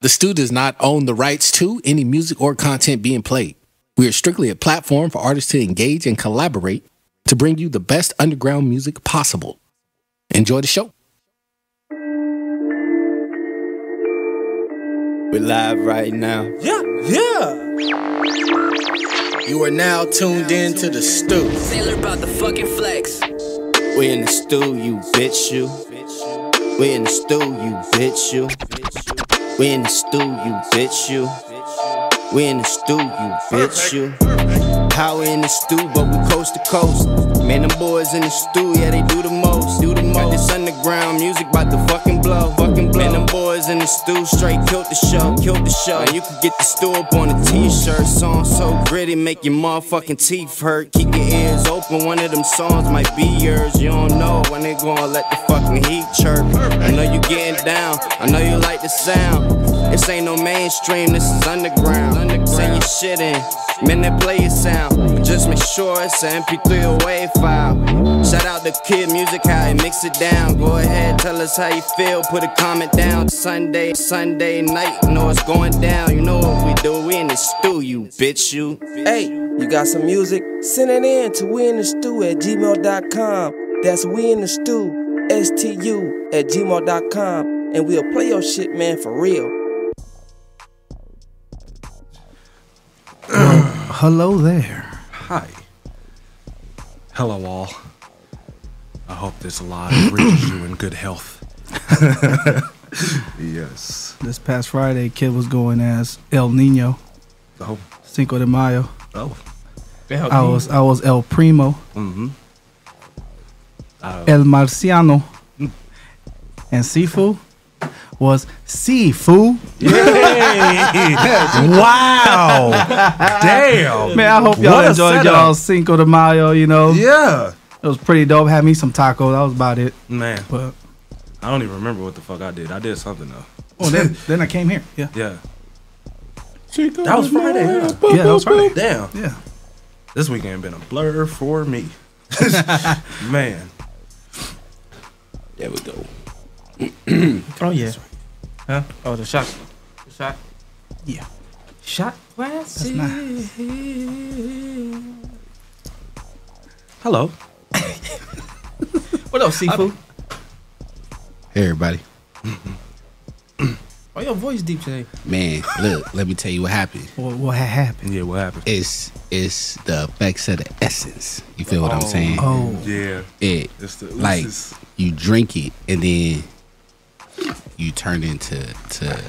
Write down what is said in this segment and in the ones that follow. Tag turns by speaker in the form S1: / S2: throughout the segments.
S1: The Stew does not own the rights to any music or content being played. We are strictly a platform for artists to engage and collaborate to bring you the best underground music possible. Enjoy the show.
S2: We're live right now.
S3: Yeah, yeah.
S1: You are now tuned in to the Stew.
S4: Sailor about the fucking flex.
S2: We in the stew, you bitch, you. We in the stew, you bitch, you. We in the stew, you bitch, you. We in the stew, you bitch, you. How we in the stew, but we coast to coast. Man, them boys in the stew, yeah, they do the most. Got this underground music about to fucking blow. Fucking blow. Man, them boys in the stew straight killed the show. Killed the show. And you can get the stew up on a t-shirt. Song so gritty, make your motherfucking teeth hurt. Keep your ears open, one of them songs might be yours. You don't know when they gonna let the fucking heat chirp. I know you getting down, I know you like the sound. This ain't no mainstream, this is underground. underground. Send your shit in, man, that play your sound. But just make sure it's an MP3 or WAV file. Shout out to Kid Music, how he mix it down. Go ahead, tell us how you feel, put a comment down. Sunday, Sunday night, you know it's going down. You know what we do, we in the stew, you bitch, you.
S3: Hey, you got some music? Send it in to we in the stew at gmail.com. That's we in the stew, S T U at gmail.com. And we'll play your shit, man, for real.
S5: Hello there.
S6: Hi. Hello, all. I hope this live reaches you in good health. yes.
S5: This past Friday, kid was going as El Nino,
S6: Oh.
S5: Cinco de Mayo.
S6: Oh.
S5: I was I was El Primo,
S6: Mm-hmm. Uh,
S5: El Marciano, and Sifu was Sifu.
S6: wow. Damn.
S5: Man, I hope y'all enjoyed y'all Cinco de Mayo. You know,
S6: Yeah.
S5: It was pretty dope. Had me some tacos. That was about it.
S6: Man,
S5: But
S6: I don't even remember what the fuck I did. I did something though.
S5: oh, then then I came here. Yeah,
S6: Yeah. That was Friday. Yeah.
S5: yeah, that was Friday.
S6: Damn.
S5: Yeah.
S6: This weekend been a blur for me. Man.
S2: There we go.
S3: Oh, yeah. Huh? Oh, the shot. The shot.
S5: Yeah.
S3: Shot glass.
S5: That's nice.
S6: Hello.
S3: What up, Seafood?
S1: Hey, everybody.
S3: Why your voice deep today?
S1: Man, look, let me tell you what happened.
S5: What, what happened?
S6: Yeah, what happened?
S1: It's it's the effects of the essence. You feel what I'm oh. saying?
S5: Oh,
S6: Yeah.
S1: It
S6: It's the
S1: like
S6: oozes.
S1: you drink it and then you turn into to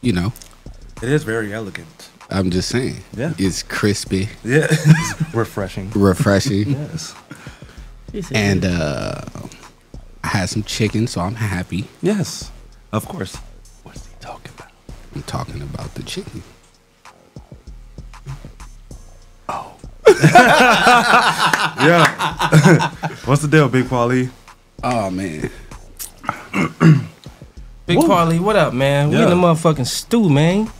S1: you know.
S6: It is very elegant.
S1: I'm just saying.
S6: Yeah.
S1: It's crispy,
S6: Yeah. Refreshing.
S1: refreshing,
S6: Yes.
S1: And uh I had some chicken, so I'm happy.
S6: Yes. Of course. What's he talking about?
S1: I'm talking about the chicken. Oh.
S6: yeah. What's the deal, Big Paulie?
S1: Oh man.
S3: Big Parlay, what up, man? We in the motherfucking stew, man.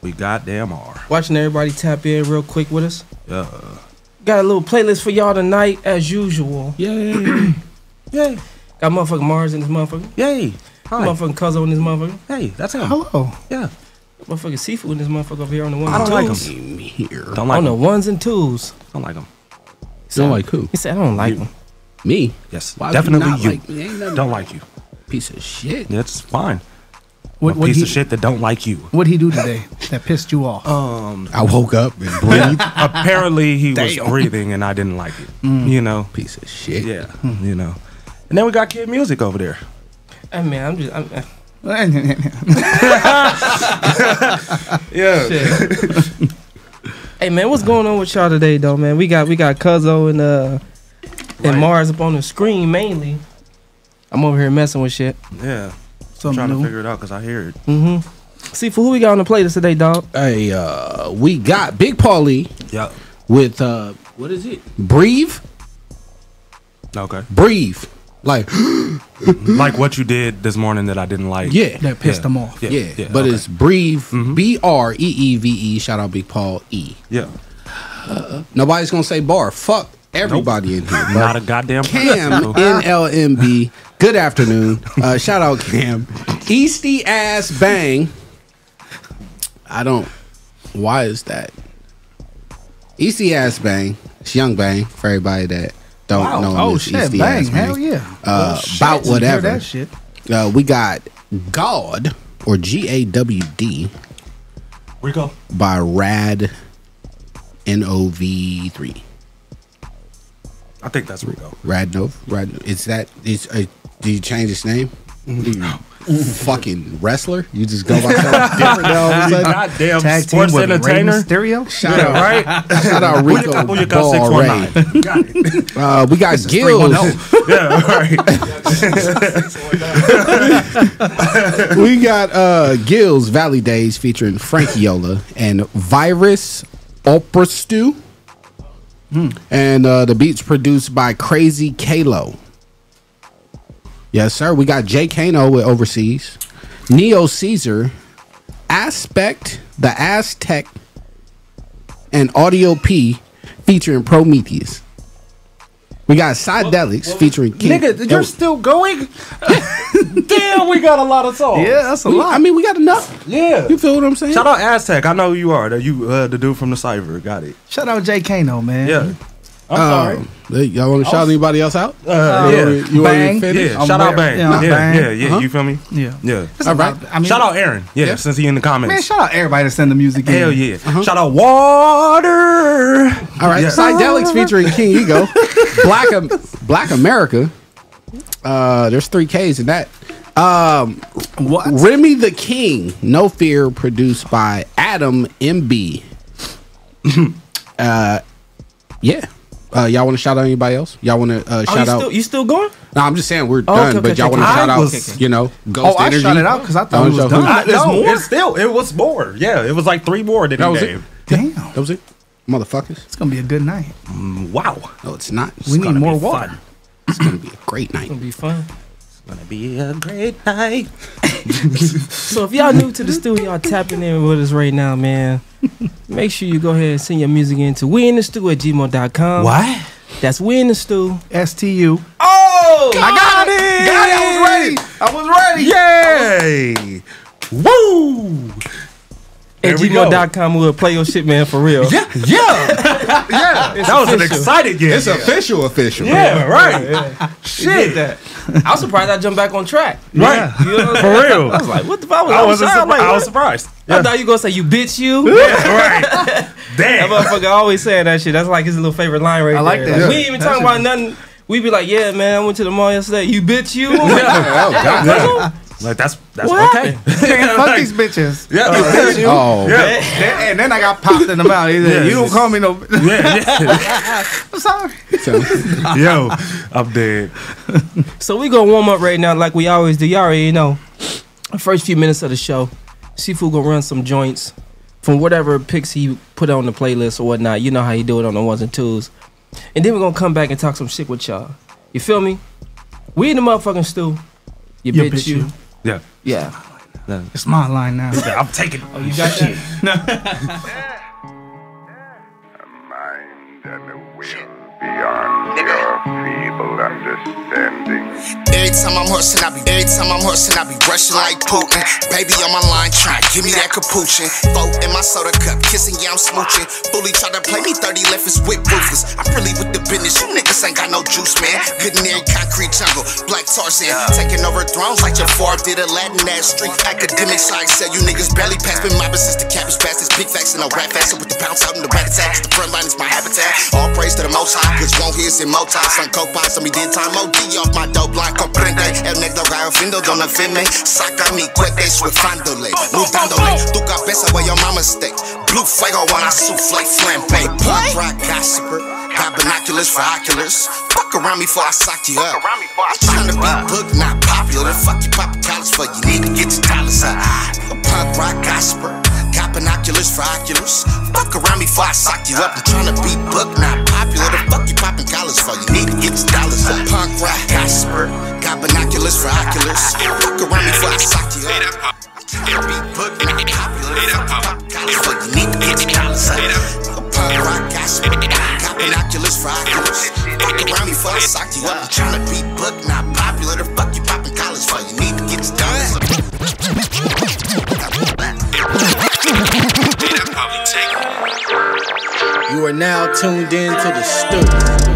S6: We goddamn are.
S3: Watching everybody tap in real quick with us.
S6: Yeah.
S3: Got a little playlist for y'all tonight, as usual.
S6: Yay. Yay.
S3: Got motherfucking Mars in this motherfucker.
S6: Yay. Hi.
S3: Motherfucking Cuzzo in this motherfucker.
S6: Hey, that's him.
S5: hello.
S6: Yeah.
S3: Motherfucking Seafood in this motherfucker over here on the ones
S6: I
S3: and
S6: don't like
S3: twos.
S6: him.
S1: I'm here.
S6: Don't like
S3: on the
S6: him.
S3: ones and twos.
S6: Don't like him.
S1: Don't like who?
S3: He said, I don't like
S6: You.
S3: him.
S1: Me?
S6: Yes.
S1: Why
S6: Definitely
S1: not
S6: you.
S1: Like me?
S6: Don't like you.
S1: piece of shit.
S6: That's fine.
S5: What
S6: a
S5: what
S6: piece
S5: he
S6: of shit that don't like you.
S5: What'd he do today that pissed you off?
S6: Um.
S1: I woke up and breathed.
S6: apparently he was breathing and I didn't like it. You know.
S1: piece of shit.
S6: Yeah. You know. And then we got kid music over there.
S3: Hey, man, I'm just. I'm, uh,
S6: Yeah.
S3: shit. hey, man, what's going on with y'all today, though, man? We got we got Cuzzo and uh
S6: Right.
S3: and Mars up on the screen mainly. I'm over here messing with shit.
S6: Yeah. I'm
S5: Something
S6: trying to figure it out because I hear it.
S3: Mm-hmm. See, for who we got on the playlist today, dog?
S1: Hey, uh, we got Big Paulie
S6: Yeah.
S1: with uh, what is it? Breathe,
S6: Okay.
S1: breathe. Like,
S6: like what you did this morning that I didn't like.
S1: yeah,
S5: that pissed
S6: Yeah.
S5: him off.
S6: Yeah.
S1: yeah.
S6: yeah,
S1: but
S6: okay.
S1: it's breathe.
S6: Mhm.
S1: B R E E V E. Shout out Big Paul E.
S6: Yeah.
S1: Nobody's gonna say bar. Fuck everybody in here.
S6: Not a goddamn
S1: Cam
S6: person.
S1: NLMB. Good afternoon. Uh, shout out Cam. Easty ass bang. I don't. Why is that? Easty ass bang. It's young bang for everybody that don't know.
S5: Oh
S1: as
S5: shit,
S1: Easty
S5: bang,
S1: Ass
S5: hell yeah.
S1: Uh,
S5: Oh,
S1: about whatever.
S5: that shit.
S1: Uh, we got God or G A W D
S6: Rico.
S1: by Rad N O V three.
S6: I think that's Rico.
S1: Radnov. Rad. Nov. Rad is that? Is uh, do you change his name?
S6: Mm-hmm.
S1: Fucking wrestler. You just go by something different now all of a sudden.
S6: Goddamn
S5: Tag team
S6: sports
S5: with Rey
S6: entertainer.
S5: Mysterio.
S1: Shout out,
S6: Right?
S1: shout out Rico
S6: got? Got?
S1: Ball
S6: Six
S1: Ray.
S6: Got it.
S1: Uh, we got Gills.
S6: Yeah, right.
S1: we got uh, Gills Valley Days featuring Frankie Frankiola and Virus Opera Stew. And uh, the beats produced by Crazy Kalo. Yes, sir. We got Jay Kano with Overseas. Neo Caesar, Aspect, The Aztec, and Audio P featuring Prometheus. We got Psydelics featuring King.
S6: Nigga, you're still going? Damn, we got a lot of songs.
S5: Yeah, that's a
S1: We-
S5: lot.
S1: I mean, we got enough.
S6: Yeah.
S1: You feel what I'm saying?
S6: Shout out Aztec. I know who you are. That you uh, the dude from the Cypher. Got it.
S5: Shout out J Kano, man.
S6: Yeah. I'm sorry.
S1: Um, y'all want to shout anybody else out?
S6: Uh,
S1: You
S6: yeah.
S1: want you want me to
S5: Bang.
S6: Yeah,
S5: I'm
S6: shout out Bang.
S5: yeah,
S6: Yeah,
S5: Bang.
S6: yeah, yeah.
S1: Uh-huh.
S6: You feel me?
S5: Yeah.
S6: Yeah.
S5: It's
S1: All.
S5: I mean,
S6: shout out Aaron. Yeah,
S1: Yeah.
S6: since he in the comments.
S5: Man, shout out everybody to send the music in.
S6: Hell yeah.
S1: Uh-huh.
S6: Shout out Water.
S1: All right,
S6: Yeah.
S1: Psydelics featuring King Ego, Black Am- Black America. Uh, there's three Ks in that. Um,
S5: What?
S1: Remy the King, No Fear, produced by Adam MB. uh, yeah. Uh, y'all want to shout out anybody else? Y'all want to uh,
S3: Oh, you
S1: shout out?
S3: still, you still going?
S1: no, I'm just saying we're
S3: Oh,
S1: done,
S3: okay,
S1: but
S3: okay,
S1: y'all want to shout
S6: I
S1: out? you know, go.
S5: Oh,
S1: Ghost
S5: I
S1: Energy.
S5: shot it out because I thought
S1: Oh,
S5: it was
S1: so-
S5: done.
S6: I, it's
S3: No.
S6: more. It's still. It was more. Yeah, it was like three more than
S1: That
S6: he
S1: was it.
S6: gave.
S5: Damn,
S1: That was it, motherfuckers.
S5: it's gonna be a good night.
S6: Wow.
S1: No, it's not.
S5: We need more water.
S6: fun.
S1: It's gonna be a great night.
S3: It's gonna be fun.
S6: It's gonna be a great night.
S3: So if y'all new to the studio, y'all tapping in with us right now, man. Make sure you go ahead and send your music in to we in the stew at gmail.com.
S6: What?
S3: That's we in the stew.
S5: S T U.
S3: Oh!
S6: I got it.
S5: Got it, I was ready. I was ready.
S6: Yay! Woo!
S3: At
S6: There we go.
S3: gmail.com, we'll play your shit, man, for real.
S6: Yeah, yeah, yeah. that was an excited yeah.
S1: It's official, official.
S6: Yeah, right. Shit.
S3: I was surprised I jumped back on track.
S6: Right.
S3: You know
S6: For real.
S3: I was like, what the fuck? I was,
S6: I
S3: I
S6: wasn't.
S3: was,
S6: surpri-
S3: like,
S6: I was
S3: what?
S6: surprised.
S3: I thought you were gonna say you bitch you.
S6: Yeah, right. Damn.
S3: That
S6: Damn.
S3: motherfucker always saying that shit. That's like his little favorite line right
S5: I like
S3: there.
S5: that.
S3: we ain't even talking about nothing. We be like, yeah, man, I went to the mall yesterday. You bitch you. I'm like,
S1: Oh, God.
S6: Yeah. Like that's that's
S3: What
S6: okay.
S5: Man, fuck these bitches.
S6: Yeah.
S1: Oh, oh.
S6: Yeah.
S5: Then- and then I got popped in the mouth. He said,
S6: Yeah.
S5: you don't call me no.
S6: Yeah, yeah.
S5: I'm sorry.
S6: Yo, I'm dead.
S3: So we gonna warm up right now, like we always do. Y'all already know. The first few minutes of the show, Seafood gonna run some joints from whatever picks he put on the playlist or whatnot. You know how he do it on the ones and twos, and then we're gonna come back and talk some shit with y'all. You feel me? We in the motherfucking stew. You,
S5: You
S3: bitch,
S5: bitch
S3: you.
S5: you.
S6: Yeah.
S3: Yeah.
S5: It's my line now.
S6: I'm taking.
S3: Oh, you got that?
S7: mind and a will beyond your feeble understanding.
S8: Every time I'm hustling, I be every time I'm hustling, I be rushing like Putin. Baby on my line, trying give me that capuchin. Vote in my soda cup, kissing, yeah, I'm smooching. Bully try to play me 30 left is whip ruthless. I'm really with the business, you niggas ain't got no juice, man. Good in concrete jungle, black Tarzan. Taking over thrones like your Favre did Aladdin ass street. Academic science said you niggas barely pass. Been mobbing since the cabbage bastards. Big facts and no rap faster with the bounce out and the rat attacks. The front line is my habitat. All praise to the most high, cause won't hear in motor. Some coke pie, some me did time OD off my dope line. Comprende, el negro gallo findo, don't offend me. Saca mi cuete, suefándole. Mudándole, tu cabeza where your mama stay. Blue fuego when I souffle flambe. Punk rock gossiper. Got binoculars for oculars. Fuck around me before I sock you up. I'm trying to be booked, not popular. Fuck you, pop college for you need to get your dollars up. Punk rock gossiper binoculars for oculars. Fuck around me before I sock you up. I'm trying to be book, not popular. The fuck you popping collars for? You need to get your dollars up. Punk rock gossiper. Got binoculars for oculars. Fuck around me before I sock you up. Every book, not popular. Fuck collars for? You need to get dollars for Punk rock gossiper. Got binoculars for oculars. Fuck around me before I sock you up. I'm trying to be book, not popular. The fuck you poppin' collars for? You need to get your dollars up.
S9: You are now tuned in to the
S10: stoop.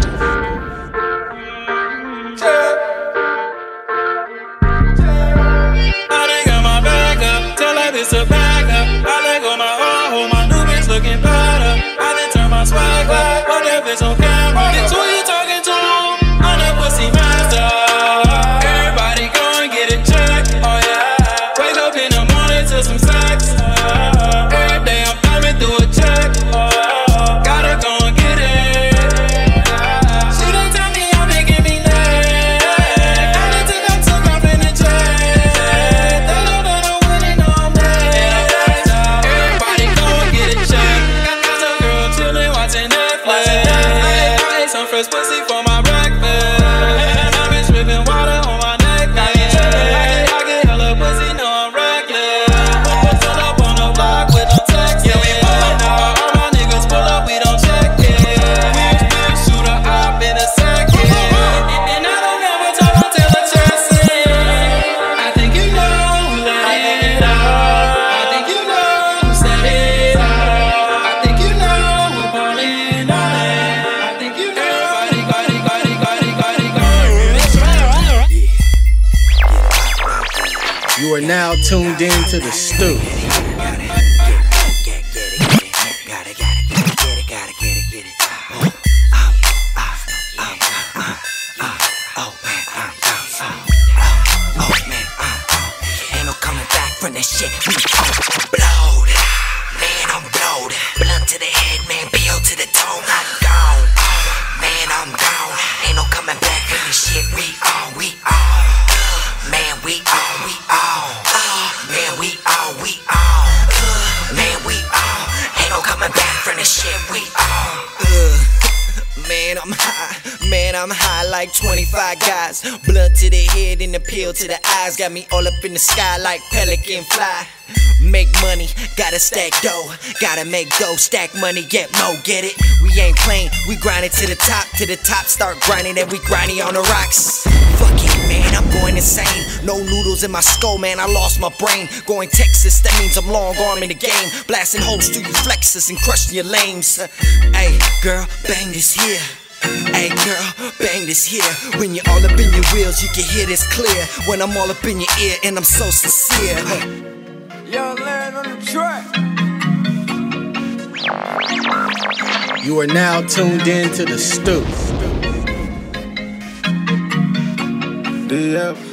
S10: Into to the stoop. to the
S11: eyes. Got me all up in the sky like pelican fly. Make money, gotta stack dough. Gotta make dough, stack money, get mo, get it? We ain't playing, we grind it to the top, to the top, start grinding, and we grindy on the rocks. Fuck it, man, I'm going insane. No noodles in my skull, man, I lost my brain. Going Texas, that means I'm long arm in the game. Blasting holes through your flexes and crushing your lames. Hey, girl, bang is here. Hey girl, bang this here. When you're all up in your wheels, you can hear this clear. When I'm all up in your ear, and I'm so sincere.
S12: Young land on the track.
S9: You are now tuned in to the stoop.
S12: DF.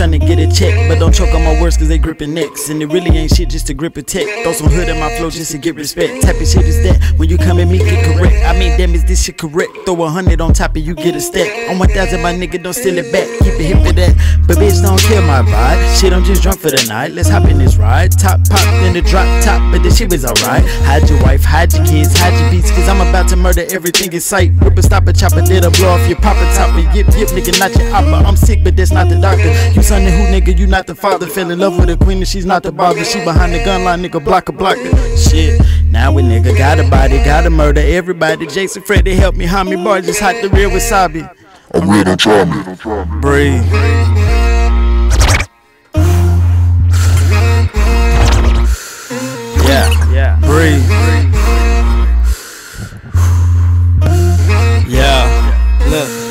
S13: Trying to get a check, but don't choke on my words cause they gripping necks. And it really ain't shit just to grip a tech. Throw some hood in my flow just to get respect. Type of shit is that when you come at me, get correct. I mean, damn, is this shit correct? Throw a hundred on top and you get a stack. On 1000, my nigga, don't steal it back. Keep it hip for that. But bitch, don't kill my vibe. Shit, I'm just drunk for the night. Let's hop in this ride. Top pop, then the drop top, but this shit was alright. Hide your wife, hide your kids, hide your beats, cause I'm about to murder everything in sight. Rip a stop a chopper, did blow off your papa top. Yip, yip, nigga, not your oppa. I'm sick, but that's not the doctor. You son of who, nigga, you not the father. Fell in love with a queen and she's not the barber. She behind the gun line, nigga, block a block it. Shit. Now we nigga got a body, gotta murder everybody. Jason Freddy help me, homie boy, just hot the real wasabi.
S14: I'm real, don't try me.
S13: Breathe. Yeah, yeah. Breathe. Yeah. Look.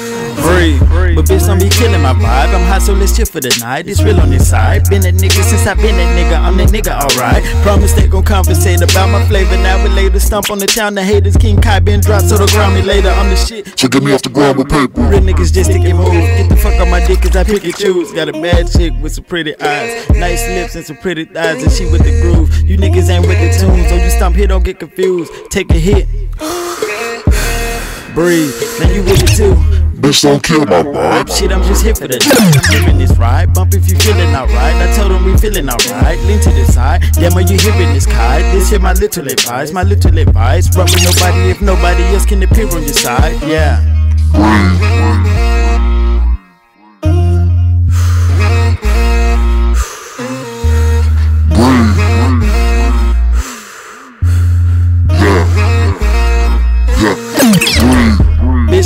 S13: But bitch, don't be killing my vibe. I'm hot, so let's chill for the night. It's real on this side. Been a nigga since I been a nigga. I'm that nigga, alright. Promise they gon' conversate about my flavor. Now we later stump on the town. The haters, King Kai been dropped, so they'll ground me later. I'm the shit.
S14: So get me off the ground with paper.
S13: Real niggas just to get moved. Get the fuck on my dick, cause I pick and choose. Got a bad chick with some pretty eyes. Nice lips and some pretty thighs, and she with the groove. You niggas ain't with the tunes. So you stomp here, don't get confused. Take a hit. Breathe. Now you with it too.
S14: Bitch, don't kill my vibe.
S13: Shit, I'm just here for the night. I'm this ride. Bump if you feeling alright. I told them we feeling alright. Lean to the side. Damn, are you hearing this kite? This here my little advice. My little advice. Run with nobody if nobody else can appear on your side. Yeah.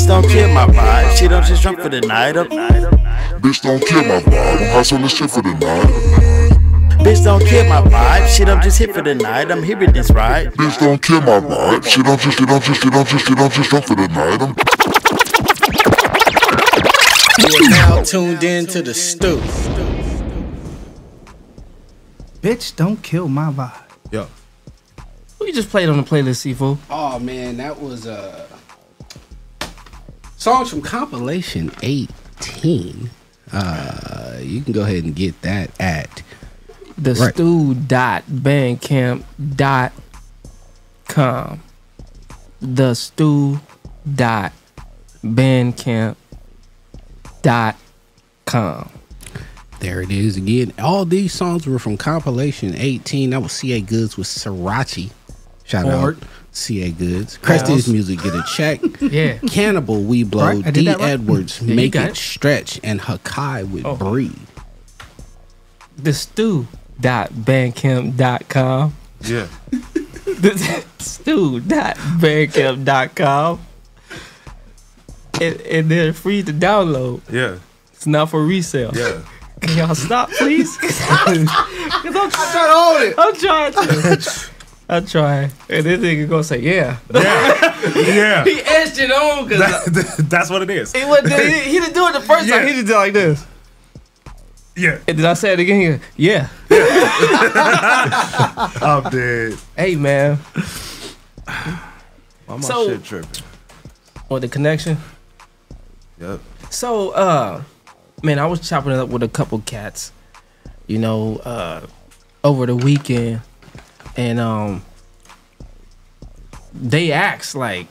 S13: Bitch, don't kill my vibe. Shit, I'm just drunk for the night. I'm,
S14: Bitch, don't kill my vibe. I'm hot, so let's for the night.
S13: Bitch, don't kill my vibe. Shit, I'm just here for the night. I'm hearing this right.
S14: Bitch, don't kill my vibe. Shit, I'm just, shit, I'm just, shit, I'm just, shit, I'm just drunk for the night. I'm
S1: You are now tuned in to the stew.
S15: Bitch, don't kill my vibe.
S6: Yo.
S3: Who you just played on the playlist, Sifu?
S1: Oh man, that was uh songs from compilation 18. Uh you can go ahead and get that at
S3: The
S1: Right.
S3: stew dot bandcamp dot com. The stew dot bandcamp dot com.
S1: There it is again. All these songs were from compilation 18. That was CA Goods with Srirachi. Shout
S15: Hard.
S1: out CA Goods. Crestis Music get a check.
S3: Yeah.
S1: Cannibal We Blow.
S15: Right,
S1: D
S15: right.
S1: Edwards
S3: Yeah,
S1: Make It
S3: it.
S1: Stretch and Hakai with
S3: Oh.
S1: Breathe.
S3: The stew dot bandcamp dot com.
S6: Yeah.
S3: The stew dot bandcamp dot com. And, and they're free to download.
S6: Yeah.
S3: It's not for resale.
S6: Yeah.
S3: Can y'all stop, please? Cause I'm,
S15: trying to hold it.
S3: I'm trying to. I'm trying. And this nigga gonna say, yeah.
S6: Yeah.
S3: he edged it on because
S6: That- that's what it is.
S3: he, wasn't he, he didn't do it the first time. He just did like this.
S6: Yeah.
S3: And then I said it again. He, goes, yeah.
S6: I'm dead.
S3: Hey, man.
S6: Why my
S3: So-
S6: shit tripping?
S3: What, the connection?
S6: Yep.
S3: So, uh, man, I was chopping it up with a couple cats, you know, uh, over the weekend, and um, they asked like,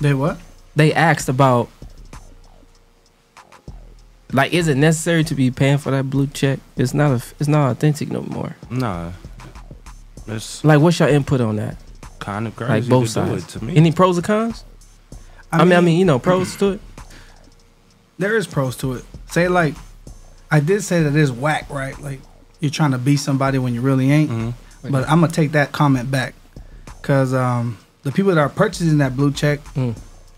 S15: They what?
S3: they asked about, like, is it necessary to be paying for that blue check? It's not a, it's not authentic no more.
S6: Nah. It's
S3: Like, what's your input on that?
S6: kind of crazy.
S3: Like both
S6: to do
S3: sides.
S6: it to me.
S3: Any pros or cons? I, mean, I mean, you know, pros to it.
S15: there is pros to it. Say like, I did say that it's whack, right? Like you're trying to be somebody when you really ain't.
S3: Mm-hmm.
S15: But I'm gonna take that comment back, cause um, the people that are purchasing that blue check,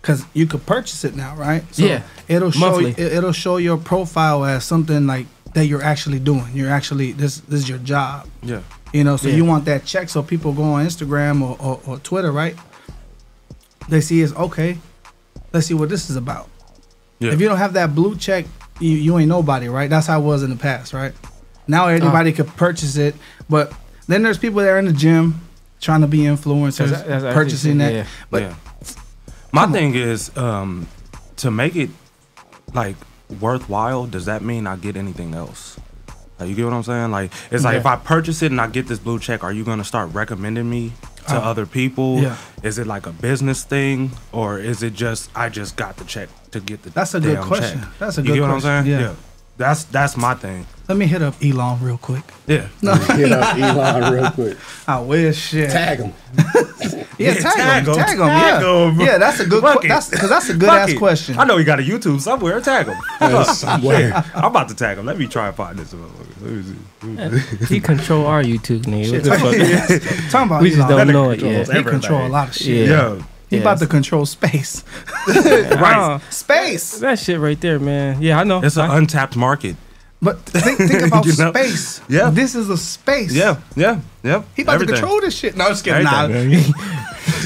S15: cause you could purchase it now, right?
S3: Mm. Yeah.
S15: it'll show
S3: Monthly.
S15: it, it'll show your profile as something like that you're actually doing. You're actually this this is your job.
S6: Yeah.
S15: You know, so
S3: Yeah.
S15: you want that check so people go on Instagram or, or, or Twitter, right? They see it's okay. Let's see what this is about.
S6: Yeah.
S15: If you don't have that blue check, you, you ain't nobody, right? That's how it was in the past, right? Now anybody could purchase it, but then there's people that are in the gym trying to be influencers,
S3: That's- that's-
S15: purchasing that.
S3: yeah.
S15: But
S6: yeah. My thing is um, to make it like worthwhile, does that mean I get anything else? Like, you get what I'm saying? Like, it's like
S15: Yeah.
S6: if I purchase it and I get this blue check, are you gonna start recommending me to
S15: Uh,
S6: other people?
S15: yeah.
S6: Is it like a business thing, or is it just I just got the check to get the?
S15: That's a good question.
S6: check?
S15: That's a good
S6: you
S15: good
S6: get what
S15: question.
S6: I'm saying?
S15: Yeah.
S6: That's that's my thing.
S15: Let me hit up Elon real quick.
S6: Yeah.
S15: No.
S1: Hit up Elon real quick.
S15: I wish shit.
S1: Tag him.
S15: Yeah,
S6: Yeah,
S15: tag,
S6: tag
S15: him.
S6: him.
S15: Tag him.
S6: Tag
S15: Yeah.
S6: him.
S15: Yeah, that's a good.
S6: Fuck
S15: that's because that's a good
S6: Fuck
S15: ass
S6: it.
S15: question.
S6: I know he got a YouTube somewhere. Tag him.
S1: Yeah, somewhere.
S6: Shit. I'm about to tag him. Let me try and find this motherfucker. Let me see. Let.
S3: He control our YouTube, nigga.
S15: Shit, talking-
S3: fuck?
S15: talking about
S3: we just
S15: Elon.
S3: don't
S15: That
S3: know it
S15: controls
S3: yet.
S15: He control a lot of shit.
S3: Yeah.
S15: He
S3: Yeah.
S15: about to control space.
S3: right.
S15: Space.
S3: That shit right there, man. Yeah, I know.
S6: It's an
S3: I-
S6: untapped market.
S15: But think, think about
S6: You know?
S15: space.
S6: Yeah.
S15: This is a space.
S6: Yeah, yeah, yep.
S15: He about
S6: Everything.
S15: to control this shit. No, I'm just kidding. Nah.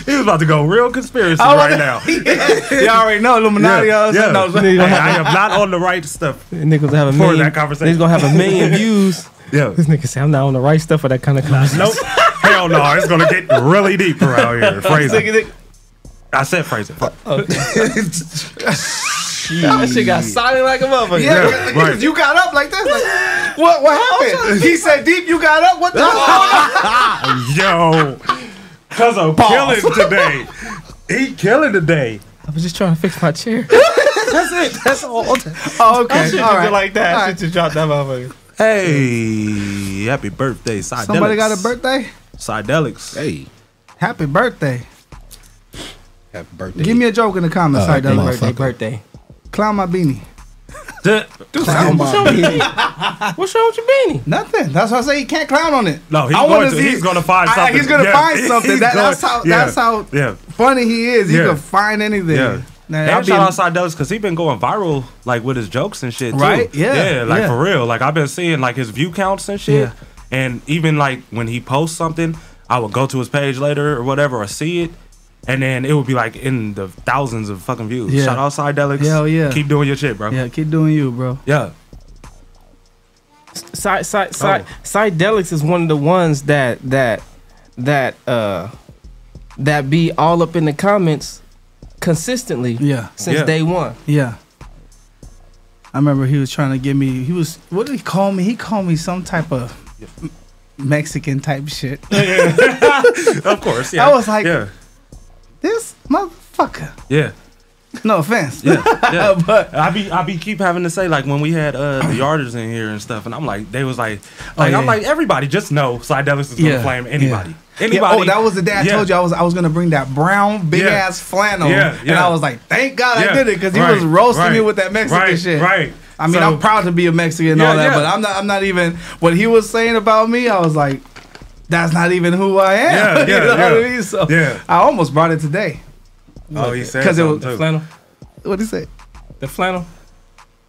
S6: He was about to go real conspiracy
S15: I
S6: right
S15: was-
S6: now.
S15: yeah. You already know Illuminati.
S6: Yeah, yeah.
S15: stuff. No,
S6: Hey, I am not on the right stuff.
S3: Niggas have a
S6: For
S3: million.
S6: that conversation.
S3: He's gonna have a million views.
S6: Yeah.
S3: This nigga say I'm not on the right stuff for that kind of conversation.
S6: Nope. Hell no. It's gonna get really deep around here. Phrase it. I said phrase it. Fuck.
S3: That shit got silent like a motherfucker.
S15: Yeah,
S6: Yeah,
S15: because
S6: right.
S15: you got up like this. Like, what what happened? He said deep. You got up. What the?
S6: Yo. Cause I'm
S15: Pause.
S6: killing today. He killing today.
S3: I was just trying to fix my chair.
S6: That's it. That's all.
S15: oh, okay.
S3: That shit
S15: All
S3: just like that.
S15: All right.
S3: Shit just dropped that motherfucker.
S6: Hey, happy birthday, Psydelics.
S15: Somebody got a birthday.
S6: Psydelics.
S1: Hey,
S15: Happy birthday.
S1: Happy birthday.
S15: Give me a joke in the comments.
S1: Uh,
S15: Sorry,
S1: birthday,
S15: Della.
S3: Birthday, birthday.
S15: Clown my beanie.
S1: Clown
S3: What's wrong with? What's wrong with your beanie?
S15: Nothing. That's why I say he can't clown on it.
S6: No, he's
S15: I
S6: going
S15: wanna
S6: to.
S15: see-
S6: He's going to find
S15: I-
S6: something.
S15: he's gonna
S6: Yeah,
S15: find something.
S6: he's
S15: That-
S6: going-
S15: that's how.
S6: yeah,
S15: That's how
S6: Yeah.
S15: funny he is. He
S6: Yeah.
S15: can find anything.
S6: Yeah.
S15: Nah,
S6: And
S15: I be-
S6: shout out Psydelics because he's been going viral like with his jokes and shit too.
S15: Right? Yeah,
S6: Yeah, like
S15: yeah.
S6: for real. Like I've been seeing like his view counts and shit.
S15: Yeah.
S6: And even like when he posts something, I would go to his page later or whatever or see it. And then it would be like in the thousands of fucking views.
S15: Yeah.
S6: Shout out Psydelics.
S15: Hell yeah.
S6: Keep doing your shit, bro.
S15: Yeah, keep doing you, bro.
S6: Yeah.
S3: Side, side, side,
S6: Oh.
S3: Psydelics is one of the ones that that that uh that be all up in the comments consistently
S15: Yeah.
S3: since
S6: Yeah.
S3: day one.
S15: Yeah. I remember he was trying to give me. He was. What did he call me? He called me some type of Mexican type shit.
S6: of course. Yeah.
S15: I was like-
S6: yeah.
S15: This motherfucker.
S6: Yeah.
S15: No offense.
S6: Yeah, yeah.
S15: but
S6: I be I be keep having to say like when we had uh the yarders in here and stuff, and I'm like they was like like
S15: Oh,
S6: I'm like everybody just know Psydelics is gonna
S15: Yeah,
S6: flame anybody.
S15: Yeah,
S6: Anybody.
S15: oh, that was the day I
S6: Yeah.
S15: told you I was I was gonna bring that brown big
S6: Yeah.
S15: ass flannel.
S6: Yeah,
S15: And. I was like, thank God
S6: Yeah,
S15: I did it because he
S6: right,
S15: was roasting me with that Mexican
S6: right,
S15: shit.
S6: right.
S15: I mean,
S6: So-
S15: I'm proud to be a Mexican and
S6: Yeah,
S15: all that,
S6: yeah.
S15: but I'm not. I'm not even what he was saying about me. I was like, that's not even who I am.
S6: Yeah,
S15: you
S6: yeah,
S15: what I mean? So
S6: Yeah.
S15: I almost brought it today.
S6: Oh, he said
S15: because it was
S6: something too.
S3: Flannel,
S15: what he say?
S3: the flannel,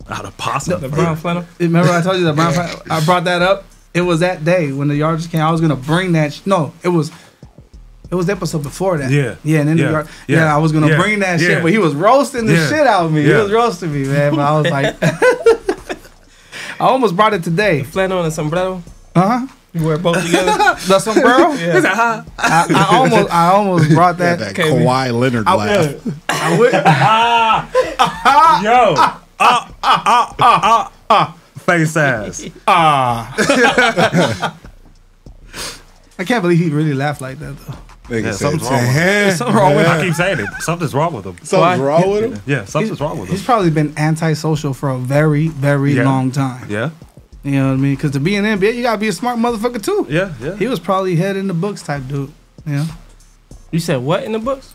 S6: out of possum.
S3: the brown flannel.
S15: Remember I told you the brown. flannel? I brought that up. It was that day when the yard just came. I was gonna bring that. Sh- no, it was. It was the episode before that.
S6: Yeah.
S15: Yeah, and then
S6: Yeah.
S15: the yard. Yeah.
S6: Yeah.
S15: I was gonna
S6: Yeah.
S15: bring that
S6: Yeah.
S15: shit, but he was roasting the
S6: Yeah.
S15: shit out of me. He was roasting me, man. But I was like, I almost brought it today.
S3: Flannel and a sombrero.
S15: Uh huh.
S3: You wear both together.
S15: The sombrero.
S3: Yeah.
S15: I, I almost, I almost brought that.
S1: that Kawhi Leonard
S15: I,
S1: laugh.
S15: I would.
S6: Yo. Ah ah ah ah. Face ass.
S15: Ah. I can't believe he really laughed like that though.
S6: Yeah, something's wrong with him. Something's wrong with him. I keep saying it. Something's wrong with him.
S1: Something's wrong with him.
S6: Yeah, something's wrong with him.
S15: He's probably been antisocial for a very, very
S6: Yeah.
S15: long time.
S6: Yeah.
S15: You know what I mean? Because to be in NBA, you gotta be a smart motherfucker too.
S6: Yeah, yeah.
S15: He was probably head in the books type dude. Yeah.
S3: You said what in the books?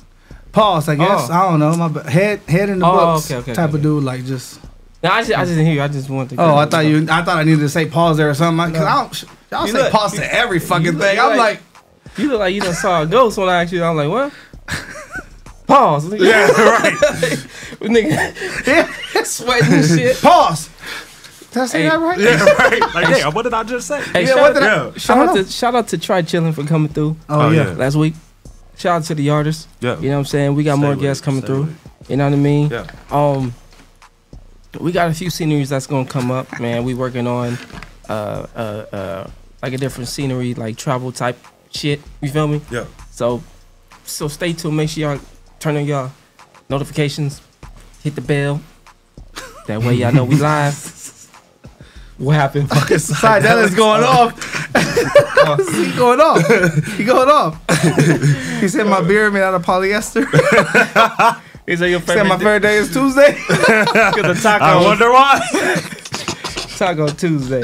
S15: Pause, I guess.
S3: Oh.
S15: I don't know. My head, head in the
S3: Oh,
S15: books
S3: okay, okay,
S15: type
S3: okay,
S15: of dude. Like just.
S3: No, I just, I just didn't hear you. I just wanted to.
S15: Oh, I thought you. I thought I needed to say pause there or something. Cause I don't. Y'all
S3: You
S15: say
S3: look-
S15: pause to every fucking
S3: look
S15: thing. I'm
S3: like-
S15: like,
S3: You look like you done saw a ghost when I asked you. I'm like, what? Pause.
S6: Yeah, right.
S3: Nigga, yeah, sweating and shit.
S15: pause. Did I say
S3: Hey.
S15: that right?
S6: Yeah, right. Like, damn, what did I just say?
S3: Hey,
S15: Yeah,
S3: shout,
S15: what
S3: out,
S15: did I-
S6: Yeah.
S3: shout out to shout out to Try Chilling for coming through
S15: Oh,
S6: Oh,
S15: yeah.
S6: yeah.
S3: last week. Shout out to the artists.
S6: Yeah.
S3: You know what I'm saying? We got
S6: Stay
S3: more
S6: with
S3: guests coming
S6: stay
S3: through.
S6: with
S3: You know what I mean?
S6: Yeah.
S3: Um, we got a few sceneries that's gonna come up, man. We working on uh uh uh like a different scenery, like travel type shit. You feel me?
S6: Yeah.
S3: So so stay tuned. Make sure y'all turn on y'all notifications, hit the bell. That way y'all know we live. What happened?
S15: Psychedelics going off. he going off. He going off. he said my beard made out of polyester.
S3: he said your
S15: He said my favorite day is Tuesday.
S3: Because the taco.
S6: I wonder why.
S3: Taco Tuesday.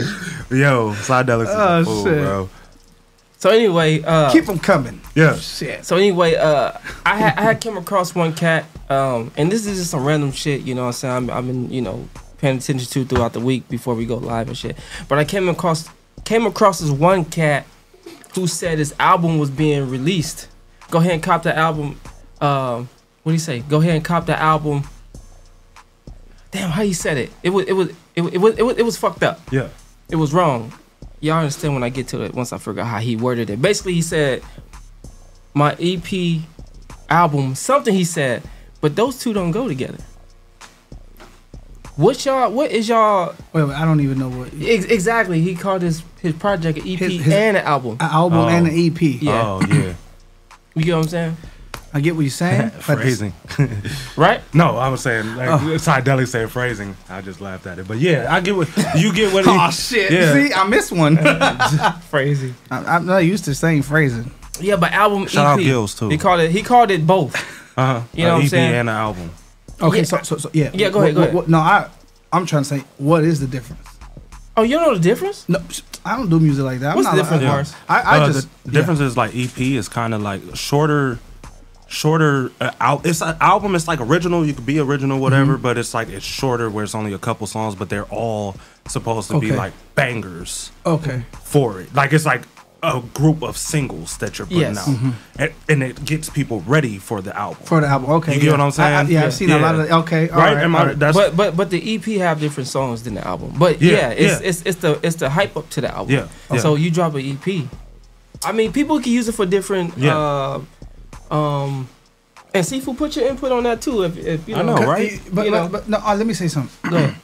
S6: Yo, Psychedelics is
S15: Oh,
S6: a fool,
S15: shit.
S6: bro.
S3: So anyway, uh,
S15: Keep them coming.
S6: Yeah.
S15: Shit.
S3: So anyway, uh, I had I had came across one cat, um, and this is just some random shit. You know what I'm saying? I'm, I've been you know paying attention to throughout the week before we go live and shit. But I came across came across this one cat who said his album was being released. Go ahead and cop the album. Um, what do you say? Go ahead and cop the album. Damn, how you said it? It was it was it, was- it was it was it was fucked up.
S6: Yeah.
S3: It was wrong. Y'all understand when I get to it once I figure out how he worded it. Basically, he said my EP album, something he said, but those two don't go together. What y'all? What is y'all?
S15: Wait, wait, I don't even know what.
S3: Ex- exactly. He called his his project an EP
S15: His- his-
S3: and an album.
S15: An album
S6: Oh.
S15: and an EP.
S3: Yeah.
S6: Oh yeah.
S3: You get what I'm saying?
S15: I get what you're saying.
S6: phrasing.
S3: Right?
S6: No, I was saying like
S15: Oh.
S6: Psychedelics saying phrasing. I just laughed at it. But yeah, I get what you get what he
S15: Oh shit!
S6: Yeah.
S15: See, I missed one.
S3: Crazy.
S15: I, I'm not used to saying phrasing.
S3: Yeah, but album
S6: Shout out Gills, too.
S3: He called it. He called it both.
S6: Uh-huh.
S3: You know
S6: An
S3: what I'm
S6: EP
S3: saying?
S6: and an album.
S15: Okay,
S3: Yeah.
S15: so, so so yeah.
S3: Yeah, go
S15: What-
S3: ahead, go ahead.
S15: what- no, I I'm trying to say what is the difference?
S3: Oh, you don't know the difference?
S15: No, I don't do music like that. I'm
S3: What's the
S15: not-
S3: difference,
S15: I,
S3: Mars?
S15: I, I
S6: Uh,
S15: just
S6: the difference is like EP is kind of like shorter, shorter. Uh, al- it's an album. It's like original. You could be original, whatever.
S15: Mm-hmm.
S6: But it's like it's shorter, where it's only a couple songs, but they're all supposed to be like bangers
S15: Okay.
S6: for it. Like it's like a group of singles that you're putting
S3: Yes.
S6: out,
S15: Mhm.
S6: and, and it gets people ready for the album.
S15: for the album. Okay,
S6: You get what I'm saying?
S15: I, I, yeah, I've seen a lot of. Okay, all
S6: right.
S15: right,
S6: Am I-
S15: all right.
S6: that's
S3: but but but the EP have different songs than the album. But
S6: Yeah,
S3: yeah, it's,
S6: yeah.
S3: it's it's the it's the hype up to the album.
S6: Yeah, yeah.
S3: So you drop an EP. I mean, people can use it for different.
S6: Yeah.
S3: Uh, um, and Seafood, put your input on that too. If, if you know,
S6: I know,
S15: Cause-
S6: right?
S15: But,
S3: You
S15: but,
S3: know.
S15: but no, uh, let me say something.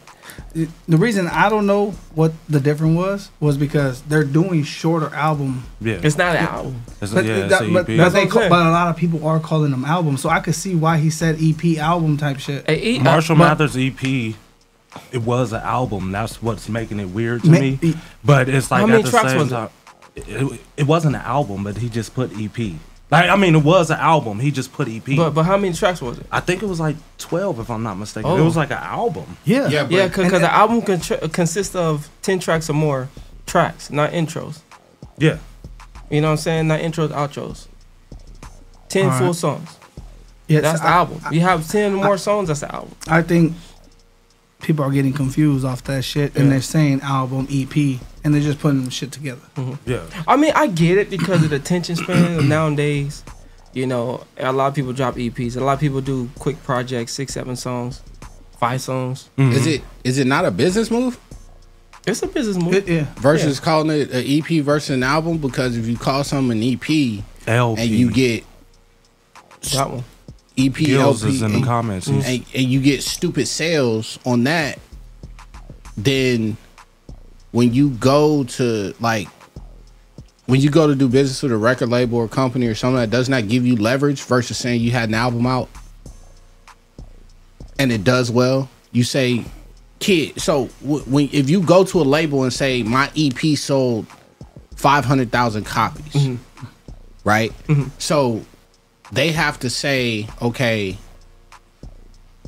S3: Go.
S15: The reason I don't know what the difference was was because they're doing shorter album.
S6: yeah.
S3: It's not an album.
S6: It's a-
S15: But,
S6: yeah, it's
S15: that-
S6: a
S15: but,
S6: EP.
S15: but they
S3: That's what I'm
S15: call, but a lot of people are calling them albums, so I could see why he said EP album type shit.
S3: A
S6: Marshall
S3: but-
S6: Mathers EP, it was an album. That's what's making it weird to
S15: Ma-
S6: me. But it's like
S3: How many
S6: at the
S3: tracks
S6: same
S3: was
S6: time, it? It, it wasn't an album, but he just put EP. Like I mean, it was an album. He just put EP.
S3: But but how many tracks was it?
S6: I think it was like twelve, if I'm not mistaken.
S3: Oh.
S6: It was like an album.
S15: Yeah,
S1: Yeah,
S3: Yeah, because the album contr- consists of ten tracks or more tracks, not intros.
S6: Yeah,
S3: You know what I'm saying? Not intros, outros. Ten
S15: All
S3: full
S15: right.
S3: songs.
S15: Yeah,
S3: That's the
S15: I-
S3: album. You have ten more songs. That's the album.
S15: I think people are getting confused off that shit, and
S3: Yeah.
S15: they're saying album, EP, and they're just putting shit together.
S6: yeah.
S3: I mean, I get it because of the attention span of nowadays. You know, a lot of people drop EPs. A lot of people do quick projects, six, seven songs, five songs.
S6: Mm-hmm.
S1: is it is it not a business move
S3: It's a business move.
S15: It- yeah,
S1: versus calling it an EP versus an album? Because if you call something an EP
S6: LP.
S1: and you get
S3: that one.
S1: EP
S6: Gills
S1: LP
S6: in the
S1: and,
S6: comments.
S1: and,
S6: He's-
S1: and you get stupid sales on that, then when you go to like when you go to do business with a record label or company or something that does not give you leverage versus saying you had an album out and it does well, you say, "Kid." So when if you go to a label and say my EP sold five hundred thousand copies, mm-hmm. right? Mm-hmm. So they have to say, okay,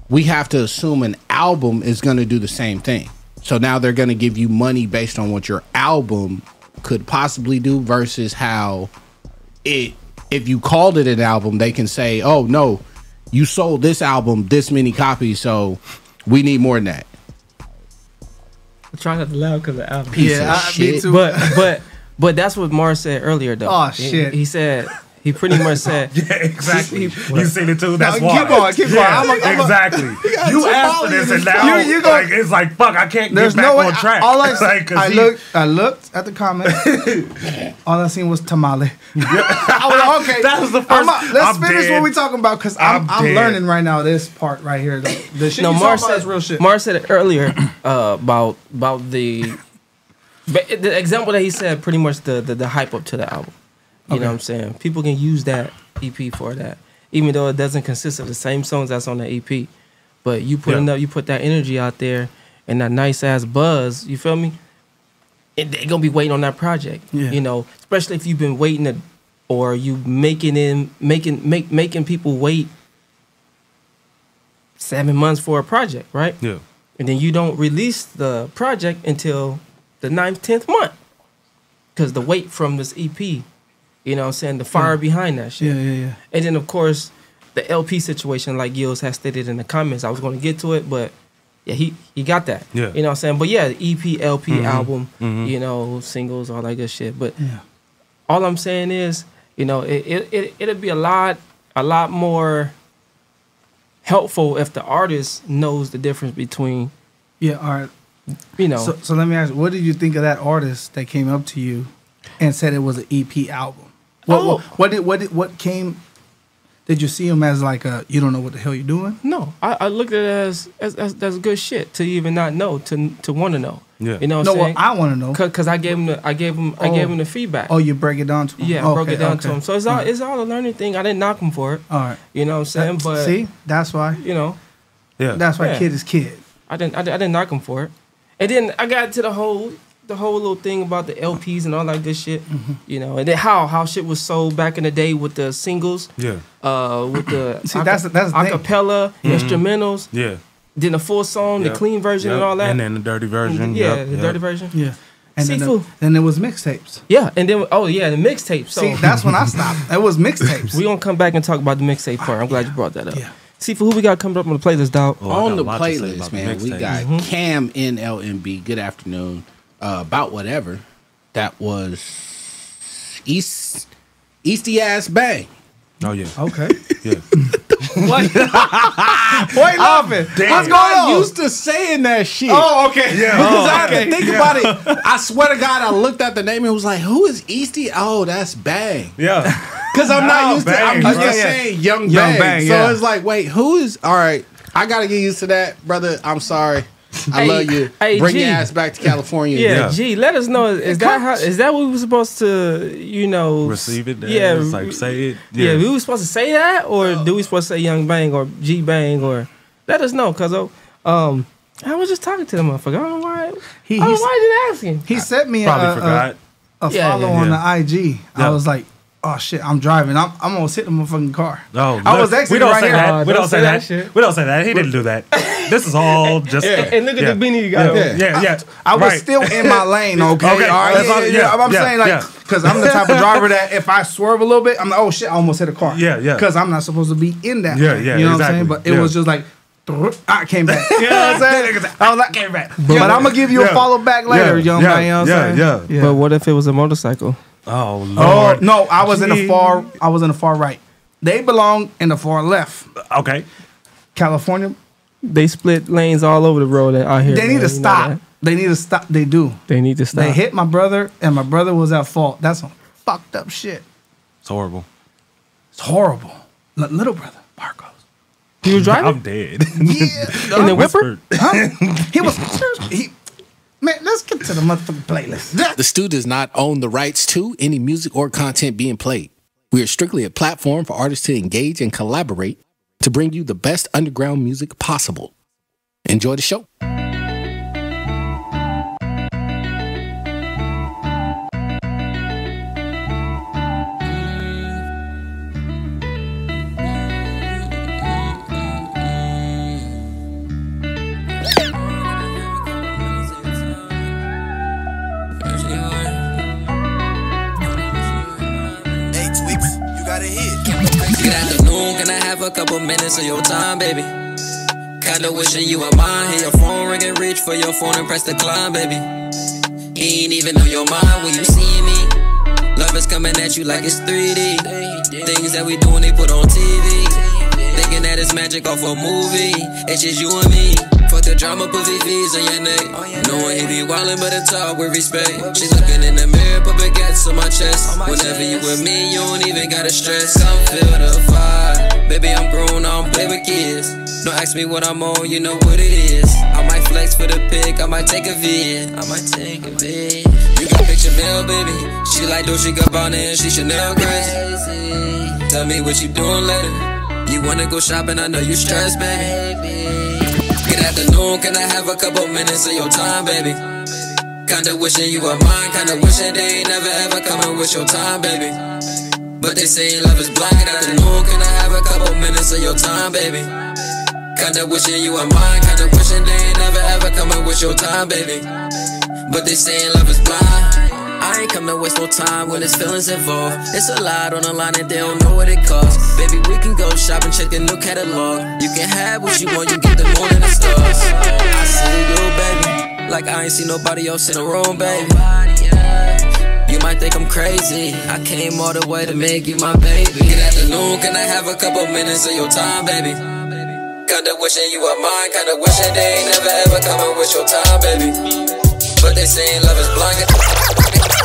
S1: we have to assume an album is going to do the same thing. So now they're going to give you money based on what your album could possibly do versus how it if you called it an album, they can say, "Oh no, you sold this album this many copies, so we need more than that."
S3: I'm trying not to laugh because the album.
S1: Piece
S15: Yeah,
S1: of
S15: I- me
S1: shit.
S15: too.
S3: But but but that's what Mars said earlier though.
S15: Oh,
S3: He-
S15: shit.
S3: He, said he pretty much said
S6: Yeah, exactly.
S3: He-
S6: you seen it too. That's
S15: No,
S6: why.
S15: keep going, keep going.
S6: Yeah,
S15: I'm a- I'm
S6: exactly.
S15: got
S6: you
S15: two
S6: asked for this, and now
S15: You- you go-
S6: like, it's like fuck. I can't
S15: There's
S6: get back
S15: no way.
S6: on track.
S15: All I,
S6: like, 'cause
S15: I
S6: he-
S15: looked, I looked at the comment. all I seen was tamale. I was like, okay,
S6: That was the first-
S15: a- let's
S6: I'm
S15: finish
S6: dead.
S15: what we talking about because I'm,
S6: I'm
S15: I'm, learning right now this part right here. The, the shit
S3: no,
S15: you
S3: Mars
S15: talking about
S3: said
S15: is real shit.
S3: Mars said it earlier uh, about about the but the example that he said pretty much the the, the hype up to the album. You know what I'm saying? People can use that EP for that, even though it doesn't consist of the same songs that's on the EP. But you put
S6: Yeah.
S3: enough, you put that energy out there and that nice ass buzz. You feel me? And they're gonna be waiting on that project.
S15: Yeah.
S3: You know, especially if you've been waiting to, or you making in making make making people wait seven months for a project, right?
S6: Yeah.
S3: And then you don't release the project until the ninth, tenth month. Cause the weight from this EP, you know what I'm saying, the fire
S15: Yeah.
S3: behind that shit.
S15: Yeah, yeah, yeah.
S3: And then of course the LP situation, like Gills has stated in the comments. I was gonna get to it, but yeah, he he got that.
S6: Yeah.
S3: You know what I'm saying? But yeah, the EP, LP,
S6: Mhm.
S3: album,
S6: Mhm.
S3: you know, singles, all that good shit. But
S15: Yeah.
S3: all I'm saying is, you know, it, it, it it'll be a lot a lot more helpful if the artist knows the difference between
S15: Yeah, all right.
S3: you know
S15: So, so let me ask you, what did you think of that artist that came up to you and said it was an EP album? What,
S3: Oh.
S15: what, what did what did what came? Did you see him as like a you don't know what the hell you're doing?
S3: No, I, I looked at it as, as, as that's good shit to even not know to to want to know.
S6: Yeah.
S3: You know what
S15: No,
S3: I'm
S15: well,
S3: saying?
S15: I want to know.
S3: Cause, I gave him the I gave him I
S15: Oh.
S3: gave him the feedback.
S15: Oh, you break it down to him.
S3: Yeah, I broke it down to him. So it's all it's all a learning thing. I didn't knock him for it.
S15: All right.
S3: You know what I'm saying?
S15: That-
S3: But
S15: see, that's why.
S3: you know,
S6: Yeah.
S15: That's why
S3: Yeah.
S15: kid is kid.
S3: I didn't I, didn't- I didn't knock him for it. And then I got to the whole the whole little thing about the LPs and all that good shit.
S15: Mm-hmm.
S3: You know, and then how how shit was sold back in the day with the singles.
S6: Yeah.
S3: Uh, with the
S15: See, that's that's the thing.
S3: acapella
S6: Mhm.
S3: instrumentals.
S6: Yeah.
S3: Then the full song,
S6: Yep.
S3: the clean version,
S6: Yep.
S3: and all that.
S6: And then the dirty version.
S3: Yeah,
S6: Yep,
S3: the
S6: yep.
S3: dirty version.
S15: Yeah. And then,
S3: Sifu.
S15: the, then there was mixtapes.
S3: Yeah, and then oh yeah, the mixtapes. So
S15: See, that's when I stopped. It was mixtapes.
S3: we gonna come back and talk about the mixtape part. I'm glad you brought that up.
S15: Yeah.
S3: See, for who we got coming up on the playlist, dog?
S6: Oh,
S1: on the
S6: a lot to say
S1: playlist,
S6: about the
S1: man, we
S6: mixtape.
S1: got
S3: Mhm.
S1: Cam NLMB. Good afternoon. Uh, about whatever. That was East Easty ass bang.
S6: Oh yeah.
S15: Okay.
S6: Yeah.
S15: what? Why laughing? What's going on?
S1: used to saying that shit.
S15: Oh, okay. Yeah.
S1: Because I had
S15: okay.
S1: to think about it. I swear to God, I looked at the name and was like, "Who is Easty? Oh, that's Bang."
S6: Yeah.
S1: Because I'm not
S6: No,
S1: used to. I'm used
S15: bro.
S1: to
S15: Yeah, yeah.
S1: saying Young,
S15: Young
S1: Bang.
S15: Bang,
S1: so
S15: yeah.
S1: it's like, wait, who is? All right, I gotta get used to that, brother. I'm sorry. I
S3: Hey,
S1: love you.
S3: hey,
S1: Bring
S3: G.
S1: your ass back to California.
S3: Yeah,
S6: Yeah.
S3: gee, let us know. Is that how? Is that what we were supposed to? You know,
S6: Receive it.
S3: Yeah,
S6: Yeah. Like say it.
S3: yeah.
S6: Yeah.
S3: we were supposed to say that, or do we supposed to say Young Bang or G Bang or? Let us know, cause oh, um, I was just talking to the motherfucker. I don't know why.
S15: He,
S3: I don't
S15: he,
S3: know why I didn't ask him.
S15: he sent me
S6: Probably
S15: a, a,
S6: forgot.
S15: a
S3: Yeah,
S15: follow
S3: yeah,
S15: on the IG.
S6: Yeah.
S15: I was like, oh shit, I'm driving. I'm, I'm gonna sit in my fucking car.
S6: Oh,
S15: I was
S6: look,
S15: actually
S6: we don't
S15: right
S6: say
S15: here.
S6: that.
S3: Oh,
S6: we
S3: don't
S6: don't say
S3: say
S6: that.
S3: that shit.
S6: We don't say that. He didn't do that. This is all just.
S3: And, and look at
S6: Yeah.
S3: the beanie you got.
S6: Yeah,
S3: on.
S6: yeah, yeah.
S15: I was
S6: Right.
S15: still in my lane, okay?
S6: Okay,
S15: All right,
S6: that's
S15: yeah,
S6: all-
S15: yeah,
S6: yeah,
S15: yeah. I'm
S6: yeah,
S15: saying like,
S6: yeah.
S15: because I'm the type of driver that if I swerve a little bit, I'm like, oh shit, I almost hit a car.
S6: Yeah, yeah.
S15: Because I'm not supposed to be in that.
S6: Yeah,
S15: lane,
S6: yeah,
S15: You know what I'm
S6: exactly.
S15: saying? But it
S6: Yeah.
S15: was just like, I came back. You know what I'm saying? I was like, came back. But, I'm gonna give you a
S6: Yeah.
S15: follow back later,
S6: Yeah,
S15: young
S6: yeah,
S15: man. You know what I'm
S6: yeah, yeah.
S3: But what if it was a motorcycle?
S6: Oh
S15: Oh no, I was in the far. I was in the far right. They belong in the far left.
S6: Okay.
S15: California.
S3: They split lanes all over the road out here.
S15: They need
S3: man.
S15: to
S3: You
S15: stop. They need to stop. They do.
S3: They need to stop.
S15: They hit my brother, and my brother was at fault. That's some fucked up shit.
S6: It's horrible.
S15: It's horrible. L- little brother, Marcos.
S3: He was driving
S6: I'm dead.
S15: Yeah,
S3: in the whipper.
S6: Whispered.
S15: he was. He, man, let's get to the motherfucking playlist.
S1: The Stu does not own the rights to any music or content being played. We are strictly a platform for artists to engage and collaborate to bring you the best underground music possible. Enjoy the show.
S4: Minutes of your time, baby? Kinda wishing you were mine. Hear your phone ringing, reach for your phone and press decline, baby. He ain't even on your mind when you see me. Love is coming at you like it's 3D. Things that we doing, they put on TV. Thinking that it's magic off a movie. It's just you and me. Fuck the drama, put VVs on your neck. Knowing he be wildin', but it's talk with respect. She looking in the mirror, put baguettes on my chest. Whenever you with me, you don't even gotta stress. Come feel the vibe. Baby, I'm grown, I don't play with kids. Don't ask me what I'm on, you know what it is. I might flex for the pic, I might take a vid. I might take a vid. You got picture mail, baby. She like Dolce Gabbana and she Chanel crazy. Tell me what you doing later. You wanna go shopping, I know you stressed, baby. Good afternoon, can I have a couple minutes of your time, baby? Kinda wishing you were mine, kinda wishing they ain't never ever coming with your time, baby. But they say love is blind. Afternoon, can I a couple minutes of your time, baby? Kinda wishing you were mine, kinda wishing they ain't never ever coming with your time, baby. But they saying love is blind. I ain't come to waste no time when there's feelings involved. It's a lot on the line and they don't know what it costs. Baby, we can go shopping, check the new catalog. You can have what you want, you get the moon and the stars. I see you, baby, like I ain't see nobody else in the room, baby. You might think I'm crazy. I came all the way to make you my baby. Good afternoon, can I have a couple minutes of your time, baby? Kinda wishing you were mine, kinda wishing they ain't never ever coming with your time, baby. But they saying love is blind.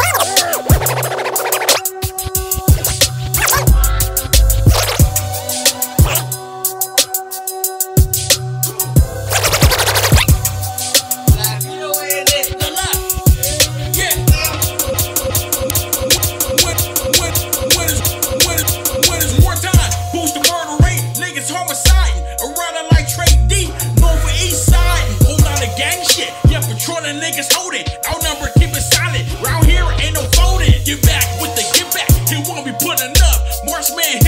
S16: Up.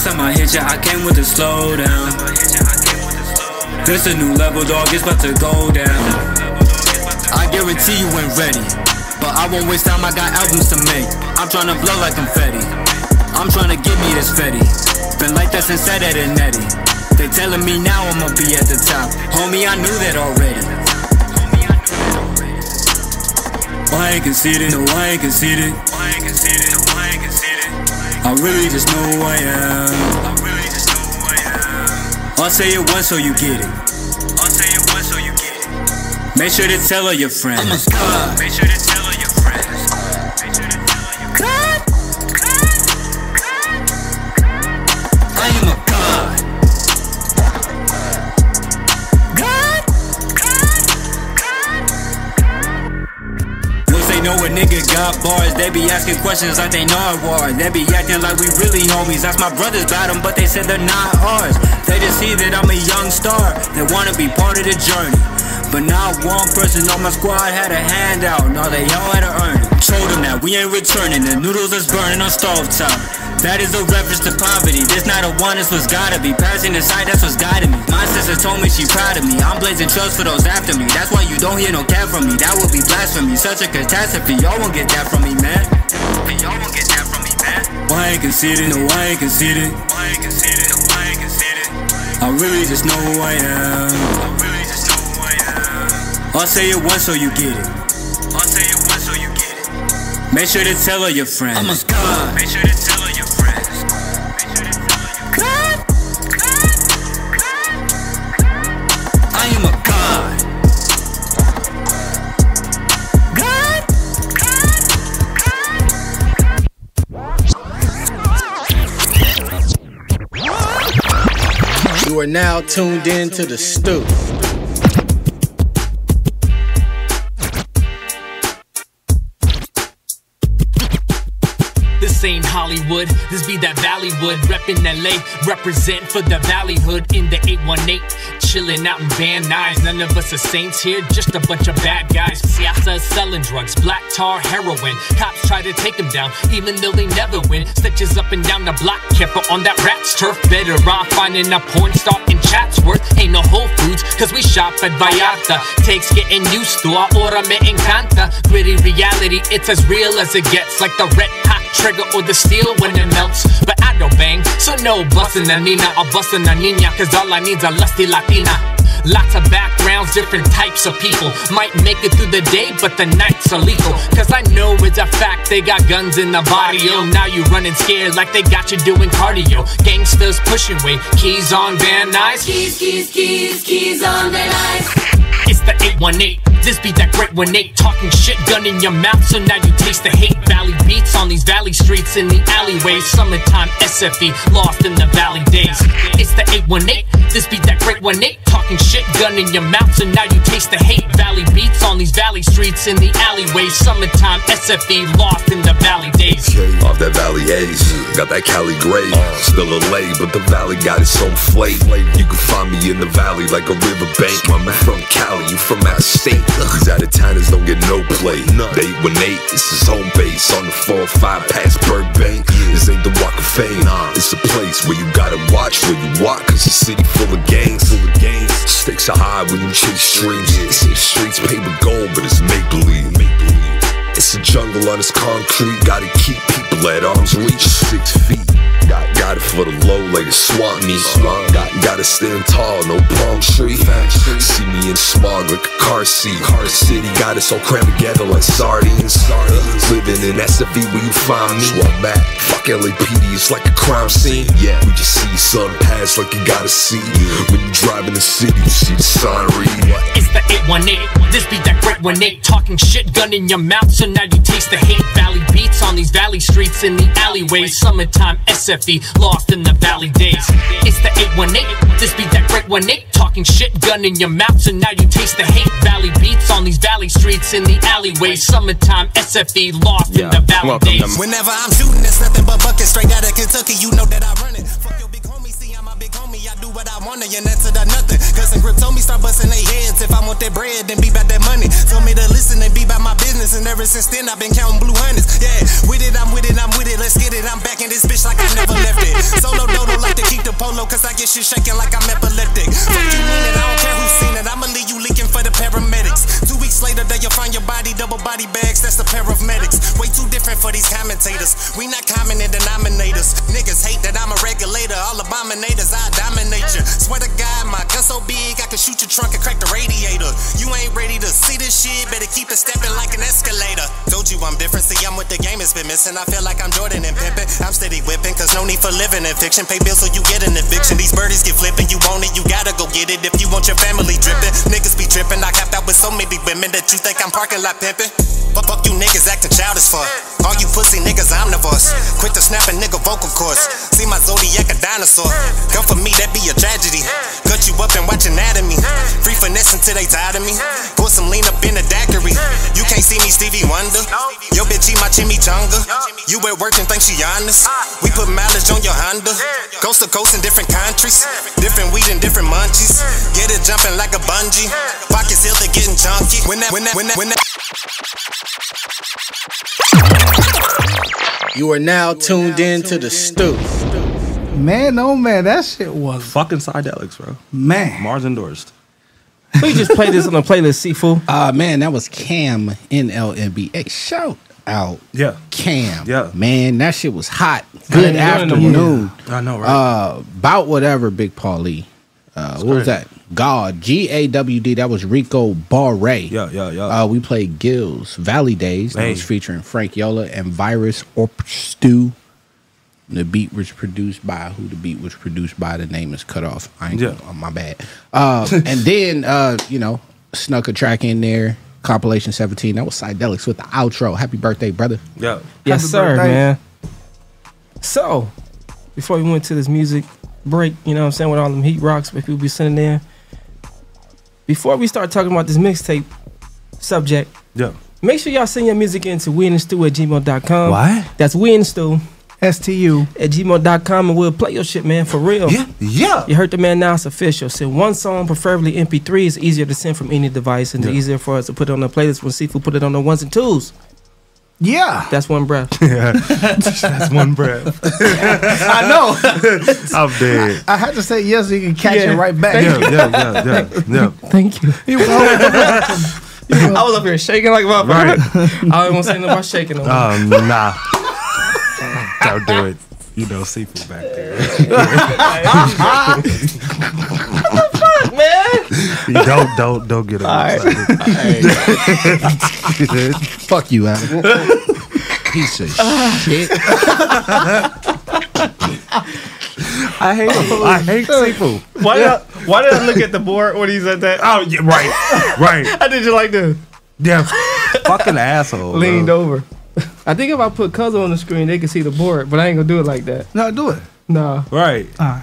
S17: Last time I hit ya, I came with a slowdown. This a new level, dog, it's about to go down.
S18: I guarantee you ain't ready. But I won't waste time, I got albums to make. I'm tryna blow like confetti. I'm tryna give me this fetty. Been like that since Ed and Eddie. They telling me now I'ma be at the top. Homie, I knew that already.
S17: I ain't conceited, no, I ain't conceited. I really just know who I am. I really just know who I am. I'll say it once so you get it. I'll say it once so you get it. Make sure to tell all your friends. I'm a star. Make sure to tell all your friends.
S18: I am a god. God?
S17: Say they know a nigga got bars. They be asking questions like they know I war. They be acting like we really homies. That's my brothers them, but they said they're not ours. They just see that I'm a young star. They wanna be part of the journey. But not one person on my squad had a handout. No, they all had to earn it. Told them that we ain't returning. The noodles is burning on stove top. That is a reference to poverty. This not a one, this was gotta be. Passing sight, that's what's guiding me. My sister told me she proud of me. I'm blazing trails for those after me. That's why you don't hear no cat from me. That would be blasphemy. Such a catastrophe. Y'all won't get that from me, man. Y'all won't get that from me, man. Why ain't conceited? No, I ain't conceited. Why ain't conceited? No, I ain't conceited. I really just know who I am. I really just know who I am. I'll say it once so you get it. I'll say it once so you get it. Make sure to tell all your friends. I'm a god. Make sure to
S1: You are now tuned in to the stew.
S19: This ain't Hollywood, this be that Valleywood. Reppin' LA, represent for the Valley Hood in the 818. Chillin' out in Van Nuys. None of us are saints here, just a bunch of bad guys. Siasa is selling drugs, black tar, heroin. Cops try to take them down, even though they never win. Stitches up and down the block, careful on that rat's turf. Better off finding a porn star Chatsworth. Ain't no Whole Foods, cause we shop at Vallarta. Takes getting used to, ahora me encanta. Gritty reality, it's as real as it gets. Like the red hot trigger or the steel when it melts. But I don't bang, so no bustin' a Nina or bustin' a Nina, cause all I need's a lusty Latina. Lots of backgrounds, different types of people. Might make it through the day, but the nights are lethal. Cause I know it's a fact they got guns in the body. Oh, now you running scared like they got you doing cardio. Gangsters pushing weight, keys on Van Nuys.
S20: Keys, keys, keys, keys on Van Nuys.
S19: It's the 818. This be that great one eight. Talking shit, gun in your mouth, so now you taste the hate. Valley beats on these valley streets in the alleyways. Summertime SFV, lost in the valley days. It's the 818. This be that great one eight. Talking shit, gun in your mouth, so now you taste the hate. Valley beats on these valley streets in the alleyways. Summertime SFV, lost in the valley days.
S21: Off that Valley A's, got that Cali gray. Still LA, but the valley got its own flavor. You can find me in the valley like a riverbank. Man from Cali, you from out of state. These out of towners don't get no play. The 818, this is home base on the 405 past Burbank. This ain't the Walk of Fame. It's a place where you gotta watch where you walk, cause the city full of gangs. Full of gangs. Stakes are high when you chase streams. They say the streets paved with gold, but it's make believe. It's a jungle on this concrete. Gotta keep people at arm's reach. Six feet. Got, got it for the low like a swamp meet. Got, gotta stand tall, no palm tree. See me in smog like a car seat. Car city got us all crammed together like sardines. Living in SFV where you find me. Swamp back. Fuck LAPD, it's like a crime scene. Yeah, we just see sun pass like you gotta see. When you drive in the city, you see the sign read.
S19: It's the 818. This be that great one eight. Talking shit, gun in your mouth, so now you taste the hate. Valley beats on these valley streets in the alleyways. Summertime SFV, lost in the valley days. It's the 818. This be that great one eight. Talking shit, gun in your mouth, so now you taste the hate. Valley beats on these valley streets in the alleyways. Summertime SFV, lost in the valley days.
S8: Whenever I'm shooting, it's nothing but buckets straight out of Kentucky. You know that I run it. What I wanna, and that's to the nothing. Cousin Grip told me start busting their heads. If I want that bread, then be about that money. Told me to listen and be about my business, and ever since then I've been counting blue hundreds. Yeah, with it, I'm with it, I'm with it. Let's get it. I'm back in this bitch like I never left it. Solo dodo like to keep the polo, cause I get shit shaking like I'm epileptic. Fuck you mean it, I don't care who's seen it. I'ma leave you leaking for the paramedics. Two later, then you'll find your body, double body bags. That's the pair of medics. Way too different for these commentators. We not common in denominators. Niggas hate that I'm a regulator. All abominators, I dominate you. Swear to God, my gun so big, I can shoot your trunk and crack the radiator. You ain't ready to see this shit, better keep it stepping like an escalator. Told you I'm different, see, I'm what the game has been missing. I feel like I'm Jordan and pimping. I'm steady whipping, cause no need for living in fiction. Pay bills so you get an eviction. These birdies get flipping, you want it, you gotta go get it. If you want your family dripping, niggas be tripping. I capped out with so many women that you think I'm parking lot pimping. But fuck you niggas acting childish for. All you pussy niggas omnivores. Quit the snapping nigga vocal cords. See my zodiac a dinosaur. Come for me, that be a tragedy. Cut you up and watch anatomy. Free finesse until they tired of me. Put some lean up in the daiquiri. You can't see me Stevie Wonder. Yo, bitch, eat my chimichanga. You at work and think she honest. We put mileage on your Honda. Coast to coast in different countries. Different weed and different munchies. Get it jumping like a bungee. Pockets still they. When that, when that, when that, when that.
S1: You are now tuned in to the stoop.
S15: Man, oh man, that shit was
S6: fucking psychedelics, bro.
S15: Man,
S6: Mars endorsed.
S3: We just played this on the playlist, Sifu.
S1: Uh man, that was Cam NLNB. Hey, shout out.
S6: Yeah.
S1: Cam.
S6: Yeah.
S1: Man, that shit was hot. Good afternoon.
S6: I know, right?
S1: Uh about whatever, Big Paulie. Uh what was that? God. G A W D. That was Rico Barre.
S6: Yeah, yeah, yeah.
S1: Uh we played Gills Valley Days. That
S6: Hey.
S1: was featuring Frank Yola and Virus or Stew. The beat was produced by who the beat was produced by. The name is cut off. I ain't
S6: Yeah.
S1: oh, my bad. Uh, and then uh, you know, snuck a track in there. Compilation 17. That was Psydelics with the outro. Happy birthday, brother.
S6: Yeah.
S3: Yes,
S15: Happy
S3: sir,
S15: birthday.
S3: man. So, before we went to this music break, you know what I'm saying, with all them heat rocks, but people be sitting there. Before we start talking about this mixtape subject,
S6: Yeah.
S3: make sure y'all send your music in to weandthestew at gmail.com.
S6: What?
S3: That's we and the stew
S15: STU.
S3: at gmail.com and we'll play your shit, man, for real.
S6: Yeah. Yeah.
S3: You heard the man now, it's official. Send one song, preferably MP3. It's easier to send from any device and it's
S6: Yeah.
S3: easier for us to put it on the playlist when Sifu put it on the ones and twos.
S15: Yeah,
S3: That's one breath.
S6: Yeah. That's one breath.
S15: I know.
S6: I'm dead.
S15: I had to say yes so you can catch
S3: Yeah.
S15: it right back.
S6: Yeah, yeah, yeah, yeah, yeah.
S3: Thank you.
S15: You know,
S3: I was up here shaking like a motherfucker.
S6: Right.
S3: I don't want to say nothing about shaking no more.
S6: Um, nah. Don't do it. You know, seafood back there.
S3: Man.
S6: don't, don't, don't get it.
S3: right.
S1: Fuck you, Adam. Piece of shit.
S6: I hate him. I hate seafood.
S3: Why did I, why did I look at the board when he said that?
S6: Oh, yeah, right, right.
S3: I did you like this?
S6: Yeah, fucking asshole. bro.
S3: Leaned over. I think if I put Cuzzo on the screen, they can see the board, but I ain't gonna do it like that.
S15: no, do it.
S3: No.
S6: Right.
S15: Uh,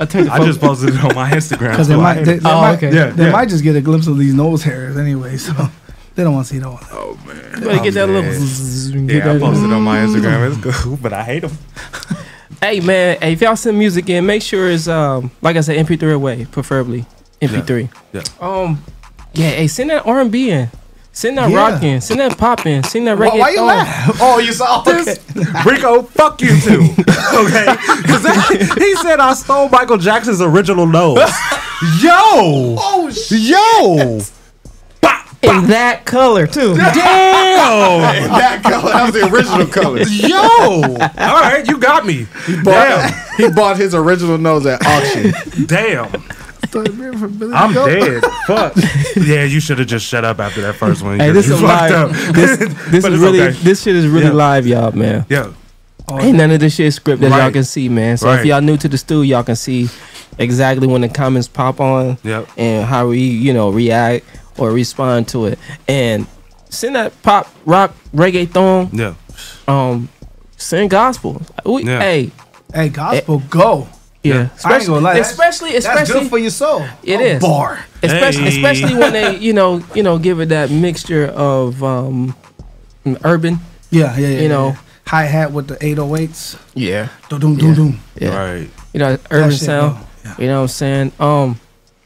S3: I turned the
S6: I just posted it on my Instagram.
S15: Because they
S6: so I
S15: might, they, they
S3: Oh,
S15: might,
S3: okay.
S6: Yeah,
S15: they
S6: yeah.
S15: might just get a glimpse of these nose hairs anyway, so they don't want to see those.
S6: Oh man.
S3: You better get that little.
S6: man.
S3: zzz get
S6: Yeah, I
S3: that-
S6: posted on my Instagram. It's cool, but I hate them.
S3: Hey man, hey, if y'all send music in, make sure it's um like I said, MP3 away, preferably MP3.
S6: Yeah.
S3: Um, yeah, hey, send that R&B in, send that
S15: Yeah.
S3: rock in, send that pop in, send that
S15: Why,
S3: reggae.
S15: why you laugh? Oh, you saw this?
S6: Rico, fuck you too. Okay, because he said I stole Michael Jackson's original nose. Yo,
S15: Oh, shit.
S6: yo,
S3: in that color too.
S6: damn, In
S1: that color. That was the original color.
S6: yo. All right, you got me.
S1: He Bought, he bought his original nose at auction.
S6: Damn,
S15: I'm
S6: I'm dead. Fuck. Yeah, you should have just shut up after that first one.
S3: Hey, this
S6: you
S3: is live.
S6: up.
S3: This, this is really
S6: okay.
S3: this shit is really
S6: Yeah.
S3: live, y'all, man.
S6: Yeah,
S3: Ain't none of this shit scripted, y'all can see, man. So if y'all new to the stew, y'all can see exactly when the comments pop on
S6: Yep.
S3: and how we, you know, react or respond to it. And send that pop, rock, reggae thong.
S6: yeah.
S3: um, send gospel. We,
S6: Yeah.
S3: Hey,
S15: Hey, gospel, go.
S3: Yeah,
S15: I ain't
S3: especially,
S15: gonna lie. That's-
S3: especially,
S15: That's good for your soul.
S3: It
S15: a
S3: is.
S15: Bar.
S3: especially,
S6: Hey.
S3: especially when they, you know, you know, give it that mixture of um, urban.
S15: Yeah, yeah, yeah.
S3: You know.
S15: Hi hat with the 808s.
S3: Yeah,
S15: Doom, doom, doom, doom.
S3: yeah.
S6: Right.
S3: you know, urban
S15: shit
S3: sound.
S15: Yeah.
S3: You know what I'm saying? Um,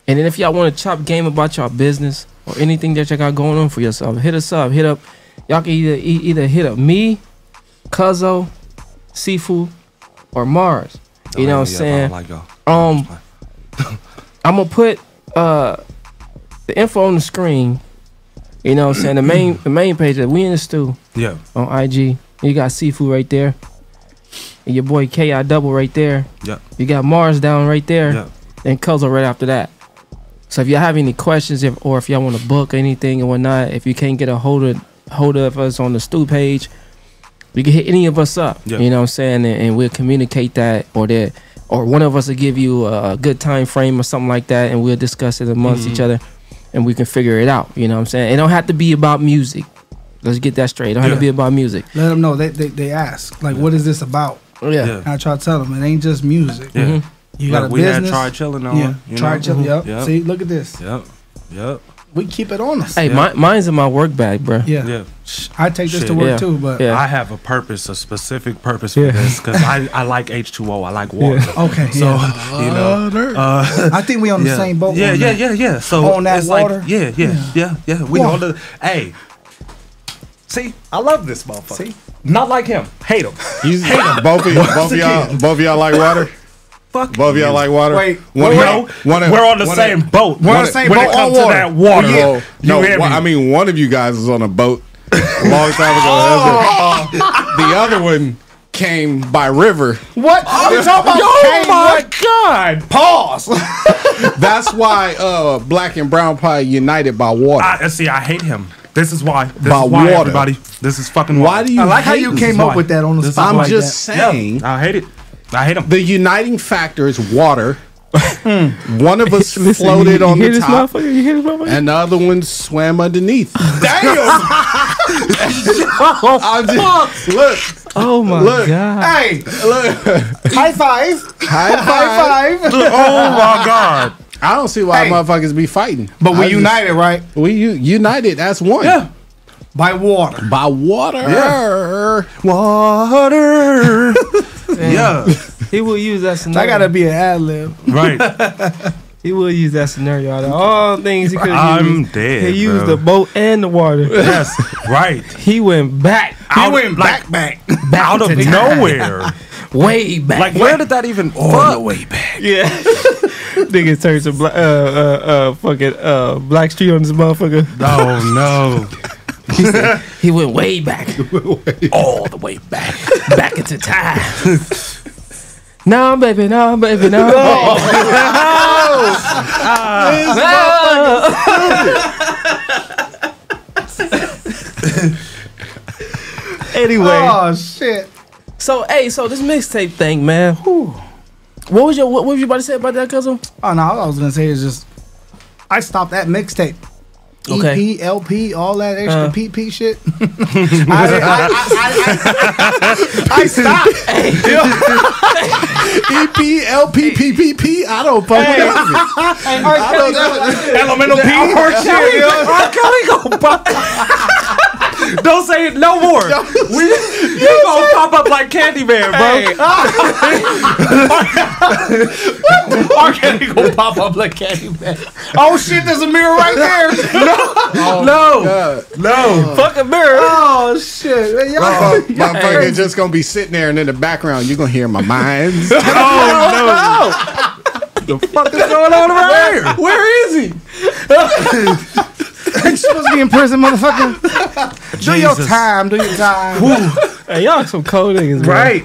S3: and then if y'all want to chop game about y'all business or anything that y'all got going on for yourself, hit us up. Hit up. Y'all can either either hit up me, Cuzzo, Sifu, or Mars. You know what I'm saying?
S6: Like y'all.
S3: Um, I'm gonna put uh the info on the screen. You know what I'm saying? The main the main page that we in the stew
S6: Yeah,
S3: on IG. You got seafood right there. And your boy KI double right there.
S6: yeah,
S3: You got Mars down right there,
S6: yeah.
S3: and Cuzzle right after that. So if y'all have any questions, if, or if y'all want to book anything and whatnot, if you can't get a hold of hold of us on the stew page, you can hit any of us up.
S6: Yeah.
S3: You know what I'm saying, and, and we'll communicate that, or that, or one of us will give you a, a good time frame or something like that, and we'll discuss it amongst each
S6: Mhm.
S3: other, and we can figure it out. You know what I'm saying? It don't have to be about music. Let's get that straight. It don't have to be about music.
S15: Let them know. They, they, they ask, like, what is this about?
S3: Yeah.
S6: Yeah.
S15: I try to tell them, it ain't just music.
S6: Yeah.
S3: Mhm.
S15: You
S6: Like
S15: got a
S6: we had
S15: business.
S6: Try Chillin' on,
S15: Yeah.
S6: you
S15: Try
S6: know?
S15: chilling. Yep.
S6: Yep.
S15: See, look at this.
S6: Yep. Yep.
S15: We keep it on us.
S3: Hey, mi- mine's in my work bag, bro.
S15: Yeah.
S6: Yeah.
S15: I take this
S6: Shit.
S15: to work
S3: Yeah.
S15: too, but
S3: Yeah.
S6: I have a purpose, a specific purpose for
S3: Yeah.
S6: this because I, I like H2O. I like water.
S15: Okay,
S6: So,
S15: yeah.
S6: you know. Uh,
S15: I think we on the same boat.
S6: Yeah, yeah, yeah, yeah. So
S15: On that
S6: it's
S15: water?
S6: Like, yeah, yeah, yeah, yeah, We
S15: Water.
S6: on the. Hey. See, I love this motherfucker. See? Not like him. Hate him.
S1: You,
S6: Hate him.
S1: both of y'all, both of y'all, both of y'all like water.
S6: Fuck
S1: Both of y'all like water.
S15: Wait,
S1: One
S15: wait,
S1: of-
S6: wait.
S1: one of-
S6: We're on the
S1: one of-
S6: same boat.
S15: We're on the
S1: of-
S15: same
S6: when
S15: boat
S6: it
S15: on
S6: comes to that water.
S1: Well, no,
S6: hear me?
S1: I mean one of you guys is on a boat a long time ago. That's it. the other one came by river.
S15: What? What are you talking about?
S6: Oh
S15: Hey,
S6: my
S15: what?
S6: god!
S15: Pause.
S1: That's why uh, black and brown pie united by water.
S6: I, see, I hate him. This is why. This
S1: By
S6: is why,
S1: water.
S6: everybody. This is fucking
S1: Why
S6: water.
S1: do you
S15: I like how you
S1: this?
S15: came
S6: Why?
S15: up with that on the
S6: This
S15: spot.
S1: I'm
S15: like
S1: just
S15: that.
S1: saying.
S6: I hate it. I hate him.
S1: The uniting factor is water. Hmm. one of us
S3: Listen,
S1: floated
S3: you, you
S1: on
S3: hear
S1: the
S3: this
S1: top,
S3: motherfucker? You hear this motherfucker?
S1: and the other one swam underneath.
S15: Damn.
S1: I'm just, look,
S3: oh my
S1: look.
S3: god!
S15: hey,
S1: look.
S15: high five.
S1: High five!
S15: High five.
S6: oh my god.
S1: I don't see why
S15: Hey.
S1: motherfuckers be fighting.
S15: But we
S1: I just-
S15: united, right?
S1: We united as one.
S6: Yeah.
S15: By water.
S1: By water.
S6: Yeah. Water. Yeah.
S3: He will use that scenario.
S15: That gotta be an ad lib.
S6: Right.
S3: He will use that scenario. Out of all things he could have
S6: I'm
S3: used.
S6: dead.
S3: He used
S6: bro.
S3: the boat and the water.
S6: Yes. Right.
S3: He went back.
S15: He
S6: Out-
S15: went
S6: like,
S15: back, back.
S6: out of
S3: to time.
S6: nowhere.
S3: Way back.
S6: Like, where did that even?
S1: On the way back.
S3: Yeah. Nigga turned to black, uh, uh, uh, fucking, uh, Blackstreet on this motherfucker.
S6: Oh no.
S3: He, said, he went way back. All the way back. Back into time. no, baby, no, baby, no. anyway,
S15: Oh shit.
S3: so hey, so this mixtape thing, man. whew. What was your what, what was you about to say about that, cousin?
S15: Oh no, all I was gonna say is just I stopped that mixtape.
S3: Okay.
S15: EP, LP, all that extra
S3: Uh.
S15: PP shit. I, I, I, I, stopped.
S1: EP, LP, PPP. I don't fuck with that.
S15: I don't
S6: Elemental P. R. Kelly go pop. Don't say it no more. We, you gonna pop up like Candyman, bro.
S15: R. Kelly gonna pop up like Candyman. Oh shit, there's a mirror right there.
S6: No, oh, no. No.
S3: Fucking mirror.
S15: Oh shit. Man, y'all,
S1: Oh,
S15: y'all
S1: motherfucker
S15: crazy.
S1: just gonna be sitting there, and in the background, you're gonna hear my minds.
S6: Oh no. The fuck is going on around here?
S1: Where is he?
S15: You supposed to be in prison, motherfucker. Do your time. Do your time.
S3: Hey, y'all some cold niggas, man.
S6: Right.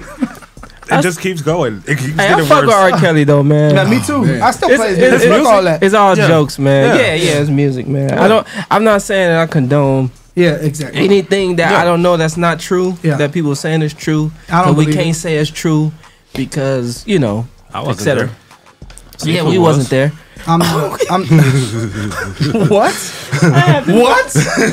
S6: It just keeps going. It keeps
S3: Hey, I
S6: getting
S3: fuck with
S6: worse.
S3: R. Kelly though, man.
S15: Yeah, me too. Oh, I still
S3: It's,
S15: play his
S3: it's,
S15: music.
S3: it's-
S15: Fuck all that.
S3: it's all
S6: Yeah.
S3: jokes, man.
S6: Yeah.
S3: Yeah. yeah, it's music, man. I don't. I'm not saying that I condone
S15: Yeah, exactly.
S3: anything that I don't know that's not true.
S15: Yeah.
S3: That people saying is true.
S15: I don't
S3: but we
S15: believe
S3: can't
S15: it.
S3: say it's true because you know,
S6: I wasn't
S3: etc.
S6: there.
S3: Yeah, we
S6: was.
S3: wasn't there.
S15: I'm, I'm, what? what?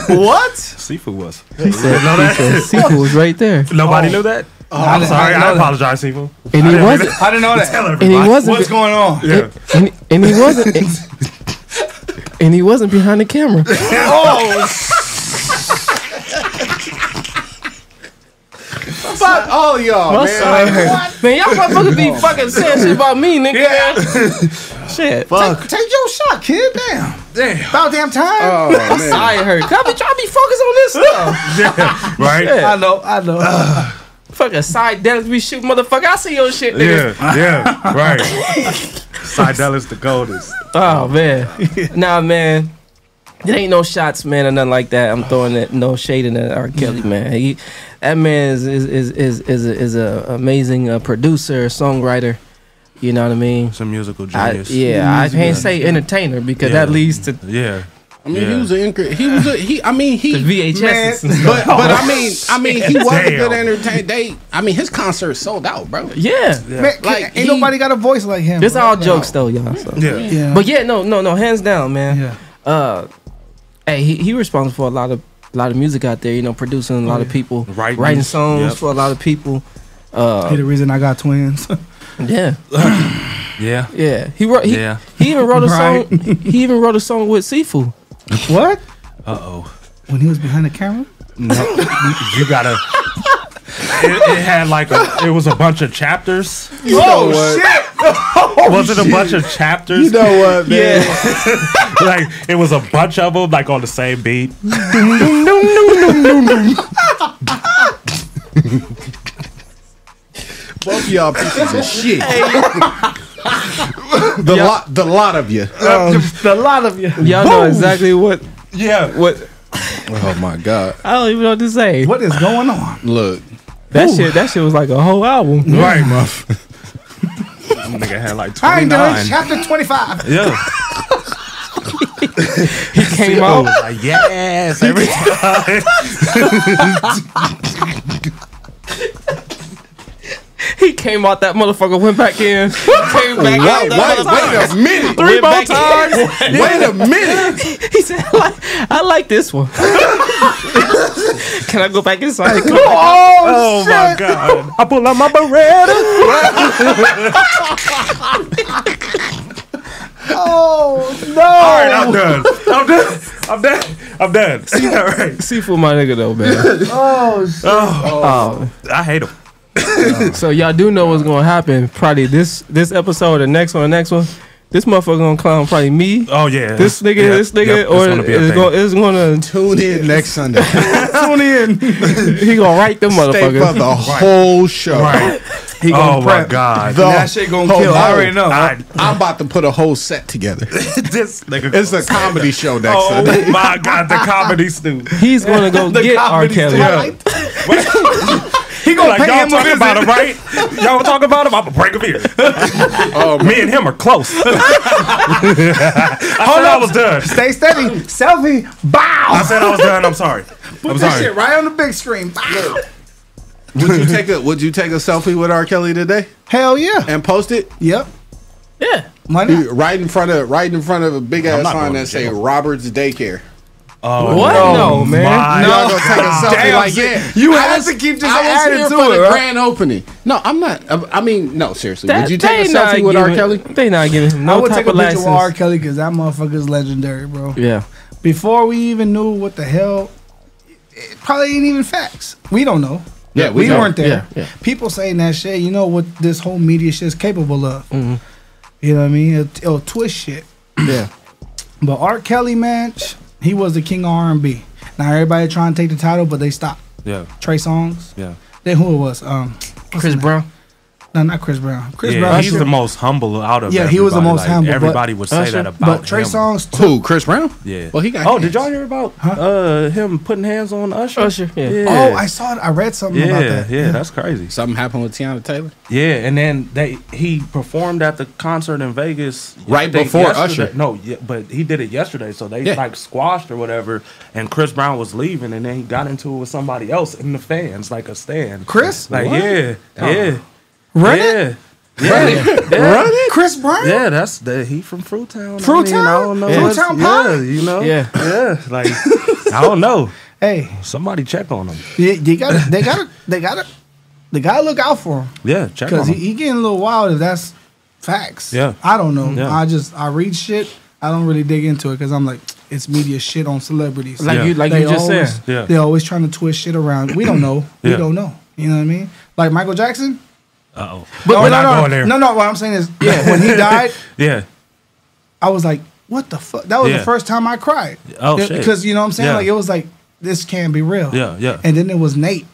S15: what?
S6: Seafood was.
S3: He said, he said Seafood was right there,
S6: Nobody knew that. Oh,
S15: I'm
S6: sorry.
S15: I
S6: I apologize, Seafood.
S3: and he wasn't.
S15: I didn't know that.
S6: Tell
S3: And he wasn't.
S15: What's going on?
S6: Yeah.
S3: and, and he wasn't. and he wasn't behind the camera.
S15: Oh,
S1: Fuck all y'all, man.
S3: side hurt. Man, y'all motherfuckers be fucking saying shit about me, nigga. Shit.
S15: take, take your shot, kid. Damn.
S6: Damn.
S15: About damn time.
S1: Oh
S3: My
S1: man.
S3: side hurt. Cause I be trying to be focused on this stuff.
S6: Yeah. Right.
S3: Yeah.
S15: I know. I know.
S3: Fucking side Dallas be shooting motherfucker. I see your shit, nigga.
S6: Yeah. Yeah. Right. Sidell is the goldest.
S3: Oh man. nah, man. It ain't no shots, man, or nothing like that. I'm throwing it, no shade in that R. Kelly, man. He, that man is is is is is a, is a amazing uh, producer, songwriter. You know what I mean?
S6: Some musical
S3: I,
S6: genius.
S3: yeah, I can't say entertainer because
S6: Yeah.
S3: that leads to
S6: Yeah.
S1: I mean,
S6: Yeah.
S1: he was an incre- he was a he. I mean, he.
S3: the VHS.
S15: Man.
S3: and stuff.
S1: But but I mean I mean he was a good entertainer. They I mean his concert sold out, bro.
S3: Yeah,
S15: Man,
S1: Like,
S15: like, ain't
S1: he-
S15: nobody got a voice like him.
S3: this
S15: bro.
S3: all jokes though, y'all. So.
S6: Yeah.
S15: Yeah.
S3: But yeah, no, no, no, hands down, man.
S15: yeah.
S3: Uh, hey, he he responsible for a lot of a lot of music out there. You know, producing a lot of people,
S6: Writing.
S3: writing songs
S6: Yep.
S3: for a lot of people. Uh,
S15: He the reason I got twins.
S3: yeah,
S6: Yeah.
S3: yeah. He wrote. He,
S6: Yeah.
S3: he even wrote a
S15: Right.
S3: song. He even wrote a song with Sifu.
S15: What?
S6: Uh oh.
S15: When he was behind the camera?
S6: No, you gotta. It, it had like a, it was a bunch of chapters.
S5: You know what?
S15: shit!
S6: was it a bunch of chapters?
S5: You know what, man?
S6: Yeah. like it was a bunch of them, like on the same beat.
S5: Both y'all pieces of shit. the lot, the lot of you.
S15: Um, the lot of you.
S3: Y'all know exactly what.
S6: Yeah.
S3: What?
S5: Oh my god!
S3: I don't even know what to say.
S15: What is going on?
S5: Look,
S3: That shit. That shit was like a whole album.
S6: Right, muff. Nigga had like
S15: I ain't doing
S6: nine.
S15: chapter 25.
S6: Yeah.
S3: He came
S6: I oh,
S3: out.
S6: was like, yes, every time.
S3: He came out. That motherfucker went back in. Came back out.
S5: Wait,
S3: that
S5: wait, wait a minute.
S3: Three
S5: Went
S3: more times.
S5: in. Wait a minute.
S3: He said, I like, I like this one. Can I go back inside? Come
S6: oh, oh, my god! I pull out my Beretta.
S15: Oh, no.
S6: All right, I'm done. I'm done. I'm done. I'm done. See, all right.
S3: Seafood, my nigga, though, man.
S15: Oh, shit.
S6: Oh, oh. I hate him.
S3: so y'all do know what's gonna happen. Probably this this episode, or the next one, the next one. This motherfucker gonna clown probably me.
S6: Oh yeah.
S3: This nigga,
S6: Yeah.
S3: this nigga,
S6: Yep, it's
S3: or
S6: gonna be a
S3: is gonna, is gonna
S5: Tune in next Sunday.
S15: Tune in.
S3: he gonna write them
S5: Stay for
S3: motherfuckers.
S5: the whole show.
S6: Right.
S15: He gonna
S6: Oh my
S15: prep.
S6: god.
S5: The
S15: that shit gonna
S5: whole-
S15: kill. I already know.
S6: I,
S5: I'm about to put a whole set together.
S6: this nigga.
S5: It's a comedy show next
S6: Oh
S5: Sunday.
S6: my god, the comedy stew.
S3: He's gonna go
S15: The
S3: get R.
S15: comedy
S3: Kelly.
S15: Stew. He gonna
S6: Like
S15: pay
S6: y'all
S15: him a
S6: talking
S15: visit.
S6: about him, right? Y'all talking about him? I'm gonna break him here.
S5: Oh,
S6: Me and him are close. I said I was done.
S15: Stay steady. Selfie. Bow.
S6: I said I was done. I'm sorry.
S15: Put
S6: I'm
S15: that
S6: sorry.
S15: shit right on the big screen. Bow.
S5: would you take a Would you take a selfie with R. Kelly today
S15: Hell yeah.
S5: and post it?
S15: Yep.
S3: Yeah.
S15: Money.
S5: Right in front of right in front of a big ass sign that say. Roberts Daycare.
S6: Oh
S3: What? No, man.
S6: my
S5: Y'all gonna take a
S6: God.
S5: selfie
S15: Damn,
S5: like yeah.
S15: you
S5: I
S15: had to keep this
S5: I was
S15: added
S5: here
S15: to
S5: for
S15: it,
S5: the
S15: right?
S5: grand opening. No, I'm not. I mean, no, seriously.
S3: That-
S5: would you take a
S3: they not
S5: selfie with R.
S3: giving-
S5: Kelly?
S3: They not giving him
S15: I
S3: no
S15: would
S3: type
S15: take a
S3: of
S15: picture
S3: license.
S15: with R. Kelly because that motherfucker's legendary, bro.
S3: Yeah.
S15: Before we even knew what the hell, it probably ain't even facts. We don't know.
S5: Yeah,
S15: we,
S5: we
S15: weren't there.
S3: Yeah, yeah.
S15: People saying that shit. You know what this whole media shit is capable of.
S3: Mm-hmm.
S15: You know what I mean? It'll, it'll twist shit.
S3: Yeah.
S15: But R. Kelly, man, sh- he was the king of R and B. Now everybody trying to take the title, but they stopped.
S6: Yeah,
S15: Trey Songz.
S6: yeah.
S15: Then who it was? Um,
S3: Chris
S15: his?
S3: Brown.
S15: No, not Chris Brown. Chris
S6: yeah,
S15: Brown.
S6: he's
S15: sure.
S6: the most humble out of
S15: Yeah, he was the most
S6: Like,
S15: humble,
S6: Everybody would say
S3: Usher-
S6: that about him.
S15: But Trey
S6: him.
S15: Songz. Too.
S5: Who? Chris Brown?
S6: Yeah.
S5: Well, he got.
S6: Oh, did y'all hear about uh him putting hands on Usher?
S3: Usher, yeah.
S15: Oh, I saw it. I read something
S6: yeah,
S15: about that.
S6: yeah, that's crazy.
S5: Something happened with Teyana Taylor.
S6: Yeah, and then they he performed at the concert in Vegas
S5: Right
S6: I
S5: before
S6: yesterday.
S5: Usher.
S6: No, yeah, but he did it yesterday, so they
S5: Yeah.
S6: like squashed or whatever. And Chris Brown was leaving, and then he got into it with somebody else in the fans, like a stand.
S15: Chris?
S6: Like
S5: What?
S6: yeah,
S5: Oh.
S6: yeah,
S15: Run
S6: yeah,
S15: it?
S6: yeah, yeah.
S15: Run it? Chris Brown?
S6: Yeah, that's the he from Fruitown.
S15: Fruitown?
S6: I, mean, I don't know.
S15: Yeah.
S6: what's-
S15: Fruitown
S6: Yeah,
S15: Pie?
S6: you know.
S3: Yeah.
S6: yeah. Like I don't know.
S15: Hey,
S6: Somebody check on him.
S15: you, you got they got to they got to they got to look out for him
S6: Yeah, check on
S15: because he,
S6: him.
S15: he getting a little wild if that's facts.
S6: Yeah.
S15: I don't know.
S6: Yeah.
S15: I just I read shit. I don't really dig into it because I'm like it's media shit on celebrities.
S3: Like
S6: Yeah.
S3: you, like
S15: They
S3: you just
S15: always,
S3: said.
S6: Yeah.
S15: They always trying to twist shit around. We don't know. We don't know. You know what I mean? Like Michael Jackson.
S6: Uh oh.
S15: But,
S6: We're
S15: but
S6: not
S15: no, no,
S6: going there.
S15: no, no. What I'm saying is, yeah, when he died,
S6: Yeah.
S15: I was like, what the fuck? That was
S6: Yeah.
S15: the first time I cried.
S6: Oh, shit.
S15: Because you know what I'm saying?
S6: Yeah.
S15: Like it was like this can't be real.
S6: Yeah, yeah.
S15: And then it was Nate. You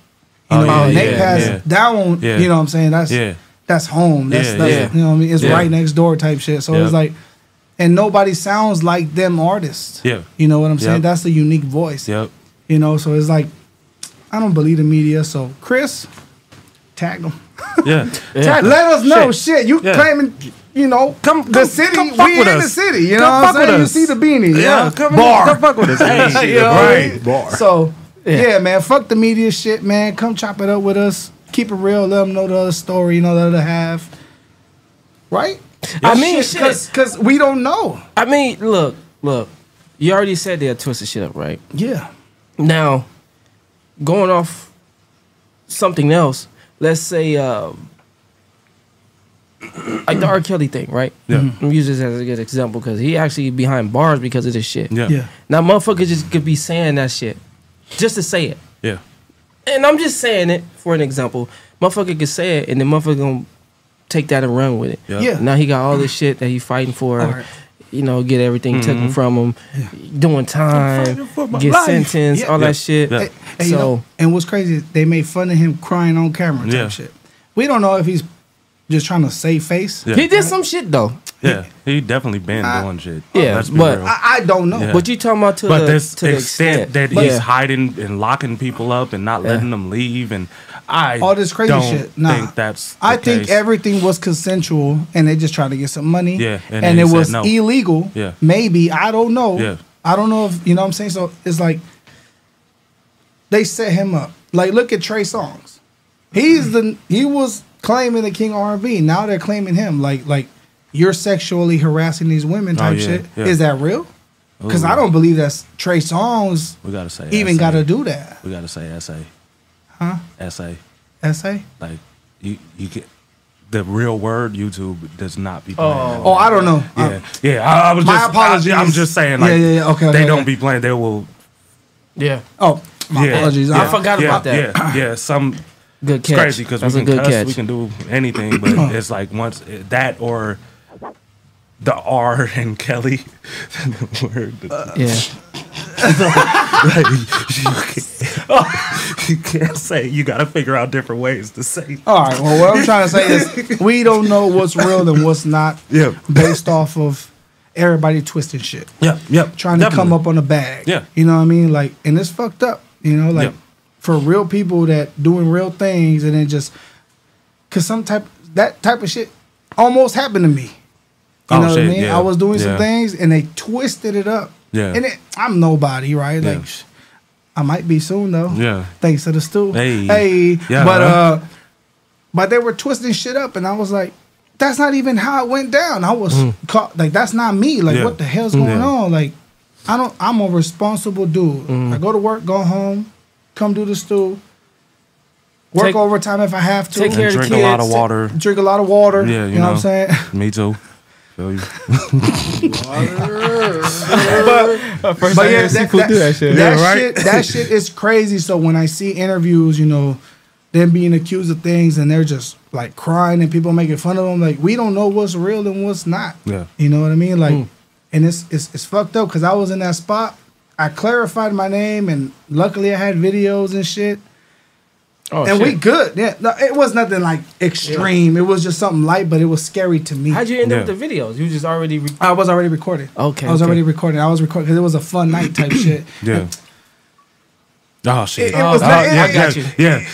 S6: Oh,
S15: know,
S6: yeah,
S15: Nate
S6: yeah,
S15: passed
S6: yeah.
S15: that one.
S6: Yeah.
S15: You know what I'm saying? That's
S6: Yeah.
S15: that's home. That's,
S6: Yeah,
S15: that's
S6: yeah.
S15: you know what I mean? It's
S6: Yeah.
S15: right next door type shit. So
S6: Yeah.
S15: it's like, and nobody sounds like them artists.
S6: Yeah.
S15: You know what I'm saying?
S6: Yep.
S15: That's the unique voice.
S6: Yep.
S15: You know, so it's like, I don't believe the media. So Chris, tag them.
S6: Yeah.
S15: Tag- Let us know.
S6: Shit.
S15: Shit, you
S6: Yeah.
S15: claiming, you know,
S6: Come-
S15: the
S6: come-
S15: city.
S6: come fuck
S15: we in the city. You know what I'm saying? You see the beanie.
S6: Yeah,
S15: Yeah,
S6: come
S15: bar.
S6: come fuck with us. Hey,
S15: You know mean?
S5: Bar.
S15: So
S3: Yeah.
S15: yeah. man, fuck the media shit, man. Come chop it up with us. Keep it real. Let them know the other story. You know the other half. Right?
S3: I mean, shit.
S15: because we don't know.
S3: I mean, look, look. You already said they'll twist the shit up, right?
S15: Yeah.
S3: Now, going off something else, let's say um, like the R. Kelly thing, right?
S6: Yeah.
S3: I'm using this as a good example because he actually behind bars because of this shit.
S6: Yeah. Yeah.
S3: Now motherfuckers just could be saying that shit just to say it.
S6: Yeah.
S3: And I'm just saying it for an example. Motherfucker could say it and the motherfucker gonna take that and run with it.
S15: Yeah. Yeah.
S3: Now he got all this shit that he fighting for.
S15: Alright.
S3: You know, get everything taken
S15: Mhm.
S3: from him, doing time, get
S15: life.
S3: sentenced,
S15: Yeah.
S3: all
S15: Yeah.
S3: that shit.
S15: Hey, hey, you
S3: so
S15: know, and what's crazy is they made fun of him crying on camera type
S6: Yeah.
S15: shit. We don't know if he's just trying to save face.
S6: Yeah.
S3: he did some shit though.
S6: Yeah, he definitely been
S15: I-
S6: doing shit.
S3: Yeah,
S6: Let's be
S3: but-
S6: real.
S15: I, I don't know.
S6: Yeah.
S3: But you talking about to
S6: but
S3: the
S6: this
S3: to
S6: extent,
S3: extent
S6: that
S3: Yeah.
S6: he's hiding and locking people up and not letting them leave, and I
S15: all this crazy
S6: don't
S15: shit. Nah,
S6: think that's.
S15: I
S6: the
S15: think everything was consensual, and they just trying to get some money.
S6: Yeah, and
S15: and, it was
S6: no.
S15: illegal.
S6: Yeah.
S15: maybe I don't know.
S6: Yeah.
S15: I don't know if you know what I'm saying. So it's like they set him up. Like look at Trey Songz. He's the he was claiming the king of R&B. Now they're claiming him. Like like you're sexually harassing these women
S6: Oh,
S15: type
S6: yeah,
S15: shit.
S6: yeah.
S15: Is that real? Because I don't believe that's Trey Songz
S6: We gotta say
S15: even
S6: essay.
S15: got to do that.
S6: We gotta say essay.
S15: Huh?
S6: Essay.
S15: Essay?
S6: Like you, you get the real word. YouTube does not be.
S15: Oh.
S6: Playing
S15: Oh, I don't know.
S6: Yeah,
S15: Uh,
S6: yeah. I, I was
S15: my
S6: just.
S15: apologies.
S6: I, am just saying.
S15: Yeah,
S6: Like,
S15: yeah, yeah. Okay,
S6: They
S15: okay,
S6: don't be playing. They will.
S3: Yeah.
S15: Oh, my
S6: yeah,
S15: apologies.
S6: yeah,
S15: I forgot
S6: yeah,
S15: about that.
S6: Yeah, yeah. Some.
S3: Good
S6: It's crazy because we can cuss,
S3: catch.
S6: we can do anything, but it's like once it- that or the R and Kelly, the word.
S3: Uh, yeah.
S6: Like, you, can't, you can't say. You got to figure out different ways to say.
S15: All right. Well, what I'm trying to say is we don't know what's real and what's not.
S6: Yeah.
S15: Based off of everybody twisting shit.
S6: Yep. Yep.
S15: Trying to come up on the bag.
S6: Yeah.
S15: You know what I mean? Like, and it's fucked up. You know, like
S6: Yeah.
S15: for real people that doing real things and then just cause some type that type of shit almost happened to me. You
S6: Oh,
S15: know what I mean?
S6: yeah,
S15: I was doing some things and they twisted it up.
S6: Yeah.
S15: And it, I'm nobody, right?
S6: Yeah.
S15: Like, I might be soon though.
S6: Yeah.
S15: Thanks to the Stu.
S6: Hey.
S15: Hey.
S6: Yeah,
S15: but uh, but they were twisting shit up, and I was like, that's not even how it went down. I was
S6: Mm.
S15: caught like that's not me. Like
S6: Yeah.
S15: what the hell's going
S6: Yeah.
S15: on? Like I don't. I'm a responsible dude.
S6: Mm.
S15: I go to work, go home, come do the Stu. Work
S3: Take-
S15: overtime if I have to.
S3: take care of the kids.
S6: drink a lot of
S3: kids.
S6: water.
S15: Drink a lot of water.
S6: Yeah, you,
S15: you know, what I'm saying.
S6: Me too. Feel you.
S15: but,
S3: First
S15: but yeah,
S3: heard
S15: that,
S3: seafood
S15: that,
S3: do that shit.
S15: that
S3: Yeah, right?
S15: shit, that shit is crazy. So when I see interviews, you know, them being accused of things and they're just like crying and people making fun of them, like we don't know what's real and what's not.
S6: Yeah.
S15: You know what I mean? Like, and it's it's it's fucked up because I was in that spot. I clarified my name and luckily I had videos and shit.
S3: Oh,
S15: and we good. Yeah, no, it was nothing like extreme. It was just something light, but it was scary to me.
S3: How'd you end up with the videos? You just already. Re-
S15: I was already recording.
S3: Okay,
S15: I was
S3: okay.
S15: already recording. I was recording because it was a fun night type shit.
S6: Yeah. Oh shit.
S15: It- it was
S6: oh,
S15: not- it-
S6: yeah,
S15: I got
S6: yeah,
S15: you.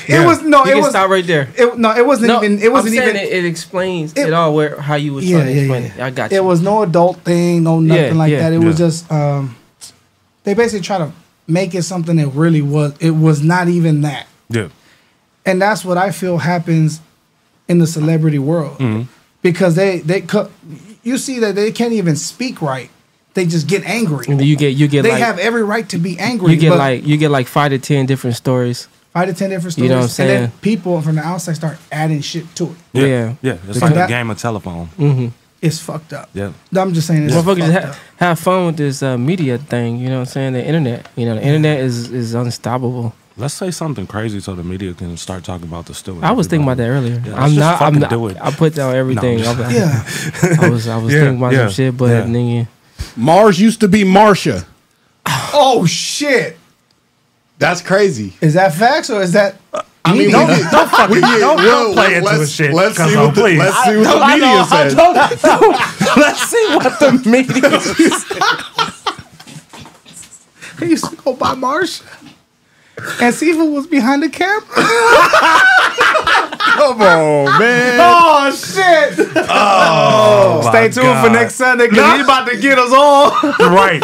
S6: Yeah.
S15: It was no.
S3: you
S15: it
S3: can
S15: was
S3: stop right there.
S15: It, no, it wasn't
S3: No,
S15: even. It wasn't
S3: I'm
S15: even.
S3: It, it explains it, all where how you was
S15: yeah,
S3: trying to
S15: yeah,
S3: explain
S15: yeah.
S3: it. I got you.
S15: It was no adult thing, no nothing
S3: Yeah,
S15: like
S3: yeah.
S15: that. It was just. um They basically try to make it something that really was. It was not even that,
S6: Yeah.
S15: and that's what I feel happens in the celebrity world
S6: Mhm.
S15: because they they. You see that they can't even speak right. They just get angry.
S3: And you get you get
S15: they
S3: like
S15: have every right to be angry.
S3: you get like you get like five to ten different stories.
S15: five to ten different stories,
S3: You know what I'm
S15: and then
S3: saying?
S15: people from the outside start adding shit to it.
S6: Yeah.
S3: Yeah.
S6: Yeah. It's
S15: Because
S6: like
S15: that-
S6: a game of telephone.
S3: Mm-hmm.
S15: It's fucked up.
S6: Yeah.
S15: I'm just saying, it's
S3: Motherfuckers
S15: fucked
S3: just
S15: up.
S3: ha- have fun with this uh, media thing. You know what I'm saying? The internet. You know, the internet is is unstoppable.
S6: Let's say something crazy so the media can start talking about the story.
S3: I was thinking about that earlier.
S6: Yeah, let's
S3: I'm not. I'm not.
S6: do it.
S3: I put down everything.
S6: No,
S3: I'm
S15: Yeah.
S3: I was. I was
S6: Yeah,
S3: thinking about
S6: yeah,
S3: some shit, but
S6: yeah.
S3: nigga.
S5: Mars used to be Marsha.
S15: Oh shit!
S5: That's crazy.
S15: Is that facts or is that?
S5: Uh, I mean,
S6: Don't-
S5: we-
S6: don't fucking-
S5: we-
S6: don't- don't play into
S5: let's,
S6: this shit,
S5: Let's see
S6: Cuzzo,
S5: what the,
S6: please.
S5: let's see what
S6: I-
S5: the
S6: I
S5: media
S6: know,
S5: says.
S6: don't- don't- Let's see what the media says.
S15: I used to go by Marsh. And Sifa was behind the camera.
S5: Come on, man.
S15: Oh shit!
S6: Oh,
S15: Stay
S6: my
S15: tuned for next Sunday because he's about to get us all.
S6: right.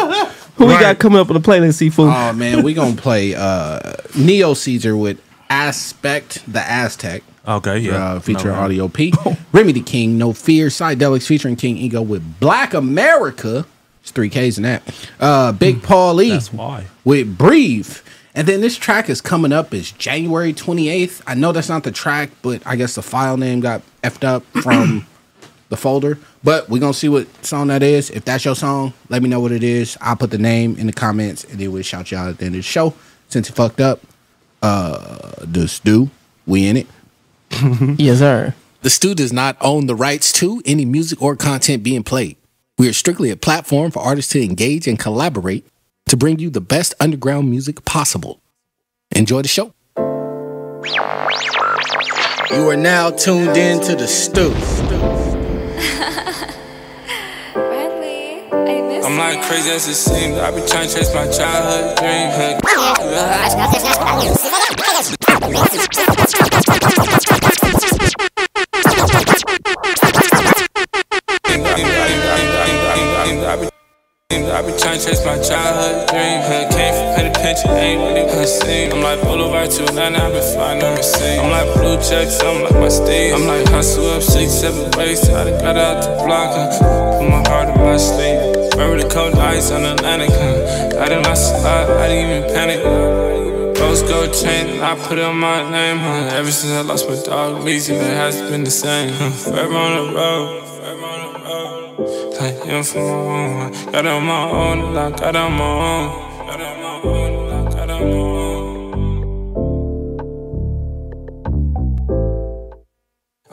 S3: Who we
S6: Right.
S3: got coming up on the playlist? Seafood.
S1: Oh man, we gonna play uh Neo Caesar with Aspect the Aztec.
S6: Okay, yeah.
S1: Uh, featuring
S6: No, no.
S1: Audio P. Remy the King, No Fear, Psydelics featuring King Ego with Black America. It's three K's in that. Uh, Big Paul E.
S6: That's why.
S1: with Breathe. And then this track is coming up is January 28th. I know that's not the track, but I guess the file name got effed up from the folder. But we're gonna see what song that is. If that's your song, let me know what it is. I'll put the name in the comments and then we'll shout you out at the end of the show. Since you fucked up, uh, the Stu, we in it.
S3: yes, sir.
S1: The Stu does not own the rights to any music or content being played. We are strictly a platform for artists to engage and collaborate to bring you the best underground music possible. Enjoy the show. You are now tuned in to the Stu.
S22: I'm like crazy as it seems. I be trying to chase my childhood dream. I be trying to chase my childhood dream. Huh, Came from petty pension, ain't really been seen. I'm like Boulevard to Atlanta, I been flying overseas. I'm like blue checks, I'm like my Steve. I'm like hustle up six, seven ways. I done got out the block, huh? Put my heart in my sleeve. Remember the cold ice on Atlantic, huh? I didn't lost a lot, I didn't even panic. Rose gold chain, I put on my name, huh? Ever since I lost my dog, Weezy, it hasn't been the same, huh? Forever on the road. Like, young for own. huh? Got on my own, I got on my own. Got on my own,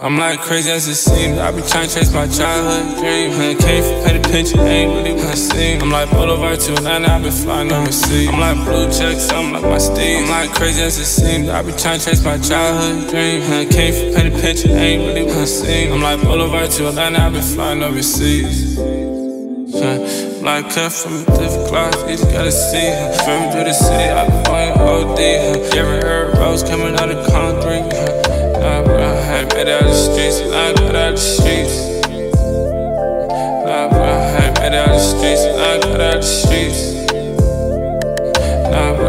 S22: I'm like crazy as it seems. I be trying to chase my childhood dream. Huh, Came from petty pension, ain't really been seen. I'm like Boulevard to Atlanta, I been flying overseas. I'm like blue checks, I'm like my Steve. I'm like crazy as it seems. I be trying to chase my childhood dream. Huh, Came from petty pension, ain't really been seen. I'm like Boulevard to Atlanta, I been flying overseas. Huh, Like cut from a different cloth, you just gotta see her. From through the city, I been going OD. Huh. You ever heard rose coming out of concrete? Bro, I had made out the streets, out the streets. Bro, I out the streets, out the streets. I.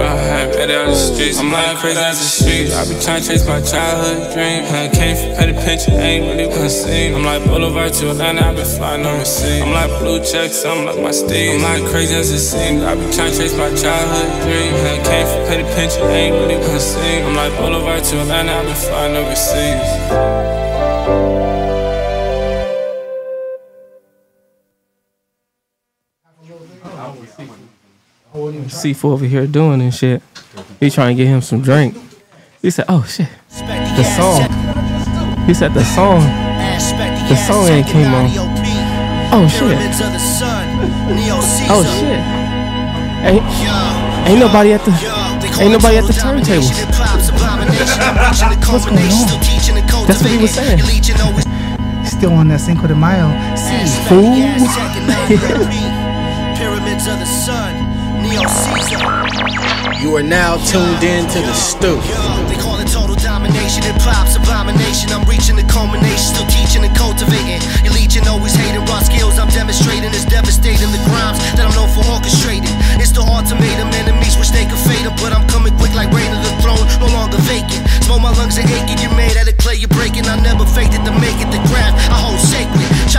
S22: I'm like crazy as the streets. I be trying to chase my childhood dream. Huh, Came from petty pension, ain't really been seen. I'm like Boulevard to Atlanta, I been flying overseas. I'm like blue checks, I'm like my Steve. I'm like crazy as it seems. I be trying to chase my childhood dream. Huh, Came from petty pension, ain't really been seen. I'm like Boulevard to Atlanta, I been flying overseas.
S3: C4 over here doing and shit. He trying to get him some drink. He said, "Oh shit, the song." He said the song. The song ain't came on. Oh shit. Oh shit. Ain't ain't nobody at the ain't nobody at the turntables. What's going on? That's what he was saying.
S15: Still on that Cinco de Mayo.
S3: Fool.
S8: Pyramids of the sun, Neo Caesar.
S1: You are now tuned in to the Stu.
S8: They call it total domination. Hip hop's abomination. I'm reaching the culmination, still teaching and cultivating. Your legion always hating raw skills. I'm demonstrating is devastating the crimes that I'm known for orchestrating. It's the ultimatum, enemies wish they could fade 'em, but I'm coming quick like rain to the throne, no longer vacant. Smoke my lungs are aching. You're made out of clay, you're breaking. I never faked it to make it. The craft I hold sacred.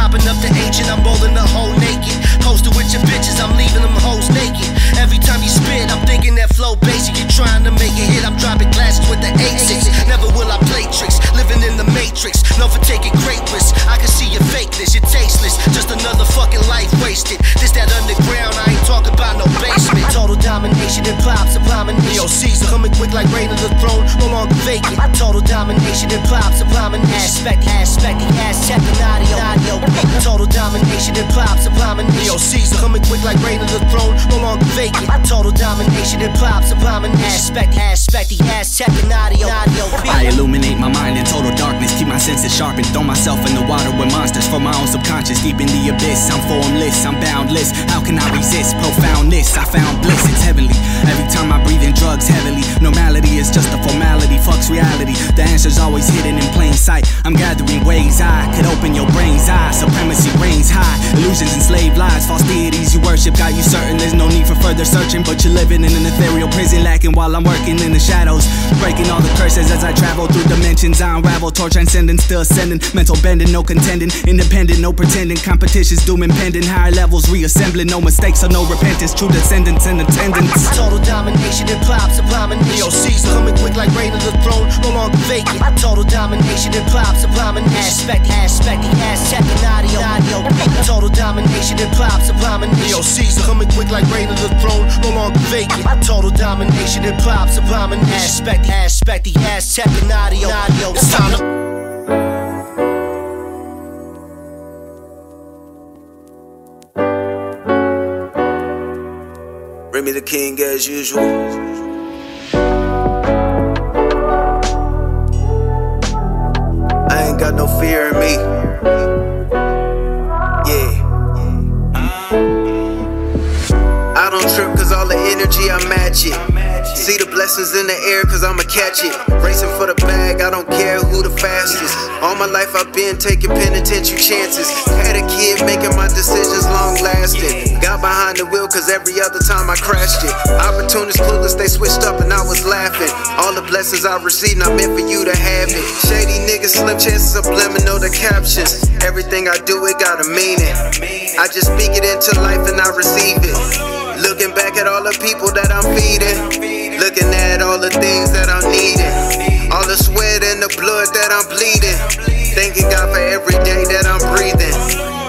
S8: Chopping up the ancient, I'm rolling the whole naked. Posted with your bitches, I'm leaving them hoes naked. Every time you spit, I'm thinking that flow basic. You're trying to make a hit, I'm dropping glasses with the A6. Never will I living in the matrix. Known for taking great risks. I can see your fakeness, you're tasteless. Just another fucking life wasted. This that underground, I ain't talking about no basement. Total domination, hip hop's abomination. Neo Caesar coming quick like rain to the throne, no longer vacant. Total domination, hip hop's abomination. Aspect, aspect, checking audio, audio. Total domination, hip hop's abomination. Neo Caesar coming quick like rain to the throne, no longer vacant. Total domination, hip hop's abomination. Aspect, aspect, checking audio, audio.
S23: I illuminate my mind in total darkness, keep my senses sharpened. Throw myself in the water with monsters for my own subconscious. Deep in the abyss, I'm formless, I'm boundless. How can I resist profoundness? I found bliss, it's heavenly. Every time I breathe in drugs heavily, normality is just a formality, fucks reality. The answer's always hidden in plain sight. I'm gathering ways I could open your brain's eye. Supremacy reigns high, illusions enslaved lies, false deities you worship. Got you certain there's no need for further searching, but you're living in an ethereal prison, lacking while I'm working in the shadows. Breaking all the curses as I travel through dimensions. I unravel, toward transcending, still ascending. Mental bending, no contending. Independent, no pretending. Competition's doom impending. Higher levels reassembling. No mistakes or no repentance. True descendants in attendance.
S8: Total domination, hip hop's abomination. Neo Caesar coming quick like rain to the throne, no longer
S24: vacant. Total domination and plops, abomination. Aspect, aspect, ass checking audio, audio. Total domination and plops, abomination.
S25: Yo, Caesar coming quick like rain to the throne, no longer vacant.
S24: Total domination and plops, abomination. Aspect, aspect, ass checking audio, audio.
S25: It's time to.
S26: Remy the King as usual. I ain't got no fear in me. Cause all the energy I match it. See the blessings in the air cause I'ma catch it. Racing for the bag, I don't care who the fastest. All my life I've been taking penitentiary chances. Had a kid making my decisions long lasting. Got behind the wheel cause every other time I crashed it. Opportunists clueless, they switched up and I was laughing. All the blessings I received, not meant for you to have it. Shady niggas, slim chances, subliminal the captions. Everything I do, it got a meaning. I just speak it into life and I receive it. Looking back at all the people that I'm feeding. Looking at all the things that I'm needing. All the sweat and the blood that I'm bleeding. Thanking God for every day that I'm breathing.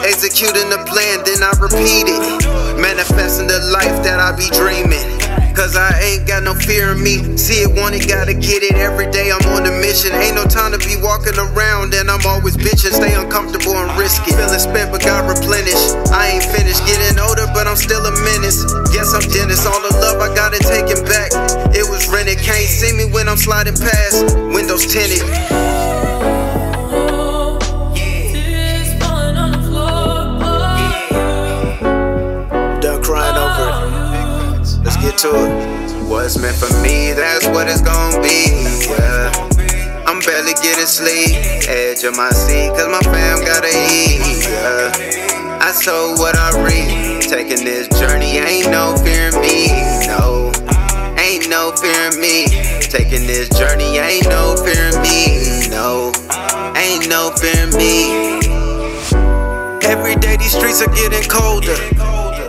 S26: Executing the plan, then I repeat it. Manifesting the life that I be dreaming. Cause I ain't got no fear in me. See it, want it, gotta get it. Every day I'm on a mission. Ain't no time to be walking around, and I'm always bitching. Stay uncomfortable and risky. it. Feeling spent, but got replenished. I ain't finished. Getting older, but I'm still a menace. Guess I'm Dennis. All the love I got it taken back. It was rented. Can't see me when I'm sliding past. Windows tinted. To it. What's meant for me, that's what it's gonna be. Yeah. I'm barely getting sleep. Edge of my seat, cause my fam gotta eat. Yeah. I sow what I reap. Taking this journey, ain't no fear me. No, ain't no fear me. Taking this journey, ain't no fear me. No, ain't no fear me. Every day these streets are getting colder.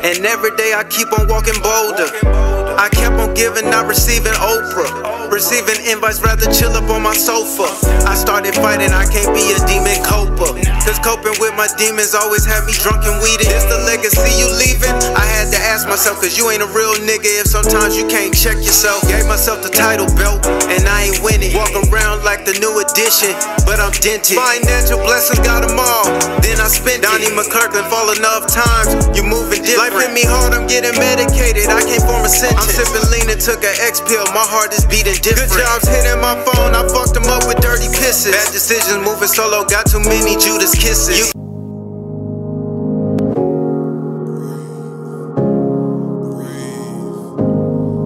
S26: And every day I keep on walking bolder. I kept on giving, not receiving Oprah. Receiving invites, rather chill up on my sofa. I started fighting, I can't be a demon coper. Cause coping with my demons always had me drunk and weeded. Is the legacy you leaving? I had to ask myself, cause you ain't a real nigga if sometimes you can't check yourself. Gave myself the title belt, and I ain't winning. Walk around like the new edition, but I'm dented. Financial blessings got them all. Then I spent Donnie McClurkin fall enough times. You moving different. Life hit me hard, I'm getting medicated. I can't form a sentence. I'm sipping lean and took an X pill. My heart is beating different. Good jobs hitting my phone. I fucked them up with dirty pisses. Bad decisions moving solo. Got too many Judas kisses. You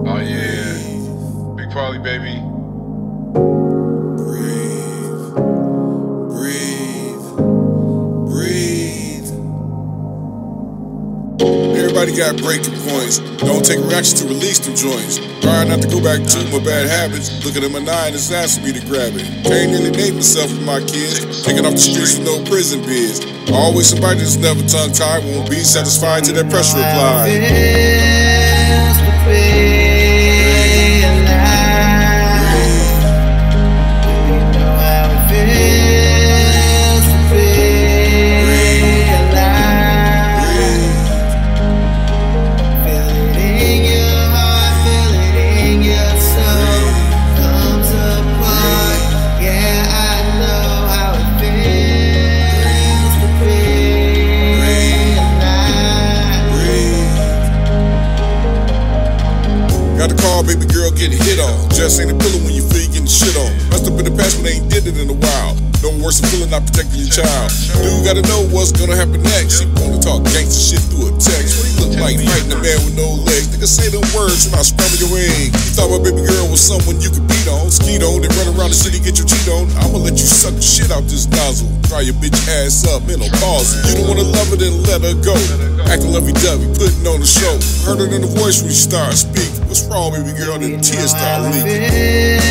S27: Oh yeah, Big Paulie baby. Everybody got breaking points. Don't take reaction to release them joints. Try not to go back to my bad habits. Looking at my nine, it's asking me to grab it. Can't really name myself with my kids. Taking off the streets with no prison bids. Always somebody that's never tongue tied. Won't be satisfied till that pressure applied. Just ain't a pillow worse than feeling not protecting your child. Dude gotta know what's gonna happen next. He wanna talk gangster shit through a text. What he look like fighting a man with no legs? Nigga say them words when I scramble your egg. You thought my baby girl was someone you could beat on. Skeet on, then run around the city, get your cheat on. I'ma let you suck the shit out this nozzle. Dry your bitch ass up, no pause. You don't wanna love her, then let her go. Acting lovey dovey, putting on the show. Heard it in the voice when you start speaking. What's wrong, baby girl? Then tears start leaking.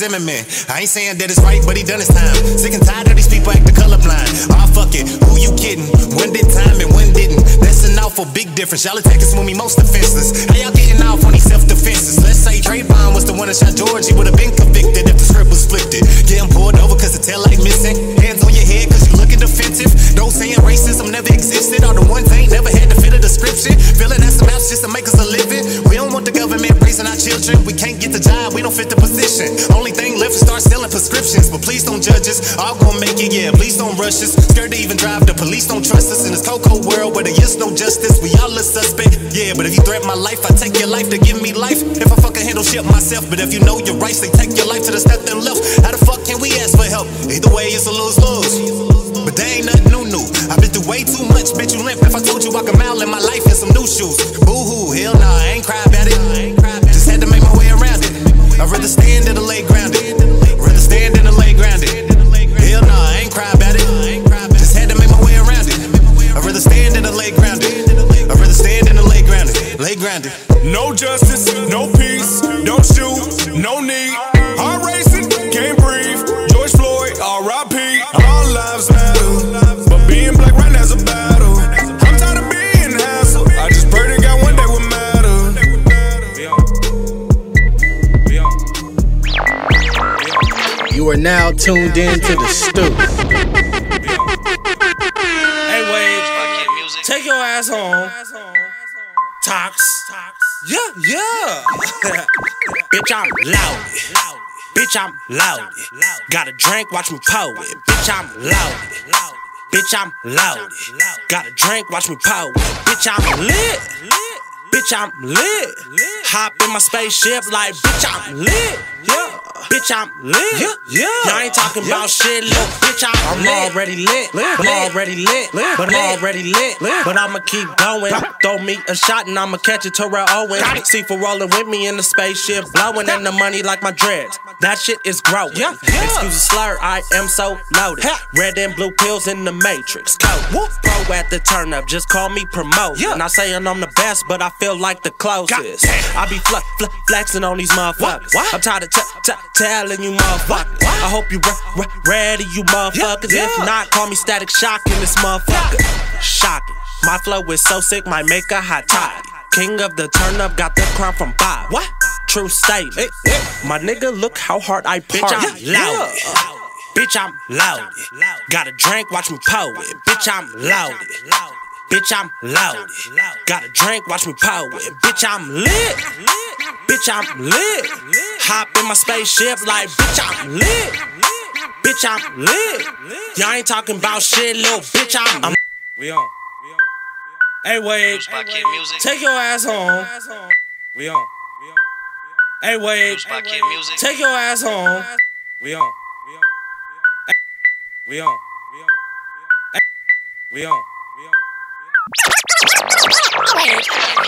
S28: Zimmerman. I ain't saying that it's right, but he done his time. Sick and tired of these people acting colorblind. Ah, fuck it, who you kidding? When did time and when didn't? That's an awful big difference. Y'all attackers when me most defenseless. How y'all getting off on these self defenses? Let's say Trayvon was the one that shot George, he would have been convicted if the script was flipped. It. Get pulled over cause the tail light missing. Hands on your head cause you looking defensive. Those saying racism never existed. All the ones ain't never had to fit a description. Filling out some apps just to make us a living. We don't want the government raising our children. We can't get the job, we don't fit the position. Only thing left is start selling prescriptions. But please don't judge us. All gonna make it, yeah. Please don't rush us. Scared to even drive. The police don't trust us in this cold, cold world where there is no justice. We all a suspect, yeah. But if you threaten my life, I take your life to give me life. If I fucking handle shit myself, but if you know your rights, they take your life to the step then left. How the fuck can we ask for help? Either way, it's a lose lose. But they ain't nothing new, new. I've been through way too much, bet you limp. If I told you I could mile in my life in some new shoes. Boo hoo, hell nah, I ain't cry about it. Just had to make my way around it. I'd rather stand in the lay grounded. Rather stand in the lay grounded. Hell nah, I ain't cry about it. Just had to make my way around it. I'd rather stand in the lay grounded. I'd rather stand in the lay grounded. Lay grounded.
S29: No justice, no
S1: now tuned in to the Stu.
S30: Hey, wait. Take your ass home. Tox. Yeah, yeah. Bitch, I'm loud. Bitch, I'm loud. Got a drink, watch me pour it. Bitch, I'm loud. Bitch, I'm loud. Got a drink, watch me pour it. Bitch, I'm lit. Bitch, I'm lit. Hop in my spaceship like, bitch, I'm lit. Yeah. Bitch, I'm lit. Yeah, yeah. Y'all ain't talking about shit, little bitch. I'm, I'm already lit. lit. But I'm already lit. lit. But I'm already lit. But I'ma keep going. Throw me a shot and I'ma catch it Terrell Owens. See for rolling with me in the spaceship, blowing in the money like my dreads. That shit is growing. Excuse the slur, I am so loaded. Red and blue pills in the matrix. Code. Pro at the turn up, just call me promote. Not saying I'm the best, but I feel like the closest. I be fl- fl- flexing on these motherfuckers. I'm tired of t- t- telling you motherfuckers. I hope you re- re- ready, you motherfuckers. If not, call me static shock in this motherfucker. Shocking. My flow is so sick, might make a hot toddy. King of the turn up, got the crown from Bob. What? True statement. My nigga, look how hard I party. bitch. I'm loud. Bitch, I'm loud. Got a drink, watch me pour it. Bitch, I'm loud. Bitch, I'm loud. Got a drink, watch me pour it. Bitch, I'm lit. Bitch, I'm lit. Hop in my spaceship like, bitch, I'm lit. Bitch, I'm lit. Y'all ain't talking about shit, little bitch. I'm. I'm we on. Hey, wait. Take your ass home. We on. Hey, wait. Take your ass home. We on. We on. We on. We on.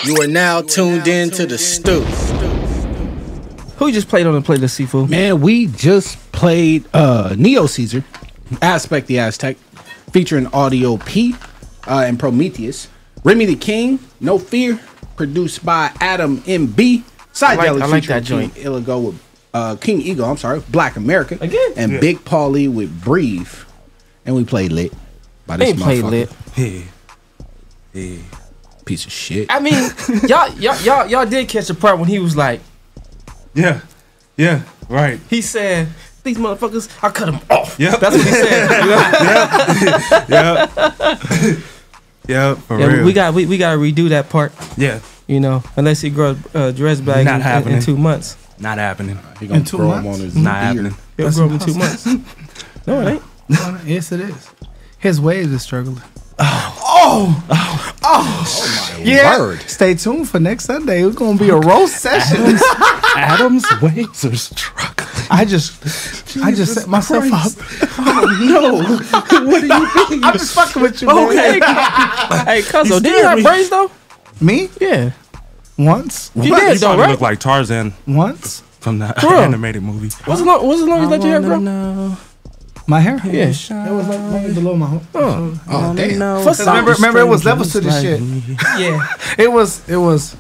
S1: You are now tuned in to the Stu.
S3: Who you just played on the playlist, Seafood?
S1: Man, we just played uh Neo Caesar, Aspect the Aztec, featuring Audio P uh, and Prometheus. Remy the King, No Fear, produced by Adam MB. Side
S3: I like-
S1: Jelly
S3: I like that joint.
S1: King Illigo with uh, King Ego, I'm sorry, Black America.
S3: Again?
S1: And
S3: Yeah.
S1: Big Paulie with Breathe. And we played Lit. By this
S3: Ain't played
S1: motherfucker.
S3: Lit.
S1: Yeah. Yeah. Piece of shit.
S3: I mean, y'all, y'all, y'all, y'all did catch the part when he was like,
S6: Yeah. Yeah. Right.
S3: he said, "These motherfuckers, I cut them off."
S6: Yep.
S3: That's what he said. you know?
S6: Yep. Yep. For
S3: yeah,
S6: real.
S3: we got we, we got to redo that part.
S6: Yeah.
S3: You know, unless he grows uh, dress back
S6: Not
S3: in, in,
S6: happening.
S3: in two months.
S6: Not happening.
S1: He
S15: gonna In two grow 'em months? on his
S6: Not
S15: beard.
S6: happening.
S3: He'll
S15: That's
S3: grow them in two months. No, it ain't.
S15: No, no, yes, it is. His waves is struggling.
S3: Oh,
S15: oh, oh, oh yeah.
S1: word.
S15: Stay tuned for next Sunday. It's gonna be a roast session.
S6: Adam's waves are struggling.
S15: I just, I just set myself up.
S1: Oh no! what do you mean?
S15: I'm just fucking with you.
S3: Okay.
S15: man.
S3: hey, Cuzzo, did you have
S15: me.
S3: braids though?
S15: Me?
S3: Yeah.
S15: Once.
S3: You
S6: You
S3: did though,
S6: probably
S3: right?
S6: look like Tarzan
S15: Once.
S6: from that animated movie.
S3: What's the long, what's the longest that you have, bro?
S6: know.
S15: My hair?
S3: Yeah.
S15: It was like right below my.
S3: Oh,
S1: oh damn.
S15: Because remember, remember, it was levels to the shit.
S3: yeah.
S15: It was. It was.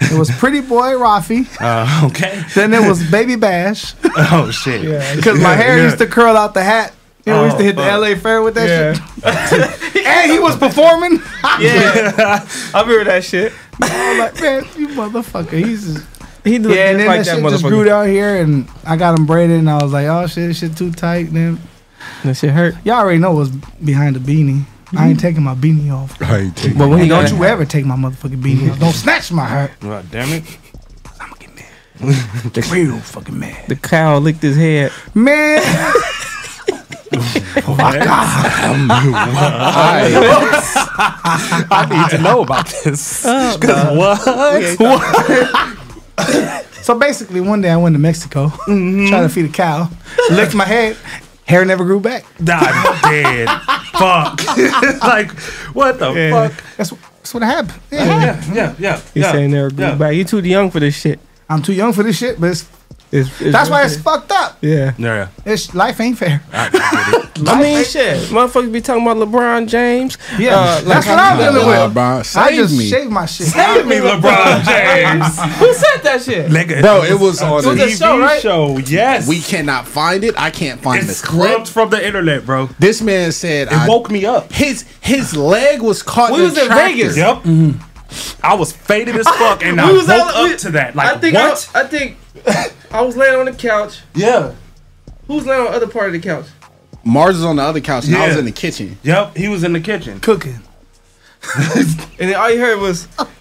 S15: It was Pretty Boy Rafi.
S6: Uh, okay.
S15: Then it was Baby Bash.
S6: Oh shit.
S15: Yeah. Because my hair
S6: Yeah.
S15: used to curl out the hat. You know, we used to hit the
S6: Oh,
S15: LA Fair with that
S3: Yeah.
S15: shit. and he was performing.
S3: Yeah. I remember that shit.
S15: I was like, man, you motherfucker. He's just.
S3: He looked
S15: yeah, and then
S3: like
S15: that,
S3: that
S15: shit just
S3: motherfucker.
S15: grew down here, and I got him braided, and I was like, oh shit, this shit too tight. Then
S3: that shit hurt.
S15: Y'all already know what's behind the beanie. I ain't mm-hmm. taking my beanie off.
S5: I ain't taking
S3: But when he
S15: don't you ever take my motherfucking beanie off. Don't snatch my hat.
S6: God damn it. I'ma get mad.
S15: the real fucking man.
S3: The cow licked his head.
S15: Man.
S5: Oh my
S6: God. I need to know about this.
S15: Oh,
S6: 'Cause what?
S15: So basically, one day I went to Mexico,
S6: Mm-hmm.
S15: trying to feed a cow, licked my head, hair never grew back.
S6: I'm dead. Fuck. like, what the
S15: Yeah.
S6: fuck?
S15: That's, that's what happened. It
S6: Yeah,
S15: happened.
S6: yeah, yeah.
S3: He
S6: yeah.
S3: saying never grew
S6: yeah.
S3: back. You're too young for this shit.
S15: I'm too young for this shit, but it's,
S3: It's, it's
S15: that's why it's fucked up.
S3: Yeah.
S6: Yeah.
S15: It's life ain't fair.
S3: I mean, shit. Motherfuckers be talking about LeBron James.
S15: Yeah,
S3: Uh,
S15: that's
S3: like
S15: what I'm
S3: how-
S15: dealing with.
S5: LeBron,
S15: I
S5: save
S15: just
S5: me.
S15: shaved my shit.
S6: Save me, LeBron James.
S3: Who said that shit?
S6: Nigga,
S5: Bro, it was on
S3: It was
S5: a
S3: a show, right?
S6: show. Yes.
S5: We cannot find it. I can't find
S6: it's
S5: the clip.
S6: from the internet, bro.
S5: This man said
S6: It
S5: I-
S6: woke me up.
S5: his his leg was caught
S3: We
S5: in
S3: was in. Vegas.
S6: Yep. I was faded as fuck, and I
S3: We
S6: woke
S3: was out-
S6: up
S3: we-
S6: to that. Like,
S3: I think
S6: what?
S3: I, I think I was laying on the couch.
S6: yeah.
S3: Who's laying on the other part of the couch?
S5: Mars is on the other couch, and I was in the kitchen.
S6: Yep. He was in the kitchen.
S15: Cooking.
S3: And then all you heard was,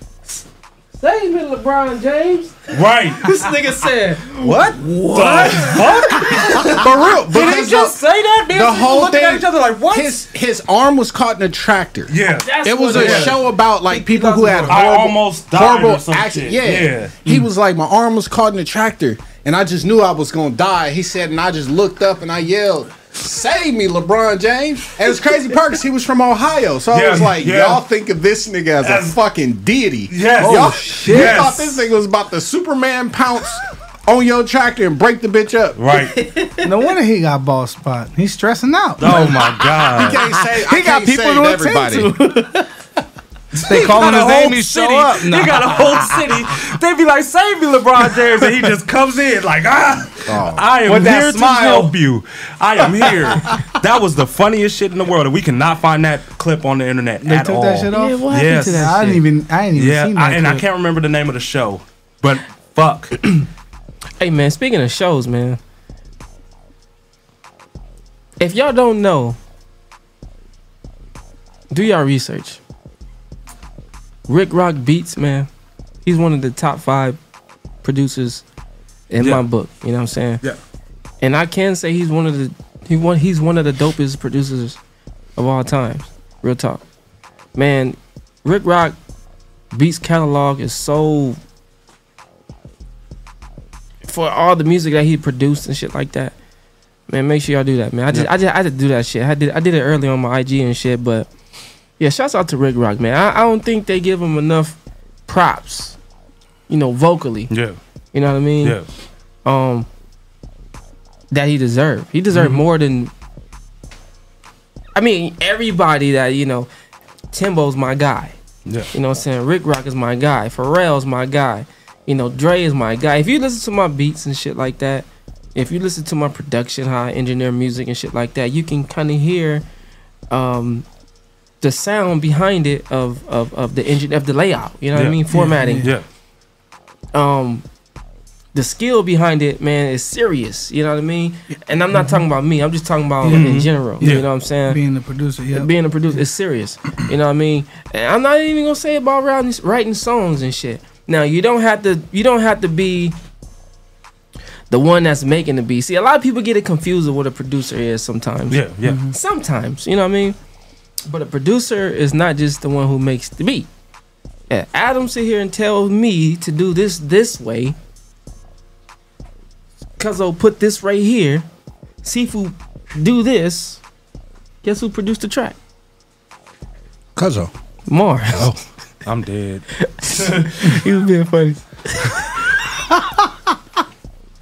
S3: "Save me, LeBron James."
S6: Right.
S3: This nigga said,
S6: What? What?
S5: For real,
S6: Did he just
S5: the,
S6: say that? Me and
S5: the whole
S6: looking
S5: thing,
S6: at each other like, what?
S5: His his arm was caught in a tractor.
S6: yeah.
S3: That's
S5: it was a
S3: it was.
S5: show about like people who had
S6: I
S5: horrible,
S6: almost died
S5: horrible
S6: or some
S5: accident.
S6: shit.
S5: Yeah.
S6: Yeah.
S5: he was like, my arm was caught in a tractor, and I just knew I was gonna die. He said, and I just looked up and I yelled. Save me, LeBron James. And it's crazy Perks, he was from Ohio. So I was like,
S6: yeah.
S5: y'all think of this nigga as,
S6: As-
S5: a fucking deity.
S6: Yes.
S5: Y'all
S6: Oh,
S5: shit.
S6: yes.
S5: thought this nigga was about the Superman pounce on your tractor and break the bitch up.
S6: Right.
S15: No wonder he got ball spot. He's stressing out.
S6: Oh my god.
S5: He can't say,
S15: He
S5: I
S15: got
S5: can't
S15: people
S5: save
S15: to
S5: everybody.
S15: attend to. they call him his
S6: a
S15: name.
S6: whole
S15: He
S6: city.
S15: show up.
S6: He got a whole city. They be like, "Save me, LeBron James," and he just comes in like, "Ah, I am here
S15: smile.
S6: to help you. I am here." that was the funniest shit in the world, and we cannot find that clip on the internet
S15: They
S6: at
S15: took
S6: all.
S15: that shit off.
S3: Yeah, what happened to that
S15: I didn't even. I didn't even
S6: Yeah,
S15: seen
S6: I,
S15: that.
S6: and I can't remember the name of the show, but fuck.
S3: Hey man, speaking of shows, man. If y'all don't know, do y'all research. Rick Rock Beats, man. He's one of the top five producers in
S6: Yeah.
S3: my book. You know what I'm saying?
S6: Yeah.
S3: And I can say he's one of the he one he's one of the dopest producers of all times. Real talk. Man, Rick Rock Beats catalog is so for all the music that he produced and shit like that. Man, make sure y'all do that, man. I just I just I just do that shit. I did I did it early on my IG and shit, but yeah, shouts out to Rick Rock, man. I, I don't think they give him enough props, you know, vocally.
S6: Yeah,
S3: You know what I mean?
S6: yeah,
S3: Um, that he deserved. He deserved
S6: Mhm.
S3: more than. I mean, everybody that you know, Timbo's my guy.
S6: yeah.
S3: You know what I'm saying? Rick Rock is my guy. Pharrell's my guy. You know, Dre is my guy. If you listen to my beats and shit like that, if you listen to my production, how I engineer music and shit like that, you can kind of hear um, the sound behind it of of, of the engine of the layout. You know what I mean? Formatting.
S6: Yeah,
S3: Um, the skill behind it, man, is serious. You know what I mean? And I'm not talking about me. I'm just talking about
S15: Yeah.
S3: in general.
S6: Yeah.
S3: You know what I'm saying?
S15: being the producer. Yeah.
S3: being a producer is serious. You know what I mean? And I'm not even gonna say about writing, writing songs and shit. Now you don't have to you don't have to be the one that's making the beat. See, a lot of people get it confused with what a producer is sometimes.
S6: yeah, yeah.
S3: Sometimes, you know what I mean? But a producer is not just the one who makes the beat. Yeah, Adam sit here and tell me to do this this way. Cuz I'll put this right here. Seafood do this. Guess who produced the track?
S5: Cuzzo.
S3: Mars. Oh.
S6: I'm dead.
S3: he was being funny.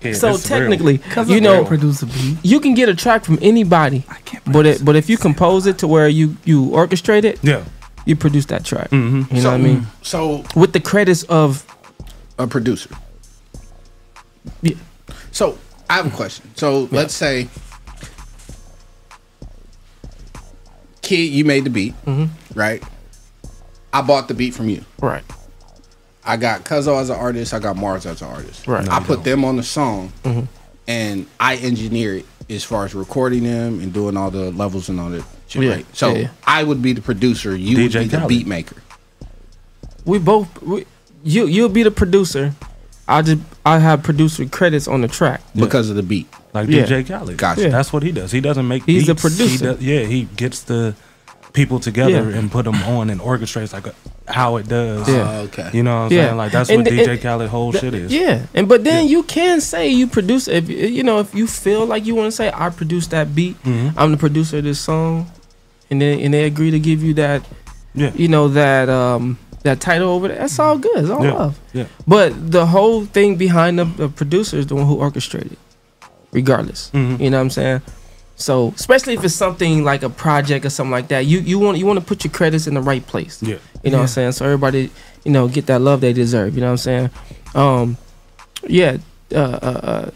S6: Yeah,
S3: so technically, you
S15: I
S3: know,
S15: can't produce a beat.
S3: you can get a track from anybody. But it, but if you compose it to where you you orchestrate it,
S6: yeah,
S3: you produce that track.
S6: Mhm.
S3: You know what I mean?
S5: So
S3: with the credits of
S5: a producer.
S3: Yeah.
S5: So I have a question. So let's say, kid, you made the beat, right? I bought the beat from you,
S3: right?
S5: I got Cuzzo as an artist. I got Mars as an artist.
S3: Right. No,
S5: I
S3: you
S5: put them on the song,
S3: Mhm.
S5: and I engineer it as far as recording them and doing all the levels and all that shit.
S3: Yeah,
S5: Right. So
S3: yeah, yeah.
S5: I would be the producer. You
S6: DJ
S5: would be the
S6: Khaled.
S5: beat maker.
S3: We both we, you you'll be the producer. I just I have producer credits on the track
S5: because of the beat.
S6: Like
S3: Yeah.
S6: DJ Khaled.
S5: Gotcha.
S3: Yeah.
S6: That's what he does. He doesn't make
S3: He's the
S6: beats. He
S3: producer.
S6: does- yeah, he gets the people together
S3: Yeah.
S6: and put them on and orchestrates like a, how it does.
S3: Yeah.
S5: Oh, okay.
S6: You know what I'm
S3: Yeah.
S6: saying? Like that's
S3: And
S6: what
S3: the-
S6: DJ
S3: and-
S6: Khaled whole
S3: Th-
S6: shit is.
S3: Yeah, and but then you can say you produce if you know if you feel like you want to say I produced that beat,
S6: Mhm.
S3: I'm the producer of this song, and then and they agree to give you that,
S6: Yeah.
S3: you know that um that title over there. That's all good. It's all
S6: Yeah.
S3: love.
S6: Yeah.
S3: But the whole thing behind the, the producer is the one who orchestrated, regardless.
S6: Mhm.
S3: You know what I'm saying? So especially if it's something like a project or something like that, you you want you want to put your credits in the right place.
S6: Yeah.
S3: You know what I'm saying? So everybody, you know, get that love they deserve. You know what I'm saying? Um, yeah. Uh, uh, uh,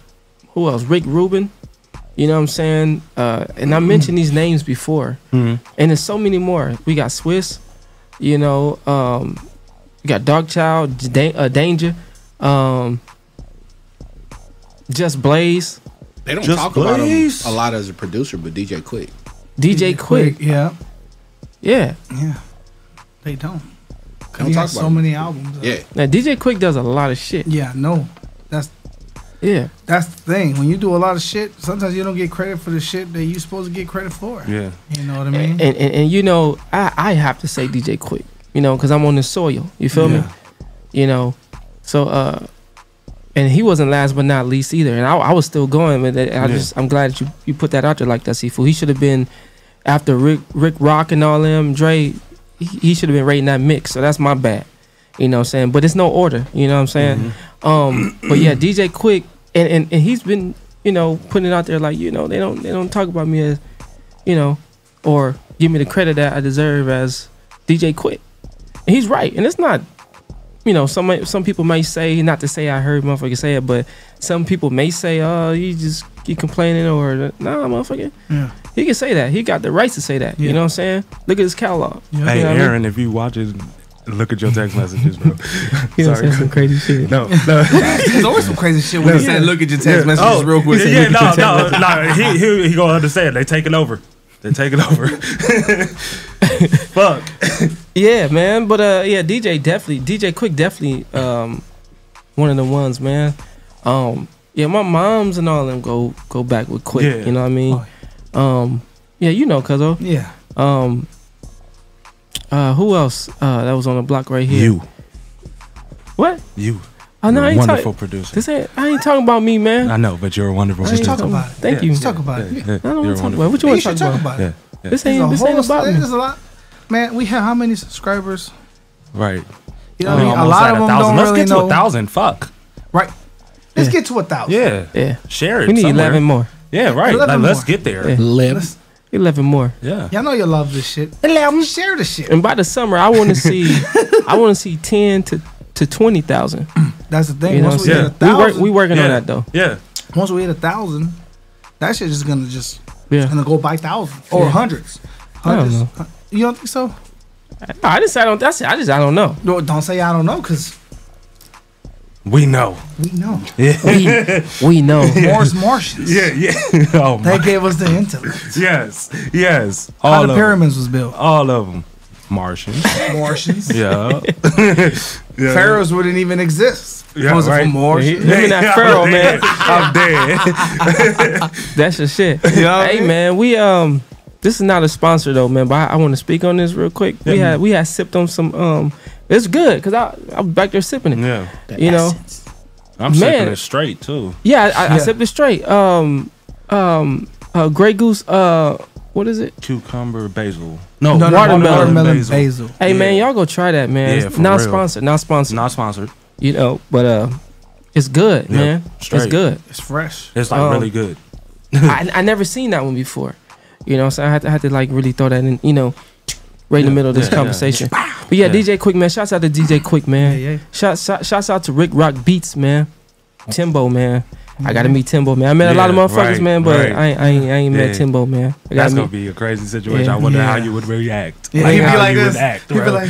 S3: who else? Rick Rubin. You know what I'm saying? Uh, and I mentioned these names before,
S6: Mhm.
S3: and there's so many more. We got Swizz. You know, um, we got Dog Child, da- uh, Danger, um, Just Blaze,
S5: They don't
S3: Just
S5: talk about him
S3: Blaze.
S5: a lot as a producer, but DJ Quik.
S3: DJ, Quik.
S15: Yeah.
S3: Yeah.
S15: Yeah. They don't.
S5: They don't
S15: he
S5: talk
S15: has
S5: about
S15: so
S5: him.
S15: many albums.
S5: Yeah.
S3: Now DJ Quik does a lot of shit.
S15: Yeah, no. That's
S3: Yeah.
S15: that's the thing. When you do a lot of shit, sometimes you don't get credit for the shit that you supposed to get credit for.
S6: Yeah.
S15: You know what I mean?
S3: And, and, and you know, I, I have to say DJ Quik, you know, because I'm on the soil. You feel me?
S15: Yeah.
S3: You know, so uh, and he wasn't last but not least either. And I, I was still going, but I
S6: Yeah.
S3: just I'm glad that you you put that out there like that, Sifu. He should have been after Rick Rick Rock and all them Dre. He, he should have been rating that mix. So that's my bad. You know what I'm saying? But it's no order. You know what I'm saying?
S6: Mm-hmm.
S3: Um, but yeah, DJ Quik, and, and and he's been you know putting it out there like you know they don't they don't talk about me as you know or give me the credit that I deserve as DJ Quik. And he's right, and it's not. You know, some some people may say, not to say I heard motherfucker say it, but some people may say, "Oh, you just keep complaining," or "Nah, motherfucker."
S15: Yeah.
S3: He can say that. He got the rights to say that. You know what I'm saying? Look at his catalog. You know
S6: Hey
S3: I mean?
S6: Aaron, if you watch it, look at your text messages, bro.
S3: He done some crazy shit.
S6: No, no.
S15: There's always some crazy shit when
S6: No.
S15: you say look at your text
S6: Yeah.
S15: messages
S6: Oh,
S15: real quick.
S6: Yeah, no, no, no. He, he, he gonna understand. They taking over. They taking over. Fuck.
S3: Yeah, man. But uh, yeah, DJ definitely, DJ Quik definitely, um, one of the ones, man. Um, yeah, my moms and all them go go back with Quik.
S6: Yeah.
S3: You know what I mean? Um, yeah, you know, Cuzzo.
S15: Yeah.
S3: Um, uh, who else? Uh, that was on the block right here.
S6: You.
S3: What?
S6: You.
S3: I know.
S6: You're
S3: I
S6: a
S3: ain't
S6: wonderful
S3: talk-
S6: producer.
S3: This ain't. I ain't talking about me, man.
S6: I know, but you're a wonderful
S3: Let's
S6: producer.
S3: talk about it. Thank
S6: Yeah,
S3: you.
S6: yeah,
S3: Let's
S15: talk about
S6: yeah,
S15: it.
S6: yeah,
S3: I don't
S6: you're
S3: want to talk about it. What you
S15: You
S3: want to
S15: should
S3: talk
S15: talk
S3: about?
S15: about it.
S6: Yeah,
S3: This ain't. This ain't about
S15: there's
S3: me.
S15: a lot. Man, we have how many subscribers?
S6: Right.
S15: You know what I mean? A lot of them
S6: thousand.
S15: don't
S6: Let's
S15: really
S6: get to
S15: know.
S6: a thousand. Fuck.
S15: Right. Let's
S3: Yeah.
S15: get to a thousand.
S6: Yeah.
S3: Yeah.
S6: Share it.
S3: We need
S6: somewhere.
S3: eleven more.
S6: Yeah, right.
S15: 11
S6: Like, let's
S15: more.
S6: get there.
S3: Yeah.
S5: Live.
S3: Eleven more.
S6: Yeah.
S15: Y'all know you love this shit. Eleven. Share the shit.
S3: And by the summer, I want to see. I want to see ten to to twenty thousand.
S15: That's the thing.
S3: You know
S15: Once
S3: what
S15: we
S3: I'm
S15: hit a
S3: saying? We work.
S15: thousand,
S3: We working on that though.
S6: Yeah.
S15: once we hit a thousand, that shit is gonna just
S3: Yeah.
S15: gonna go by thousands or
S3: Yeah.
S15: hundreds.
S3: I don't
S15: Hundreds.
S3: know.
S15: Huh, You don't think so?
S3: I just. I don't. That's. it. I just. I don't know.
S15: No, don't say I don't know, cause
S6: We know.
S15: we know.
S6: Yeah.
S3: We we know.
S15: Morris Martians.
S6: yeah. Yeah. Oh
S15: They
S6: my.
S15: gave us the intellect.
S6: Yes. Yes.
S15: How
S6: All
S15: the
S6: of
S15: pyramids was built.
S6: All of them. Martians.
S15: Martians.
S6: Yeah. yeah.
S15: Pharaohs wouldn't even exist.
S6: Yeah,
S15: was it
S6: right.
S15: from Mars?
S3: Him and that
S6: I'm
S3: Pharaoh, man.
S6: dead. I'm dead.
S3: That's your shit.
S15: You know what I
S3: hey
S15: mean?
S3: man, we um. This is not a sponsor though, man. But I, I want to speak on this real quick. We had we had sipped on some um. It's good because I I was back there sipping it.
S6: Yeah.
S3: You know.
S6: I'm
S3: Man.
S6: sipping it straight too.
S3: Yeah, I, I
S15: Yeah.
S3: sipped it straight. Um, um, uh, Grey Goose. Uh, what is it?
S6: Cucumber basil. No,
S15: No, no,
S3: Watermelon.
S15: watermelon basil.
S3: Hey
S6: Yeah.
S3: man, y'all go try that, man.
S6: Yeah,
S3: It's
S6: for
S3: not
S6: real.
S3: sponsored, not sponsored.
S6: Not sponsored.
S3: You know, but uh, It's good,
S6: Yeah,
S3: man. It's good.
S15: It's fresh.
S6: It's like
S3: Um,
S6: really good.
S3: I, I never seen that one before. You know, so I had to, I had to like really throw that in. You know, right in the middle of this
S6: yeah, yeah.
S3: conversation. But yeah,
S6: Yeah.
S3: DJ Quik man. Shouts out to DJ Quik man.
S15: Yeah, yeah.
S3: Shout, shout, shouts out to Rick Rock Beats man. Timbo man. I gotta mm-hmm. meet Timbo man. I met a lot of motherfuckers
S6: right,
S3: man, but
S6: right.
S3: I, ain't- I ain't, I ain't met
S6: Yeah.
S3: Timbo man. I gotta
S6: That's
S3: meet.
S6: gonna be a crazy situation.
S3: Yeah.
S6: I wonder how you would react.
S15: Yeah, he'd be
S6: how
S15: like
S6: you
S15: this.
S6: would act.
S15: He'd be like,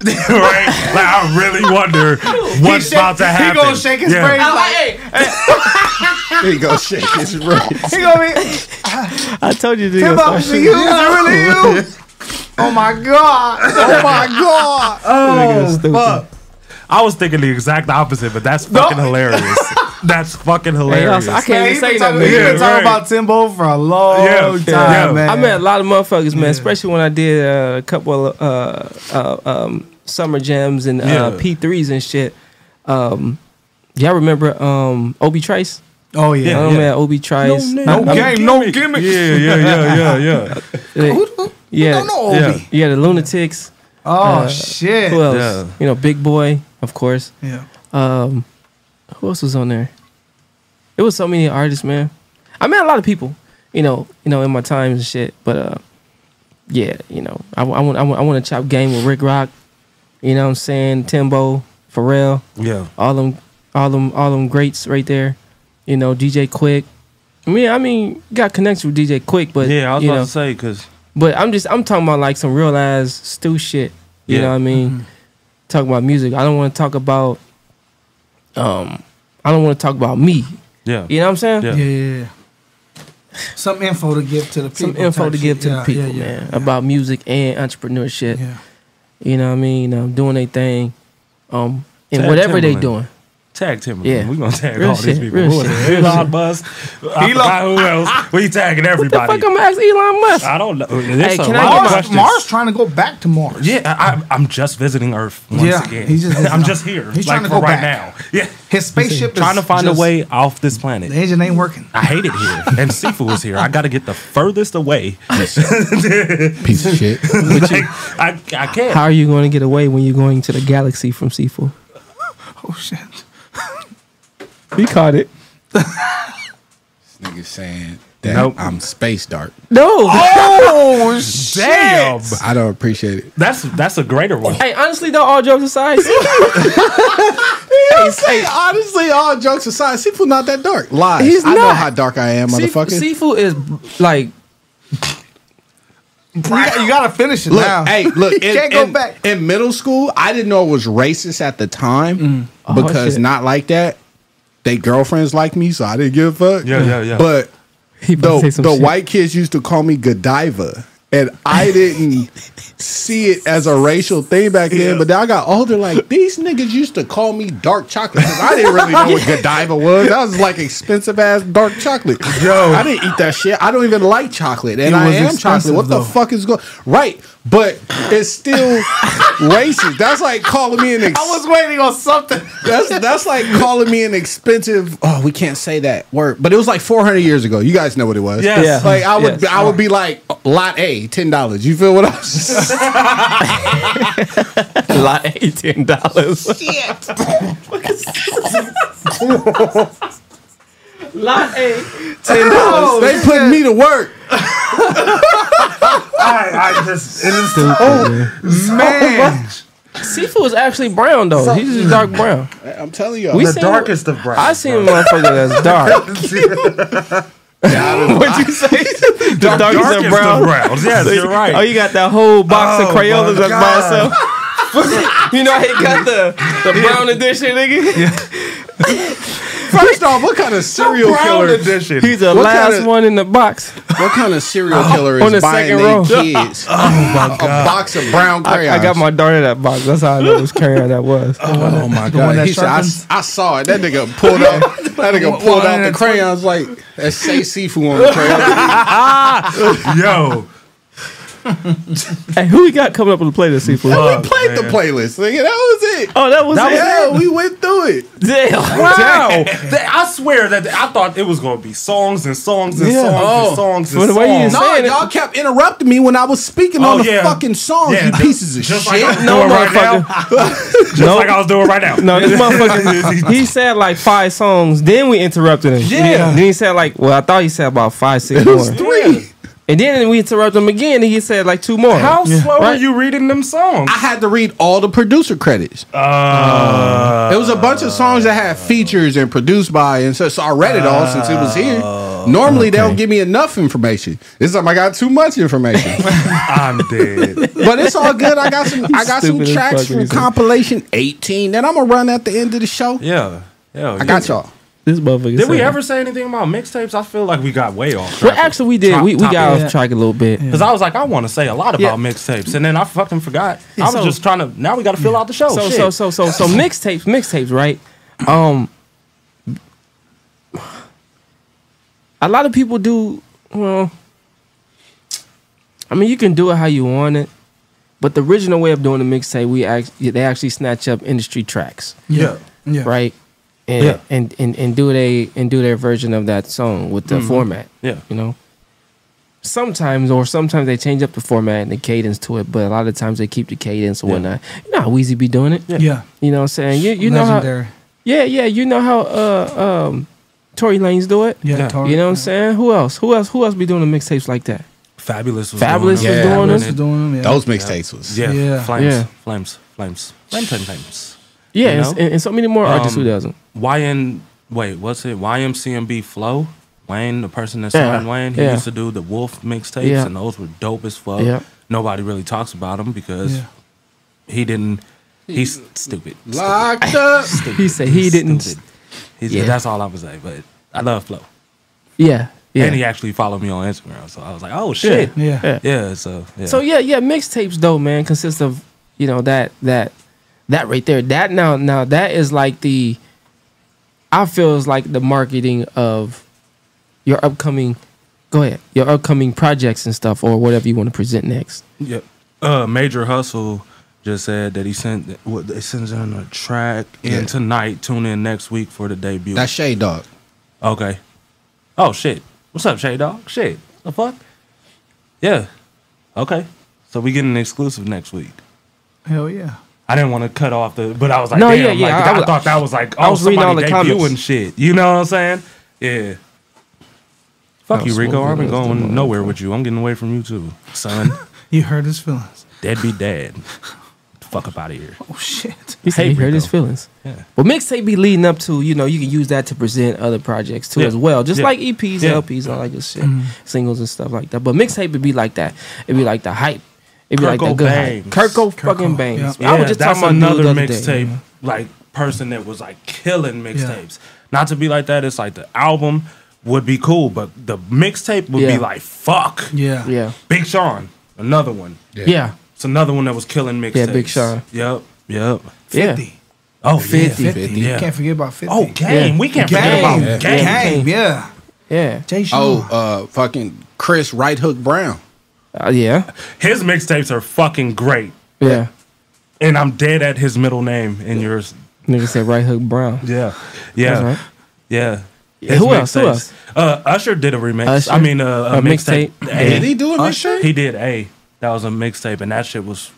S6: right? Like I really wonder what's
S15: shake-
S6: about to
S15: he
S6: happen.
S15: gonna shake his
S6: Yeah.
S15: brain like-
S1: There you go, shake his right.
S15: he gonna be
S3: I told you to
S15: Timbo,
S3: go
S15: is it you? Is it really you? Oh, oh my god! Oh my god!
S3: Oh stupid.
S15: fuck!
S6: I was thinking the exact opposite, but that's fucking hilarious. That's fucking
S3: Hey,
S6: hilarious.
S3: I can't
S15: Man,
S3: even
S15: he
S3: say
S15: been
S3: that.
S15: talking, he
S3: man.
S15: been talking
S6: right.
S15: about Timbo for a long
S6: Yeah,
S15: time,
S6: yeah.
S15: man.
S3: I met a lot of motherfuckers, man. Especially when I did uh, a couple of uh, uh, um, summer jams and uh,
S6: Yeah.
S3: P3s and shit. Um, y'all remember um, Obi Trice?
S15: Oh yeah,
S3: Oh
S6: yeah.
S3: man, Obi Trice.
S6: No
S15: no
S3: I-
S15: game, no gimmick.
S6: Yeah, yeah, yeah, yeah, yeah.
S3: I- yeah,
S15: don't know
S6: Yeah.
S3: Yeah, the Lunatics.
S15: Oh
S3: Uh,
S15: shit!
S3: Who else?
S6: Yeah.
S3: You know, Big Boy, of course.
S15: Yeah.
S3: Um, who else was on there? It was so many artists, man. I met a lot of people, you know, you know, in my times and shit. But uh, yeah, you know, I, I want I want I want to chop game with Rick Rock. You know what I'm saying? Timbo, Pharrell,
S6: Yeah.
S3: all them, all them, all them greats right there. You know, DJ Quik. I mean, I mean, got connection with DJ Quik, but
S6: Yeah, I was
S3: you
S6: about
S3: know,
S6: to say because
S3: but I'm just I'm talking about like some real ass stew shit. You
S6: Yeah.
S3: know what I mean? Talk about music. I don't want to talk about um I don't want to talk about me.
S6: yeah,
S3: You know what I'm saying?
S6: Yeah.
S15: Yeah, yeah, yeah. Some info to give to the people.
S3: Some info to give to
S15: Yeah,
S3: the people,
S15: yeah, yeah,
S3: man,
S15: yeah.
S3: about music and entrepreneurship.
S15: Yeah.
S3: You know what I mean? Um, doing their thing. Um and
S6: Tag
S3: whatever they
S6: Timbaland.
S3: doing.
S6: Tag Timbaland.
S3: Yeah.
S6: we gonna tag
S3: Real
S6: all these people.
S3: real
S6: Who
S3: shit,
S6: it? Elon
S3: shit.
S6: Musk. I forgot who else. We tagging everybody.
S3: What the
S6: everybody.
S3: fuck I'm asking Elon Musk?
S6: I don't know.
S3: Hey,
S6: There's a
S3: can I
S6: lot
S3: get
S6: of
S3: my-
S15: Mars trying to go back to Mars.
S6: Yeah, I, I'm just visiting Earth once
S15: Yeah,
S6: again.
S15: he's just
S6: I'm just here.
S15: he's
S6: like
S15: trying to
S6: for
S15: go
S6: right
S15: back.
S6: now. Yeah,
S15: His spaceship is
S6: trying to find
S15: just-
S6: a way off this planet.
S15: The engine ain't working.
S6: I hate it here, and Sifu is here. I got to get the furthest away.
S1: Piece of shit.
S6: like, I, I can't.
S3: How are you going to get away when you're going to the galaxy from Seafood?
S15: Oh shit!
S3: You caught it.
S1: This nigga saying that
S6: Nope.
S1: I'm space dark.
S3: No.
S15: Oh shit!
S6: Damn,
S1: I don't appreciate it.
S6: that's that's a greater one.
S3: Hey, honestly though, all jokes aside,
S1: Hey, honestly, all jokes aside, Seafood not that dark. Lies.
S3: He's
S1: I know
S3: not.
S1: how dark I am,
S3: Seafood,
S1: motherfucker.
S3: seafood is like
S15: You, got, you gotta finish it
S1: Look,
S15: now.
S1: hey, look. In,
S15: can't go
S1: in-
S15: back.
S1: In middle school, I didn't know it was racist at the time mm.
S3: Oh,
S1: because
S3: shit.
S1: not like that. They girlfriends like me, so I didn't give a fuck.
S6: Yeah, yeah, yeah.
S1: But
S3: he
S1: the,
S3: say some
S1: the
S3: shit.
S1: white kids used to call me Godiva. And I didn't see it as a racial thing back then, but then I got older. Like these niggas used to call me dark chocolate. 'cause I didn't really know what Godiva was. That was like expensive ass dark chocolate. Yo, I didn't eat that shit. I don't even like chocolate, and I am chocolate. What the fuck is going? Right, but it's still racist. That's like calling me an. Ex-
S15: I was waiting on something.
S1: that's that's like calling me an expensive. Oh, we can't say that word, but it was like 400 years ago. You guys know what it was.
S6: Yes.
S3: Yeah.
S1: Like I would,
S3: Yes.
S1: I would be like lot A, ten dollars. You feel what I'm saying?
S3: like eighteen dollars. Shit. Lot A.
S1: Ten dollars. they put me to work.
S6: I, I just it is
S3: Oh,
S15: Man,
S3: Seafood is actually brown though. He's just dark brown.
S1: I'm telling you.
S3: We
S6: the darkest of brown.
S3: I seen a motherfucker that's dark. What'd you say? the darkest,
S6: darkest
S3: of
S6: of
S3: brown.
S6: browns. Yes, you're right.
S3: Oh, you got that whole box
S6: Oh,
S3: of Crayolas
S6: my
S3: by
S6: God.
S3: itself. you know how he got the the brown edition, nigga.
S1: First off, what kind of serial
S6: Brown
S1: killer?
S6: edition.
S3: He's the
S1: What
S3: last
S1: kinda-
S3: one in the box.
S1: What kind of serial killer is
S3: the
S1: buying
S3: second
S1: their
S3: row.
S1: kids
S6: oh my god!
S1: a box of brown
S3: I,
S1: crayons?
S3: I got my daughter that box. That's how I know which carrier that was.
S1: Oh my god! He said, I. I saw it. That nigga pulled out. That nigga pulled out the crayons like that say seafood on the crayon.
S6: Yo.
S3: Hey, who we got coming up on the playlist, Seafood?
S5: Yeah, we played oh, the playlist. Nigga, that was it.
S3: Oh, that was
S6: That
S3: it.
S5: yeah, we went through it.
S3: Damn.
S6: Wow! That- I swear that I thought it was gonna be songs and songs and
S5: Yeah.
S6: songs
S5: Oh.
S6: and songs and
S3: Well, the way you
S6: songs.
S5: No,
S3: saying it-
S5: y'all kept interrupting me when I was speaking
S6: Oh,
S5: on the
S6: yeah.
S5: fucking songs,
S6: Yeah,
S5: you
S6: just-
S5: pieces of
S6: just
S5: shit.
S6: like
S3: No,
S6: doing right
S3: motherfucker.
S6: Just
S3: No.
S6: like I was doing right now.
S3: No, this motherfucker. he said like five songs. Then we interrupted him.
S6: Yeah.
S3: Then he said like, well, I thought he said about five, six
S5: It
S3: more.
S5: was three.
S3: And then we interrupted him again. And he said like two more.
S6: How slow
S3: Right.
S6: are you reading them songs?
S5: I had to read all the producer credits.
S6: Uh,
S5: It was a bunch of songs that had features and produced by, and so, so I read it all since it was here. Normally they don't give me enough information. This time I got too much information,
S6: I'm dead.
S5: but it's all good. I got some. I got some
S3: Stupid as
S5: tracks
S3: fuck when he
S5: from
S3: said-
S5: compilation 18 that I'm gonna run at the end of the show.
S6: Yeah. Yeah.
S5: I got y'all.
S3: This motherfucker.
S6: Did we ever say anything about mixtapes? I feel like we got way off.
S3: Well, actually, we did. We, we got off track a little bit.
S6: Because I was like, I want to say a lot about
S3: Yeah.
S6: mixtapes, and then I fucking forgot. I was
S3: So-
S6: just trying to. Now we got to fill out the show.
S3: So
S6: Shit.
S3: so so so so mixtapes, mixtapes, right? Um, a lot of people do. Well, I mean, you can do it how you want it, but the original way of doing the mixtape, we actually they actually snatch up industry tracks,
S15: Yeah. Yeah.
S3: right? And,
S6: Yeah.
S3: and and and do they and do their version of that song with the
S6: Mhm.
S3: format.
S6: Yeah.
S3: you know. Sometimes, or sometimes they change up the format and the cadence to it, but a lot of times they keep the cadence or
S6: Yeah.
S3: whatnot. You know how Weezy be doing it.
S15: Yeah.
S3: You know what I'm saying? You you know how Yeah, yeah, you know how uh um Tory Lanez do it?
S15: Yeah.
S6: Yeah.
S15: Tory-
S3: You know what I'm saying? Who else? Who else who else be doing the mixtapes like that?
S6: Fabolous was
S3: Fabolous
S6: doing
S3: was
S6: them.
S3: doing
S6: Yeah,
S3: them.
S15: was doing them, yeah.
S5: Those mixtapes was
S6: Yeah,
S15: Yeah.
S6: flames,
S3: Yeah.
S6: flames, flames, flames, flames, flames.
S3: Yeah,
S6: You
S3: and,
S6: know?
S3: and so many more artists who
S6: Um,
S3: doesn't.
S6: YN, wait, what's it? YMCMB Flow. Wayne, the person that
S3: Yeah,
S6: signed Wayne, he
S3: yeah.
S6: used to do the Wolf mixtapes,
S3: Yeah.
S6: and those were dope as fuck.
S3: Yeah.
S6: Nobody really talks about him because
S15: Yeah.
S6: he didn't. He's stupid.
S5: locked up.
S3: He said he didn't
S6: Stupid. He's,
S3: Yeah.
S6: That's all I would say. But I love Flow,
S3: Yeah. Yeah.
S6: and he actually followed me on Instagram, so I was like, oh shit,
S15: Yeah.
S3: yeah.
S6: yeah. So yeah.
S3: So yeah, yeah, mixtapes though, man, consist of, you know, that that that right there. That now now that is like the I feel is like the marketing of your upcoming go ahead. Your upcoming projects and stuff or whatever you want to present next.
S6: Yep. Uh, Major Hustle just said that he sent what they sends in a track in
S5: Yeah.
S6: tonight. Tune in next week for the debut.
S5: That's Shade Dog.
S6: okay. Oh shit. What's up, Shay Dog? Shit. The fuck? Yeah. Okay. So we getting an exclusive next week.
S15: Hell yeah.
S6: I didn't want to cut off the, but I was like,
S3: No,
S6: damn,
S3: yeah, yeah,
S6: like,
S3: I
S6: I,
S3: was-
S6: thought that was like, oh,
S3: I was reading all the
S6: somebody
S3: comments.
S6: debuting shit. You know what I'm saying? Yeah. Fuck you, Rico. I've been
S3: as
S6: going nowhere with you. I'm getting away from you too, son.
S15: You hurt his feelings.
S6: Dead be dead. Fuck up out of here.
S15: Oh shit.
S3: He said
S6: Hey,
S3: he hurt his feelings.
S6: Yeah.
S3: But mixtape be leading up to, you know, you can use that to present other projects too
S6: Yeah.
S3: as well. Just
S6: Yeah.
S3: like EPs,
S6: Yeah.
S3: LPs, all that good shit. Mm-hmm. Singles and stuff like that. But mixtape would be like that. It'd be like the hype. It'd be
S6: Kirk
S3: like the good hype.
S6: Bangs.
S3: Kirko
S15: Kirk
S3: fucking
S15: O,
S3: bangs.
S15: yeah.
S3: I was just
S6: that's
S3: talking about
S6: another
S3: dude the other day.
S6: mixtape like person that was like killing mixtapes. Not to be like that. It's like the album would be cool, but the mixtape would
S3: Yeah.
S6: be like fuck.
S15: Yeah.
S3: Yeah.
S6: Big Sean, another one.
S3: Yeah.
S6: It's another one that was killing mixtapes.
S3: Yeah, Big Sean.
S6: Yep. Yep.
S3: Yeah.
S15: 50.
S6: Oh,
S3: 50.
S6: yeah.
S15: 50.
S6: Yeah.
S15: You can't forget about 50.
S6: Oh, game.
S3: Yeah.
S6: We can't
S15: Game.
S6: forget about
S15: Yeah.
S6: game.
S15: Game. Yeah.
S3: Yeah.
S15: Jay Sean.
S5: Oh, uh, fucking Chris Right Hook Brown.
S3: Uh, yeah.
S6: His mixtapes are fucking great.
S3: Yeah.
S6: And I'm dead at his middle name in yours.
S3: Nigga said right hook brown.
S6: Yeah. Yeah.
S3: Right.
S6: Yeah.
S3: Yeah,
S6: His
S3: who else? Who
S6: mixtapes.
S3: else?
S6: Uh, Usher did a remix.
S3: Usher?
S6: I mean, uh, a,
S3: A
S6: mixtape.
S3: mixtape?
S5: Did he do a mixtape?
S6: He did a. That was a mixtape, and that shit was,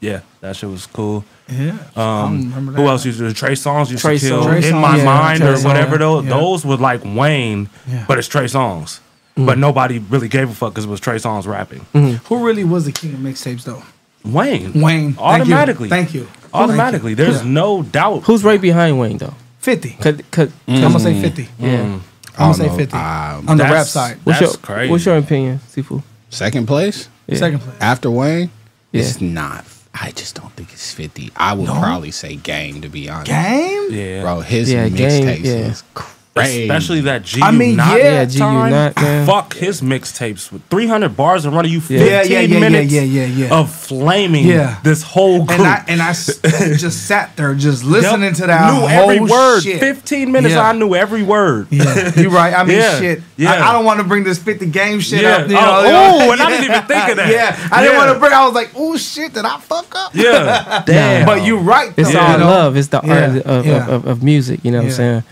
S6: yeah, that shit was cool.
S15: Yeah.
S6: Um,
S15: remember
S6: who else used to? Trey Songz used
S3: Trey
S6: to kill.
S15: Trey
S6: In
S15: Songz,
S6: my
S15: yeah,
S6: mind
S15: Trey
S6: or
S15: Songz,
S6: whatever. Those
S15: yeah.
S6: those were like Wayne,
S15: Yeah.
S6: but it's Trey Songz. Mm. But nobody really gave a fuck because it was Trey Songz rapping. Mm-hmm.
S15: Who really was the king of mixtapes though?
S6: Wayne,
S15: Wayne. Thank you.
S6: automatically,
S15: Thank you.
S6: automatically.
S15: Thank you.
S6: There's no doubt.
S3: Who's right behind Wayne though?
S15: 50.
S3: Cause, cause,
S15: I'm gonna say mm. 50.
S3: yeah. Mm.
S15: I'm gonna say
S5: know.
S15: 50.
S5: Um,
S15: on the rap side.
S3: What's
S6: That's
S3: your
S6: crazy.
S3: What's your opinion, Sifu?
S5: Second place
S3: Yeah.
S15: Second place.
S5: after Wayne.
S3: Yeah.
S5: It's not. I just don't think it's fifty. I would probably say Game to be honest.
S15: Game?
S6: Yeah,
S5: Bro, his
S3: Yeah, Game,
S5: mixtapes
S3: yeah.
S5: Was
S6: Especially that G
S15: I mean,
S6: Unit
S15: yeah.
S3: Yeah, G
S6: time.
S3: Unit, man.
S6: Fuck his mixtapes with 300 bars and running you 15
S15: Yeah, yeah, yeah, yeah,
S6: minutes
S15: yeah, yeah, yeah.
S6: of flaming
S15: Yeah.
S6: this whole group.
S15: And I and I s- just sat there just listening
S6: Yep.
S15: to that
S6: Knew
S15: whole
S6: every word.
S15: shit.
S6: 15 minutes,
S15: Yeah.
S6: I knew every word.
S15: Yeah, you right. I mean,
S6: Yeah,
S15: shit.
S6: yeah.
S15: I, I don't want to bring this 50 game shit
S6: Yeah.
S15: up. You
S6: Oh,
S15: know,
S6: ooh, and I didn't even think of that.
S15: Yeah, I didn't want to bring. I was like, oh shit, did I fuck up?
S6: Yeah. Damn.
S15: But you right.
S3: It's all love. It's the art of, of, of, of music. You know what I'm saying?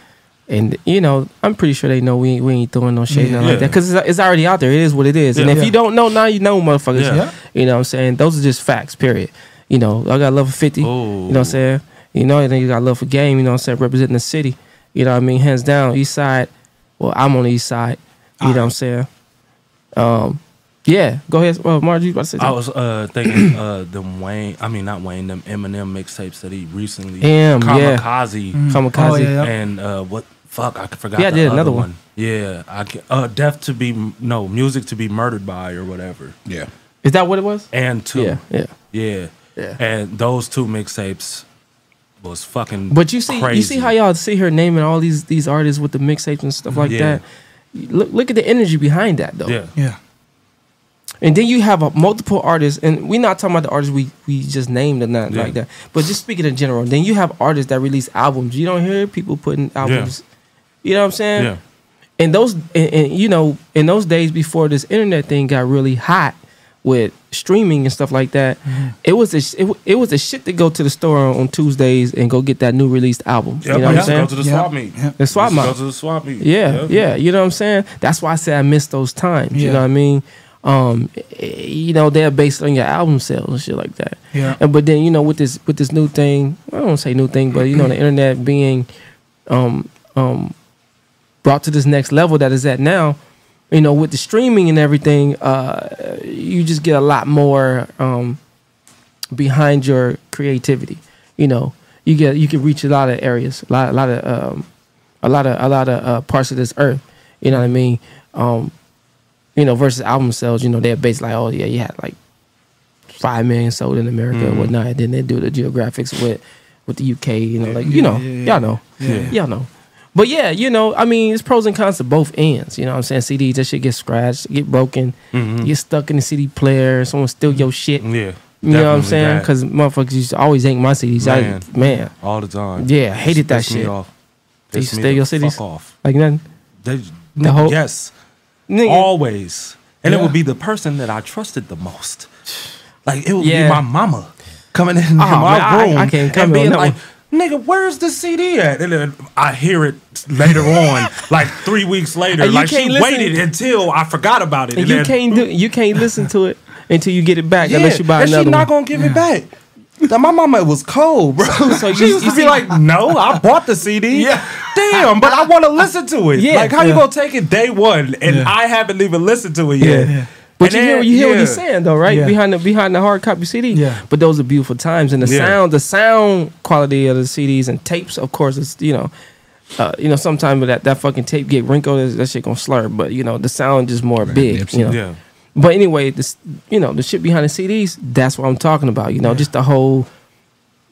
S3: And you know, I'm pretty sure they know we ain't, we ain't throwing no shade
S15: Yeah.
S3: nothing like that because it's, it's already out there. It is what it is. And if
S15: Yeah.
S3: you don't know now, you know, motherfuckers.
S6: Yeah. Yeah.
S3: You know what I'm saying? Those are just facts. Period. You know, I got love for 50. You know what I'm saying? You know, and then you got love for game. You know what I'm saying? Representing the city. You know what I mean? Hands down, East Side. Well, I'm on the East Side. You know what I'm saying? Um, yeah. Go ahead, uh, Margie. You about to say
S6: I was uh, thinking uh, them Wayne, I mean not Wayne, them Eminem mixtapes that he recently
S3: M, yeah.
S6: Kamikaze,
S3: Mm. Kamikaze.
S15: Oh, yeah, yeah.
S6: and uh, what fuck I forgot.
S3: Yeah, I did
S6: other
S3: another one.
S6: Yeah, I can, uh, death to be no music to be murdered by or whatever.
S5: Yeah.
S3: Is that what it was?
S6: And two,
S3: Yeah, yeah.
S6: yeah,
S3: Yeah.
S6: and those two mixtapes was fucking.
S3: But you see,
S6: crazy.
S3: you see how y'all see her naming all these these artists with the mixtapes and stuff like
S6: Yeah.
S3: that. Look, look at the energy behind that though.
S6: Yeah,
S15: Yeah.
S3: And then you have a, multiple artists, and we're not talking about the artists we, we just named or nothing
S6: Yeah.
S3: like that. But just speaking in general, then you have artists that release albums. You don't hear people putting albums. You know what I'm saying?
S6: yeah,
S3: And those, and, and, you know, in those days before this internet thing got really hot with streaming and stuff like that,
S6: Mm-hmm.
S3: it was a, it, it was a shit to go to the store on, on Tuesdays and go get that new released album.
S6: Yep,
S3: you know
S6: I
S3: what I'm saying?
S6: go to the
S15: Yeah.
S6: swap meet.
S15: Yeah.
S3: The swap meet.
S6: Go to the swap meet.
S3: Yeah,
S6: Yep.
S3: yeah. You know what I'm saying? That's why I say I miss those times. You know what I mean? Um, you know, they're based on your album sales and shit like that.
S15: Yeah.
S3: And but then you know with this with this new thing, I don't say new thing, but you know the internet being um um brought to this next level that is at now, you know, with the streaming and everything, uh you just get a lot more um behind your creativity. You know, you get you can reach a lot of areas, a lot a lot of um a lot of a lot of uh, parts of this earth. You know what I mean? Um, you know, versus album sales. You know, they're based like, oh yeah, you had like five million sold in America and
S6: Mhm.
S3: whatnot. And then they do the geographics with with the UK. You know, like you know,
S15: yeah, yeah.
S3: y'all know, y'all know. But yeah, you know, I mean, it's pros and cons to both ends. You know what I'm saying? CDs, that shit get scratched, get broken,
S6: Mhm.
S3: get stuck in the CD player, someone steal your shit.
S6: Yeah,
S3: You know what I'm saying? Because motherfuckers used to always yank my CDs.
S6: Man.
S3: I, man,
S6: all the time.
S3: Yeah, hated that shit.
S6: off.
S3: They
S6: me
S3: steal your CDs?
S6: Fuck off.
S3: like nothing.
S6: They,
S3: The whole-
S6: yes,
S3: Nigga.
S6: always, and it would be the person that I trusted the most. Like it would
S3: Yeah.
S6: be my mama coming in
S3: Oh,
S6: my
S3: man,
S6: room
S3: I can't come
S6: and being like, "Nigga, where's the CD at?" And then I hear it later on, like three weeks later.
S3: And you
S6: Like she
S3: can't listen-
S6: waited until I forgot about it.
S3: And you
S6: then-
S3: can't do you can't listen to it until you get it back
S6: Yeah,
S3: unless you buy
S6: and
S3: another
S6: she not gonna give it back. My mama was cold, bro.
S3: So
S6: she
S3: you-
S6: used
S3: you
S6: to be like, "No, I bought the CD.
S15: Yeah.
S6: Damn, but I want to listen to it.
S3: Yeah.
S6: like, how you gonna take it day one and
S15: Yeah.
S6: I haven't even listened to it yet?
S3: Yeah. But
S6: And
S3: you hear you hear what he's
S6: yeah.
S3: saying though, right?
S15: Yeah.
S3: Behind the behind the hard copy CD.
S15: Yeah.
S3: But those are beautiful times, and the
S6: Yeah.
S3: sound, the sound quality of the CDs and tapes, of course, is you know, uh, you know, sometimes that that fucking tape get wrinkled, that shit gonna slur. But you know, the sound just more big.
S5: Nipsey.
S3: You know.
S6: Yeah,
S3: But anyway, this you know the shit behind the CDs. That's what I'm talking about. You know, just the whole,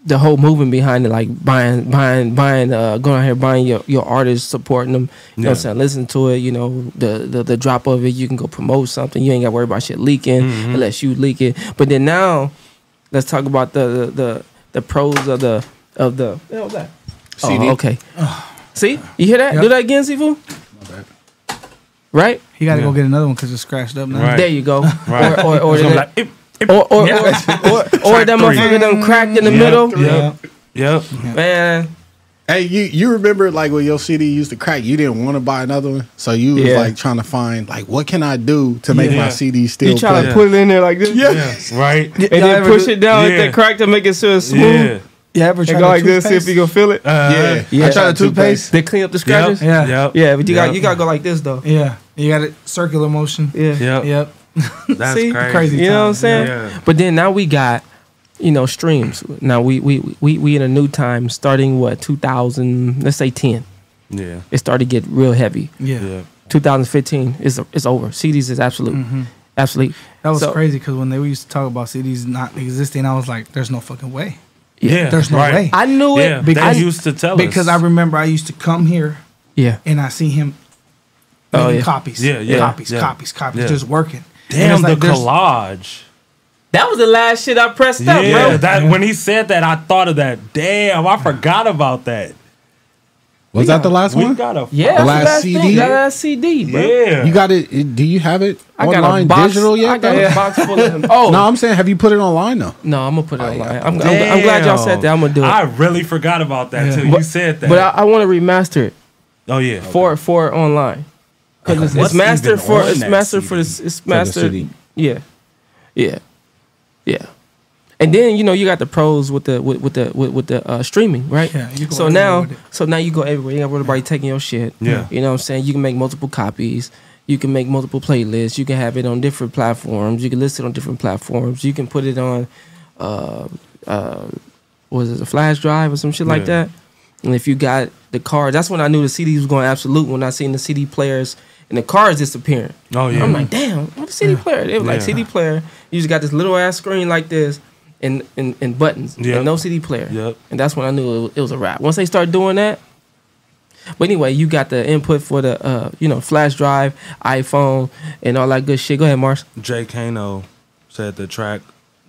S3: the whole movement behind it, like buying, buying, buying, uh, going out here buying your your artists, supporting them. You know, what I'm saying listen to it. You know, the, the the drop of it, you can go promote something. You ain't got to worry about shit leaking
S6: Mhm.
S3: unless you leak it. But then now, let's talk about the the the, the pros of the of the. What was that?
S5: CD.
S3: Oh, okay. See, you hear that?
S15: Yep.
S3: Do that again, Sifu. Right
S15: He got to
S6: Yeah.
S15: go get another one because it's scratched up now.
S6: Right.
S3: there, you go.
S6: right.
S3: Or or or,
S6: So like, "Ip, ip."
S3: Or or,
S6: Yeah.
S3: or, or, or
S6: Track
S3: that motherfucker done cracked in the
S6: Yeah.
S3: middle.
S15: Yeah.
S6: Yep.
S3: Man,
S5: Hey, you you remember like when your CD used to crack, you didn't want to buy another one, so you was
S3: Yeah.
S5: like trying to find like what can I do to make
S6: Yeah.
S5: my CD still
S3: you try to put it in there like this,
S5: Yeah.
S6: Yeah. Right.
S3: and
S15: Y'all
S3: then
S15: ever
S3: push
S15: do-
S3: it down
S6: Yeah.
S3: with that crack to make it so it's smooth.
S6: Yeah.
S15: You ever
S3: And go
S15: the
S3: like this, see if you gonna feel it.
S6: Uh,
S5: yeah,
S3: Yeah.
S15: I tried the toothpaste.
S3: They clean up the scratches.
S15: Yeah.
S6: Yep.
S3: Yeah, but you got you got to go like this though.
S15: Yeah. You got it circular motion.
S3: Yeah,
S6: Yep.
S15: Yep.
S6: That's
S3: See?
S6: crazy.
S15: Crazy.
S3: You know what I'm saying?
S6: Yeah.
S3: But then now we got, you know, streams. Now we we we we in a new time, starting what 2000, let's say 10.
S6: Yeah.
S3: It started to get real heavy.
S15: Yeah.
S6: Yeah.
S3: 2015 is is over. CDs is absolute,
S15: Mhm.
S3: absolute.
S15: That was
S3: So-
S15: crazy because when they used to talk about CDs not existing, I was like, "There's no fucking way.
S6: Yeah.
S15: There's no
S6: right.
S15: way."
S3: I knew
S6: Yeah.
S3: it
S6: They
S3: because
S6: used to tell us
S15: because
S6: us.
S15: I remember I used to come here
S3: Yeah.
S15: and I see him
S3: Oh,
S15: making
S3: yeah.
S15: copies,
S6: Yeah, yeah,
S15: copies,
S6: yeah.
S15: copies, copies,
S6: Yeah.
S15: just working. And
S6: Damn
S15: it's
S6: the
S15: like
S6: collage.
S3: That was the last shit I pressed up, bro.
S6: that when he said that, I thought of that. Damn, I forgot about that.
S5: Was that the last
S6: we
S5: one?
S6: got a
S3: yeah,
S5: The
S3: that's
S5: last
S3: thing.
S5: CD?
S3: That last CD, bro.
S6: Yeah.
S5: You got it? it- Do you have it
S3: I got a
S5: online
S3: box-
S5: digital yet?
S3: I got
S5: though?
S3: a box full of them. Oh. oh.
S5: no, I'm saying, have you put it online though?
S3: No, I'm gonna put it oh, online. I'm, I'm, I'm glad y'all said that. I'm gonna do it.
S6: I really forgot about that too.
S3: But-
S6: you said that.
S3: But I, I want to remaster it
S6: oh yeah.
S3: for for online because it's, it's mastered for it's
S6: that
S3: mastered for this it's
S5: the
S3: mastered.
S5: CD.
S3: Yeah, yeah, yeah. And then you know you got the pros with the with, with the with, with the uh, streaming, right?
S15: Yeah,
S3: so now so now you go everywhere. You got everybody taking your shit.
S6: Yeah.
S3: You know what I'm saying? You can make multiple copies. You can make multiple playlists. You can have it on different platforms. You can list it on different platforms. You can put it on, uh, uh, was it a flash drive or some shit like that? And if you got the card, that's when I knew the CD was going absolute. When I seen the CD players and the car is disappearing.
S6: Oh yeah.
S3: I'm like, damn, what a CD player? They were like
S6: Yeah.
S3: CD player. You just got this little ass screen like this, and and, and buttons,
S6: Yep.
S3: and no CD player.
S6: Yep.
S3: And that's when I knew it was, it was a wrap. Once they started doing that. But anyway, you got the input for the uh, you know flash drive, iPhone, and all that good shit. Go ahead, Mars.
S6: Jay Kano said the track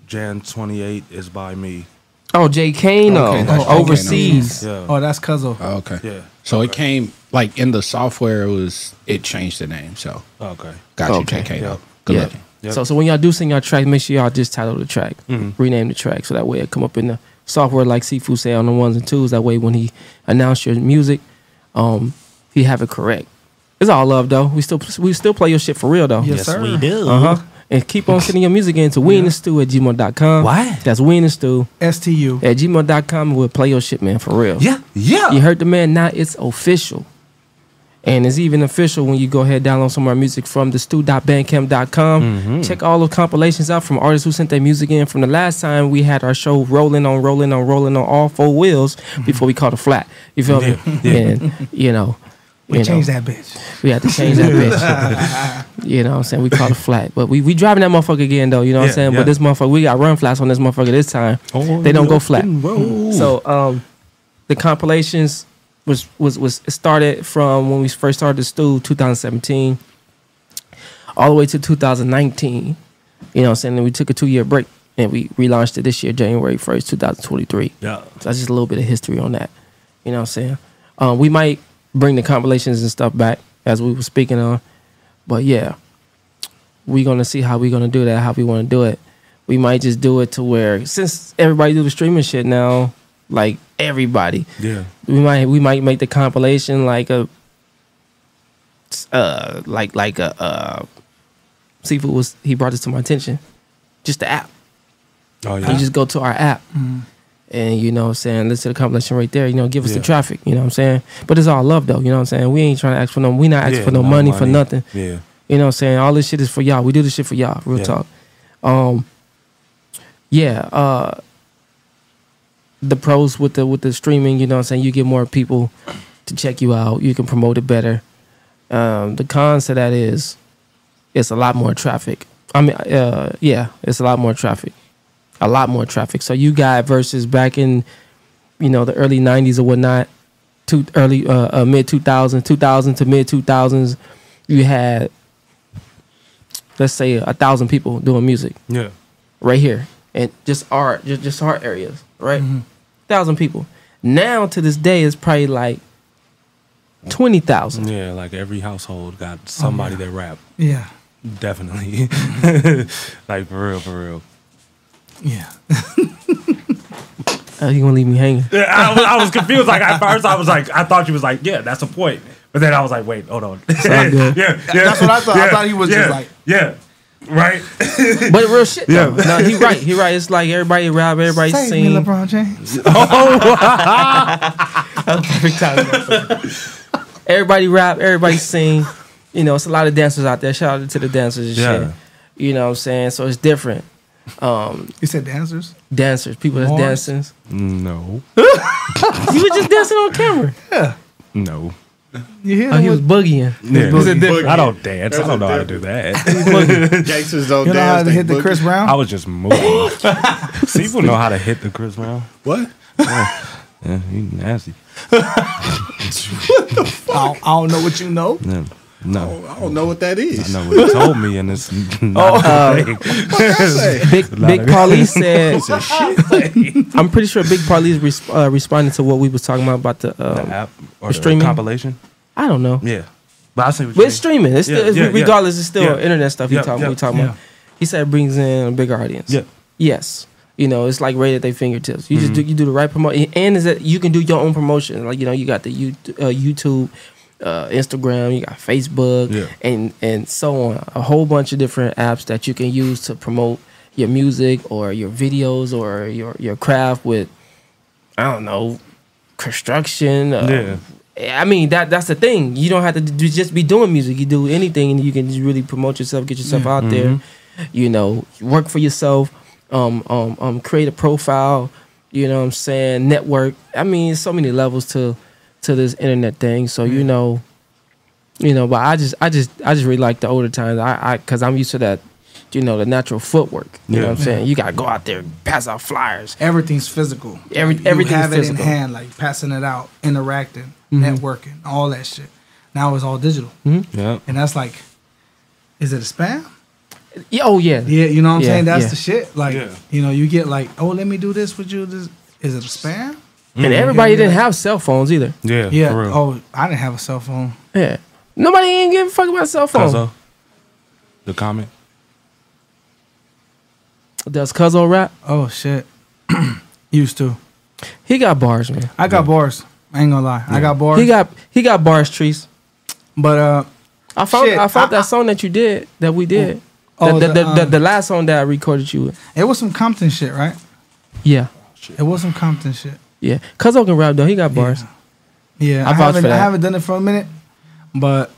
S6: Jan 28 is by me.
S3: Oh, Jay Kano,
S5: Okay, that's Jay
S3: overseas.
S6: Yeah.
S15: Oh, that's Cuzzo.
S5: Oh, okay.
S6: Yeah.
S5: So it came like in the software. It was it changed the name. So
S6: Okay.
S5: got you,
S3: Okay.
S5: JK.
S6: Yeah.
S5: Good
S3: yeah.
S5: looking.
S6: Yep.
S3: So so when y'all do sing y'all track, make sure y'all just title the track,
S6: Mhm.
S3: rename the track, so that way it come up in the software like Sifu say on the ones and twos. That way when he announce your music, um, he have it correct. It's all love though. We still we still play your shit for real though.
S15: Yes, sir.
S6: We do.
S3: Uh huh. And keep on sending your music in to we and the stew at gmail.com.
S6: What?
S3: That's we and the stew
S15: STU.
S3: at gmail.com. We'll play your shit, man, for real.
S6: Yeah. Yeah.
S3: You heard the man. Now it's official. And it's even official when you go ahead and download some of our music from thestu.bandcamp.com.
S6: Mm-hmm.
S3: Check all the compilations out from artists who sent their music in from the last time we had our show rolling on, rolling on, rolling on all four wheels before we caught a flat. You feel me?
S6: Mm-hmm. Yeah, yeah.
S3: And, you know,
S15: We changed that bitch.
S3: We have to change that bitch. you know what I'm saying? We call it flat. But we, we driving that motherfucker again, though. You know what
S6: Yeah,
S3: I'm saying?
S6: yeah.
S3: But this motherfucker, we got run flats on this motherfucker this time.
S6: Oh,
S3: they don't go flat. So um, the compilations was was was started from when we first started the Stu 2017 all the way to 2019. You know what I'm saying? And we took a two year break and we relaunched it this year, January 1st, 2023.
S6: Yeah.
S3: So that's just a little bit of history on that. You know what I'm saying? Um, we might bring the compilations and stuff back as we were speaking on. But yeah, we're gonna see how we're gonna do that, how we wanna do it. We might just do it to where since everybody do the streaming shit now, like everybody,
S6: Yeah.
S3: we might we might make the compilation like a uh like like a uh See if Seafood was he brought this to my attention. Just the app.
S6: Oh yeah.
S3: You just go to our app and you know what I'm saying, listen to the compilation right there, you know, give us the traffic, you know what I'm saying? But it's all love though, you know what I'm saying? We ain't trying to ask for no we not asking
S6: Yeah,
S3: for no,
S6: no
S3: money, for nothing.
S6: Yeah.
S3: You know what I'm saying? All this shit is for y'all. We do this shit for y'all, real
S6: Yeah.
S3: talk. Um yeah, uh the pros with the with the streaming, you know what I'm saying? You get more people to check you out. You can promote it better. Um the cons to that is it's a lot more traffic. I mean uh yeah, it's a lot more traffic. A lot more traffic. So you got versus back in you know the early 90s or whatnot, two early uh, uh mid 2000s, 2000 to mid 2000s, you had let's say a thousand people doing music
S6: Yeah.
S3: right here and just art just, just art areas right thousand people now to this day it's probably like 20000
S6: Yeah, like every household got somebody that rap.
S15: Yeah.
S6: Definitely. like for real, for real.
S15: Yeah.
S3: oh, you gonna leave me hanging
S6: Yeah, I was, I was confused. Like at first, I was like, I thought you was like, yeah, that's a point. But then I was like, wait, hold on. yeah, yeah,
S15: That's what I thought. I
S6: yeah,
S15: thought he was
S6: yeah,
S15: just like-
S6: yeah, right.
S3: but real shit though
S6: Yeah.
S3: no he right he right it's like everybody rap everybody
S15: Save
S3: sing
S15: me, LeBron James.
S3: oh, everybody rap, everybody sing. You know, it's a lot of dancers out there. Shout out to the dancers and
S6: Yeah.
S3: shit. You know what I'm saying? So it's different. Um,
S15: You said dancers?
S3: dancers, people that's
S15: Mars?
S3: dancing.
S6: No,
S3: You were just dancing on camera.
S15: Yeah.
S6: no.
S15: You hear
S3: Oh, he was
S15: with-
S3: boogieing.
S6: Yeah.
S3: Was it different?
S6: I don't dance. I don't
S5: a
S6: know how to do that.
S5: Gangsters don't
S15: You know how to
S5: they
S15: hit the. Chris Brown?
S6: I was just moving. See, people know how to hit the Chris Brown.
S5: What?
S6: Yeah, he nasty.
S15: I don't, I don't know what you know.
S6: Yeah. No,
S5: I don't know what that is.
S6: I know what he told me, and it's not
S3: Oh, uh,
S6: a thing.
S3: Big
S6: A
S3: Big
S6: of-
S3: Paulie said. I'm pretty sure Big Paulie's res- uh, responding to what we was talking about about the, um,
S6: app or
S3: the
S6: the
S3: streaming
S6: compilation.
S3: I don't know.
S6: Yeah, but I see what you
S3: But
S6: mean.
S3: streaming. It's
S6: Yeah,
S3: still, it's,
S6: yeah, yeah.
S3: regardless, it's still
S6: Yeah.
S3: internet stuff. He
S6: Yeah,
S3: talking.
S6: yeah,
S3: we talking
S6: yeah.
S3: about. He said it brings in a bigger audience.
S6: Yeah.
S3: Yes. You know, it's like right at their fingertips. You just
S6: Mhm.
S3: do you do the right promotion, and is that you can do your own promotion. Like you know, you got the you, uh, YouTube, uh, Instagram, you got Facebook,
S6: Yeah.
S3: and and so on. A whole bunch of different apps that you can use to promote your music or your videos or your your craft with. I don't know, construction. Uh, I mean that that's the thing. You don't have to do, just be doing music. You do anything, and you can just really promote yourself, get yourself
S6: Yeah.
S3: out there.
S6: Mhm.
S3: You know, work for yourself. Um, um, um, create a profile. You know what I'm saying? Network. I mean, so many levels to to this internet thing. So you know, you know. But I just, I just, I just really like the older times. I, I, cause I'm used to that. You know, the natural footwork. You know what I'm saying?
S15: Yeah.
S3: You gotta go out there, and pass out flyers.
S15: Everything's physical.
S3: Every-
S15: you
S3: everything's
S15: have it
S3: physical.
S15: in hand, like passing it out, interacting,
S3: Mhm.
S15: networking, all that shit. Now it's all digital,
S3: Mhm.
S6: Yeah.
S15: and that's like, is it a spam?
S3: Yeah, oh yeah,
S15: Yeah, you know what I'm
S3: Yeah,
S15: saying? That's
S3: yeah.
S15: the shit. Like,
S6: Yeah.
S15: you know, you get like, oh, let me do this with you. This is it a spam?
S3: And everybody didn't have cell phones either.
S6: Yeah,
S15: Yeah.
S6: for real.
S15: Oh, I didn't have a cell phone.
S3: Yeah. Nobody ain't give a fuck about cell phone.
S6: Cuzzo, the comment.
S3: Does Cuzzo rap?
S15: Oh shit. Used to.
S3: He got bars, man.
S15: I got bars. I ain't gonna lie. I got bars.
S3: He got he got bars, trees.
S15: But uh,
S3: I found
S15: shit,
S3: I found
S15: I-
S3: that song that you did that we did.
S15: Oh,
S3: the, the,
S15: the,
S3: the, the,
S15: um,
S3: the last song that I recorded you with.
S15: it was some Compton shit, right?
S3: Yeah,
S15: It was some Compton shit.
S3: Yeah. Cuzzo can rap though. He got bars.
S15: Yeah,
S3: I
S15: I, haven't
S3: for
S15: I haven't done it for a minute, but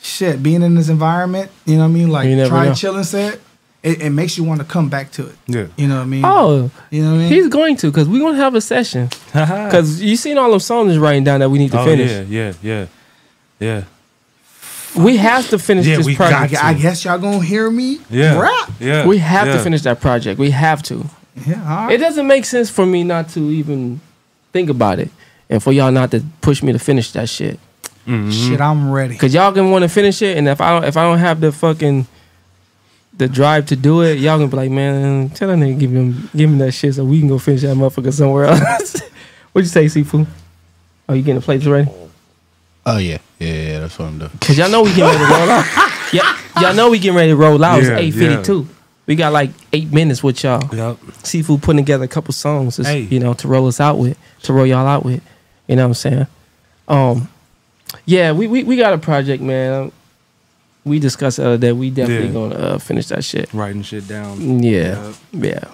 S15: shit, being in this environment, you know what I mean? Like
S3: You
S15: try
S3: know.
S15: chilling set, it, it makes you want to come back to it.
S6: Yeah.
S15: You know what I mean?
S3: Oh,
S15: you know what I mean?
S3: he's going to because we're gonna have a session. Because you seen all those songs he's writing down that we need to
S6: Oh
S3: finish.
S6: yeah, yeah, yeah, yeah.
S3: We have to finish
S6: Yeah,
S3: this
S6: we
S3: project.
S6: got
S15: I guess y'all gonna hear me
S6: Yeah.
S15: rap.
S6: Yeah.
S3: we have
S6: yeah.
S3: to finish that project. We have to.
S15: Yeah, all
S3: It doesn't make sense for me not to even think about it, and for y'all not to push me to finish that shit.
S6: Mm-hmm.
S15: Shit, I'm ready.
S3: Cause y'all gonna want to finish it, and if I don't, if I don't have the fucking the drive to do it, y'all gonna be like, man, tell that nigga give him give him that shit so we can go finish that motherfucker somewhere else. What'd you say, Sifu? Are you getting the plates ready?
S5: Oh yeah, yeah, yeah, that's what I'm doing.
S3: Cause y'all know we getting ready to roll out. Yeah, y'all know we getting ready to roll out.
S6: Yeah,
S3: it's eight fifty two. We got like eight minutes with y'all.
S6: Yep.
S3: Seafood putting together a couple songs, just,
S6: Hey.
S3: you know, to roll us out with, to roll y'all out with. You know what I'm saying? Um, yeah, we we, we got a project, man. We discussed the other day. We definitely
S6: Yeah.
S3: gonna uh, finish that shit.
S6: Writing shit down.
S3: Yeah, yeah.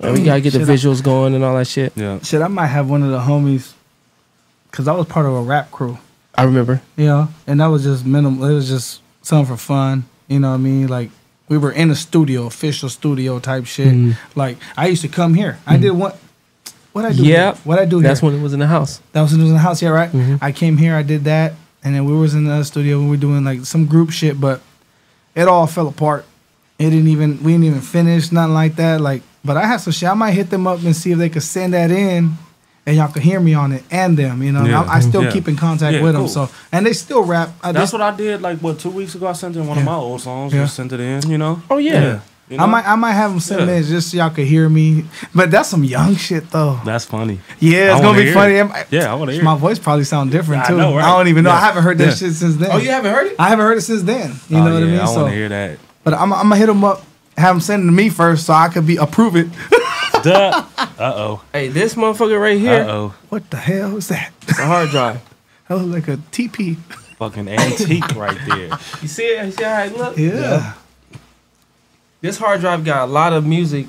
S3: And we gotta get the
S15: Shit, I-
S3: visuals going and all that shit.
S6: Yeah.
S15: Shit, I might have one of the homies, cause I was part of a rap crew.
S3: I remember.
S15: You know, and that was just minimal. It was just something for fun. You know what I mean? Like we were in a studio, official studio type shit.
S3: Mhm.
S15: Like I used to come here. I did what? What I do?
S3: Yeah,
S15: What I do?
S3: That's
S15: here?
S3: when it was in the house.
S15: That was when it was in the house, yeah, right?
S3: Mhm.
S15: I came here, I did that, and then we was in the studio. We were doing like some group shit, but it all fell apart. It didn't even we didn't even finish nothing like that. Like, but I had some shit. I might hit them up and see if they could send that in, and y'all could hear me on it and them. You know,
S6: Yeah.
S15: I, I still
S6: Yeah.
S15: keep in contact
S6: Yeah,
S15: with them. So and they still rap. I
S6: That's
S15: just,
S6: what I did. Like what two weeks ago, I sent in one
S15: Yeah.
S6: of my old songs.
S15: Yeah.
S6: Just sent it in. You know.
S3: Oh yeah.
S6: You
S15: I might I might have them send
S6: Yeah.
S15: in just so y'all could hear me. But that's some young shit though.
S6: That's funny.
S15: Yeah, it's gonna be
S6: hear
S15: funny.
S6: it.
S15: Am-
S6: Yeah, I want to hear.
S15: My
S6: it.
S15: voice probably sound different
S6: I
S15: too.
S6: know, right?
S15: I don't even know.
S6: Yeah.
S15: I haven't heard that
S6: Yeah.
S15: shit since then.
S3: Oh, you haven't heard it?
S15: I haven't heard it since then. You
S6: Oh,
S15: know what I mean?
S6: I
S15: so,
S6: want to hear that.
S15: but I'm, I'm gonna hit them up, have them send it to me first, so I could be approve it.
S6: Duh. Uh oh.
S3: Hey, this motherfucker right here,
S6: Uh oh.
S15: what the hell is that?
S3: it's a hard drive.
S15: That was like a TP.
S6: Fucking antique right there.
S3: You see it? You see how it look?
S15: Yeah.
S3: This hard drive got a lot of music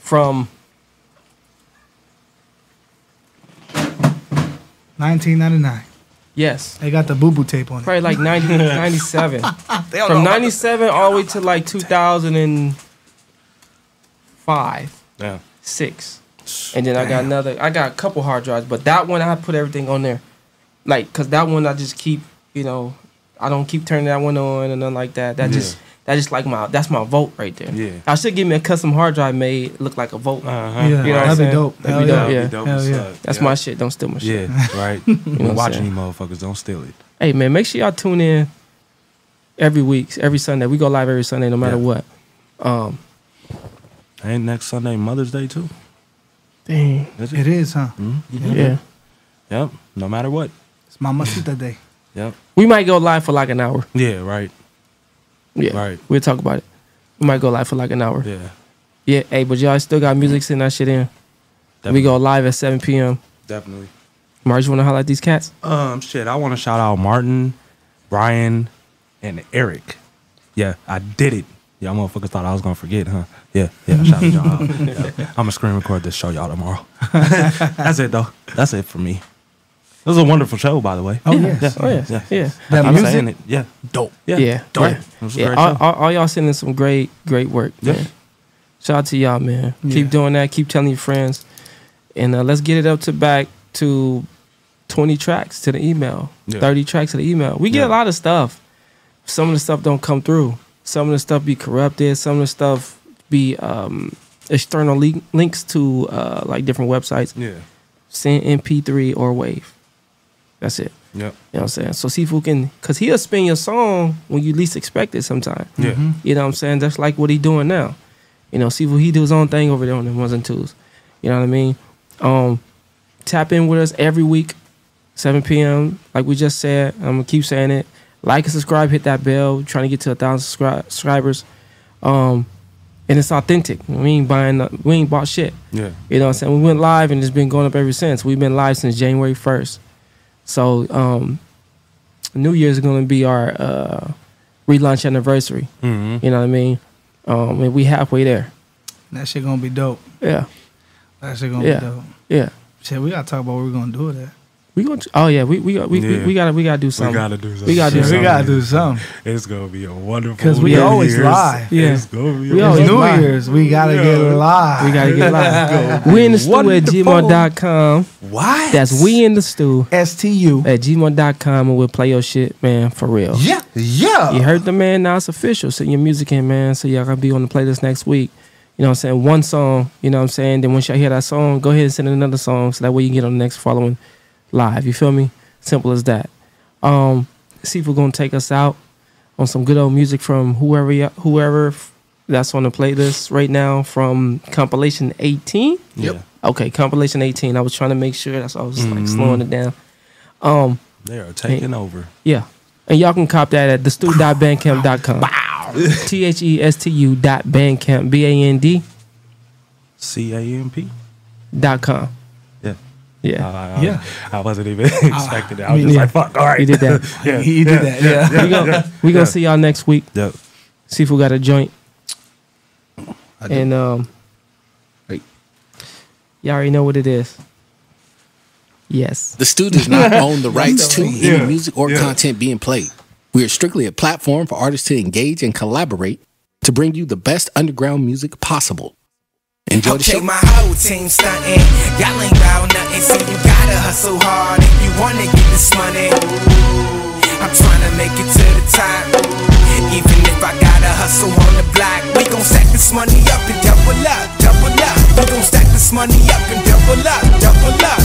S3: from
S15: 1999.
S3: yes,
S15: They got the boo boo tape on it.
S3: probably like 90, 97.
S15: They don't
S3: From 97 all the way to like 2005,
S6: Yeah.
S3: six, and then I got another. I got a couple hard drives, but that one I put everything on there, like cause that one I just keep, you know, I don't keep turning that one on and nothing like that. That
S6: Yeah.
S3: just That's just like my that's my vote right there.
S6: Yeah.
S3: I should give me a custom hard drive made look like a vote.
S6: Uh-huh.
S15: Yeah,
S3: you know
S15: that'd be dope.
S3: That'd
S15: Hell
S3: be
S15: yeah.
S3: dope.
S15: That'd
S3: Yeah,
S15: be dope Hell yeah.
S3: That's
S6: Yeah.
S3: my shit. Don't steal my shit.
S6: Yeah, right.
S3: You know
S6: Watching
S3: saying?
S6: these motherfuckers, don't steal it.
S3: Hey man, make sure y'all tune in every week, every Sunday. We go live every Sunday, no matter
S6: Yeah.
S3: what. Um,
S6: Ain't next Sunday Mother's Day too?
S3: dang.
S6: Is
S15: It is, huh?
S6: Mhm.
S3: Yeah.
S6: Yep. No matter what.
S15: It's Mamacita Day.
S6: Yep.
S3: We might go live for like an hour.
S6: Yeah. Right.
S3: Yeah.
S6: Right.
S3: We'll talk about it. We might go live for like an hour.
S6: Yeah.
S3: Yeah. Hey, but y'all still got music sending that shit in. We go live at 7 p.m.
S6: Definitely.
S3: Marge, you want to highlight these cats?
S6: Um, shit. I want to shout out Martin, Brian, and Eric. Yeah, I did it. Y'all motherfuckers thought I was gonna forget, huh? Yeah, yeah. Shout y'all. Yeah. I'm gonna screen record this show y'all tomorrow. That's it though. That's it for me. It was a wonderful show, by the way.
S3: Oh, yes. Oh, yes. Yeah. That
S6: I'm
S3: music?
S6: saying it. Yeah.
S3: Dope.
S6: Yeah.
S3: Yeah.
S6: Dope.
S3: right.
S6: It was a
S3: Yeah,
S6: great
S3: all,
S6: show.
S3: all, all y'all sending some great, great work.
S6: Yeah.
S3: Man. Shout out to y'all, man.
S6: Yeah.
S3: Keep doing that. Keep telling your friends. And uh, let's get it up to back to 20 tracks to the email,
S6: Yeah.
S3: 30 tracks to the email. We get
S6: Yeah.
S3: a lot of stuff. Some of the stuff don't come through. Some of the stuff be corrupted. Some of the stuff be um, external link- links to uh, like different websites.
S6: Yeah.
S3: Send MP3 or Wave. That's it.
S6: Yep.
S3: You know what I'm saying? So Sifu can, cause he'll spin your song when you least expect it sometime.
S6: Yeah. Mhm.
S3: You know what I'm saying? That's like what he doing now. You know, Sifu, he do his own thing over there on the ones and twos. You know what I mean? Um, tap in with us every week, 7 p.m. Like we just said, I'm gonna keep saying it. Like and subscribe, hit that bell. We're trying to get to a thousand subscri- subscribers. Um, and it's authentic. We ain't buying, no- we ain't bought shit.
S6: Yeah.
S3: You know what I'm saying? We went live and it's been going up ever since. We've been live since January 1st. So um, New Year's is going to be our uh, relaunch anniversary.
S6: Mhm.
S3: You know what I mean? Um, and we halfway there.
S15: That shit gonna be dope.
S3: Yeah.
S15: That shit gonna
S3: Yeah.
S15: be dope.
S3: Yeah.
S15: Shit, we gotta talk about what we're gonna do with that.
S3: We going to, oh yeah, we we we, we,
S6: Yeah.
S3: we gotta we gotta do something.
S6: We gotta do something.
S3: We gotta do
S15: Yeah, we
S3: something.
S15: gotta do something.
S6: It's gonna be a wonderful.
S15: 'Cause we
S6: New
S15: always
S6: Year's.
S15: live.
S3: Yeah.
S6: It's gonna be.
S3: We
S6: a
S3: always
S15: New
S3: live.
S15: Year's, we gotta get live.
S3: We gotta get live. we in the stew at gmail.com.
S6: What?
S3: That's we in the stew
S15: S T U
S3: at gmail.com and we'll play your shit, man, for real.
S15: Yeah, yeah.
S3: You heard the man, now it's official. Send your music in, man. So y'all gonna be on the playlist next week. You know what I'm saying? One song, you know what I'm saying? Then once y'all hear that song, go ahead and send another song so that way you can get on the next following live. You feel me? Simple as that. Um, see if we're gonna take us out on some good old music from whoever whoever that's on the playlist right now from compilation 18.
S6: Yep.
S3: Okay, compilation 18. I was trying to make sure that's why I was like
S6: Mhm.
S3: slowing it down. Um
S6: They are taking over.
S3: yeah. And y'all can cop that at thestu.bandcamp.com. T H E S T U dot bandcamp, B A N D
S6: C A M P.
S3: dot com.
S6: Yeah.
S3: Yeah.
S6: I, I,
S15: Yeah.
S6: I wasn't even expecting it. I was
S3: me
S6: just
S3: neither.
S6: like, fuck, all right.
S3: You did that.
S6: yeah.
S15: You did that, yeah.
S3: we gonna, we gonna see y'all next week.
S6: Yep.
S3: See if we got a joint. And um
S31: Hey.
S3: y'all already know what it is. Yes.
S1: The Stu does not own the rights to any music or
S6: Yeah.
S1: content being played. We are strictly a platform for artists to engage and collaborate to bring you the best underground music possible. Enjoy the
S8: Okay,
S1: show.
S8: my whole team stunting. Y'all ain't bout nothing, so you gotta hustle hard if you wanna get this money. I'm trying to make it to the top. Even if I gotta hustle on the block, we gon' stack this money up and double up, double up. We gon' stack this money up and double up, double up.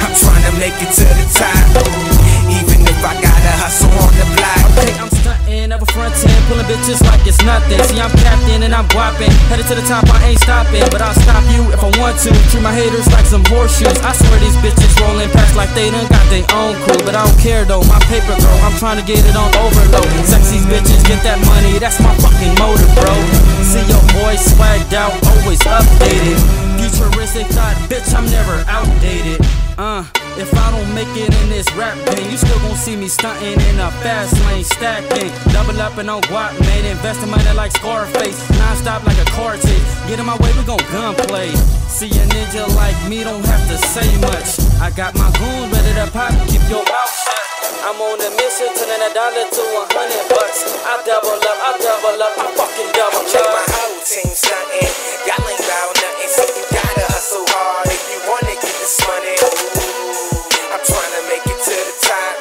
S8: I'm trying to make it to the top. Even if I gotta hustle on the block.
S16: I'm stunting, never fronting, pulling bitches like it's nothing. See, I'm captain and I'm guapping. Headed to the top, I ain't stopping, but I'll stop you if I want to. Treat my haters like some horseshoes. I swear these bitches rolling past like they done got their own crew, but I don't care though. My paper grow, I'm trying to get it on overload. Sexy bitches get that money, that's my fucking motive, bro. See your boy swagged out, always updated. Futuristic thought, bitch, I'm never outdated. Uh, if I don't make it in this rap game, you still gon' see me stunting in a fast lane, stacking, double up and on guap, made investing money like Scarface, non-stop like a car chase. Get in my way, we gon' gunplay. See a ninja like me, don't have to say much. I got my goons ready to pop, keep your mouth shut. I'm on a mission, turning a dollar to a hundred bucks. I double up, I double up, I fucking double up.
S8: Check my whole team stunting. Y'all ain't bout nothing, you this money. I'm trying to make it to the top.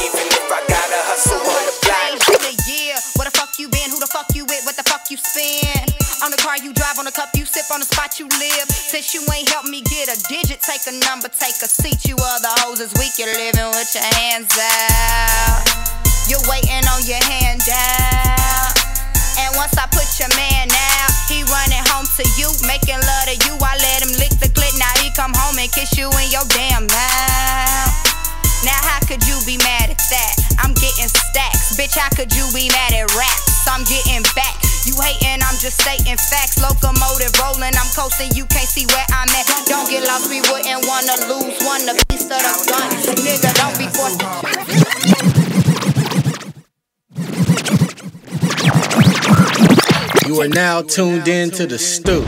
S8: Even if I gotta hustle on the block.
S32: In a year, where the fuck you been? Who the fuck you with? What the fuck you spend? On the car you drive, on the cup you sip, on the spot you live. Since you ain't helped me get a digit, take a number, take a seat. You other hoes is weak, you're living with your hands out. You're waiting on your handout. And once I put your man out, he running home to you, making love to you. I let him lick the clit, now he come home and kiss you in your damn mouth. Now how could you be mad at that? I'm getting stacks, bitch. How could you be mad at raps? I'm getting back. You hating, I'm just stating facts. Locomotive rolling, I'm coasting. You can't see where I'm at. Don't get lost, we wouldn't wanna lose one. The beast of the gun, nigga. Don't be forced.
S1: You are now tuned in to the Stoop.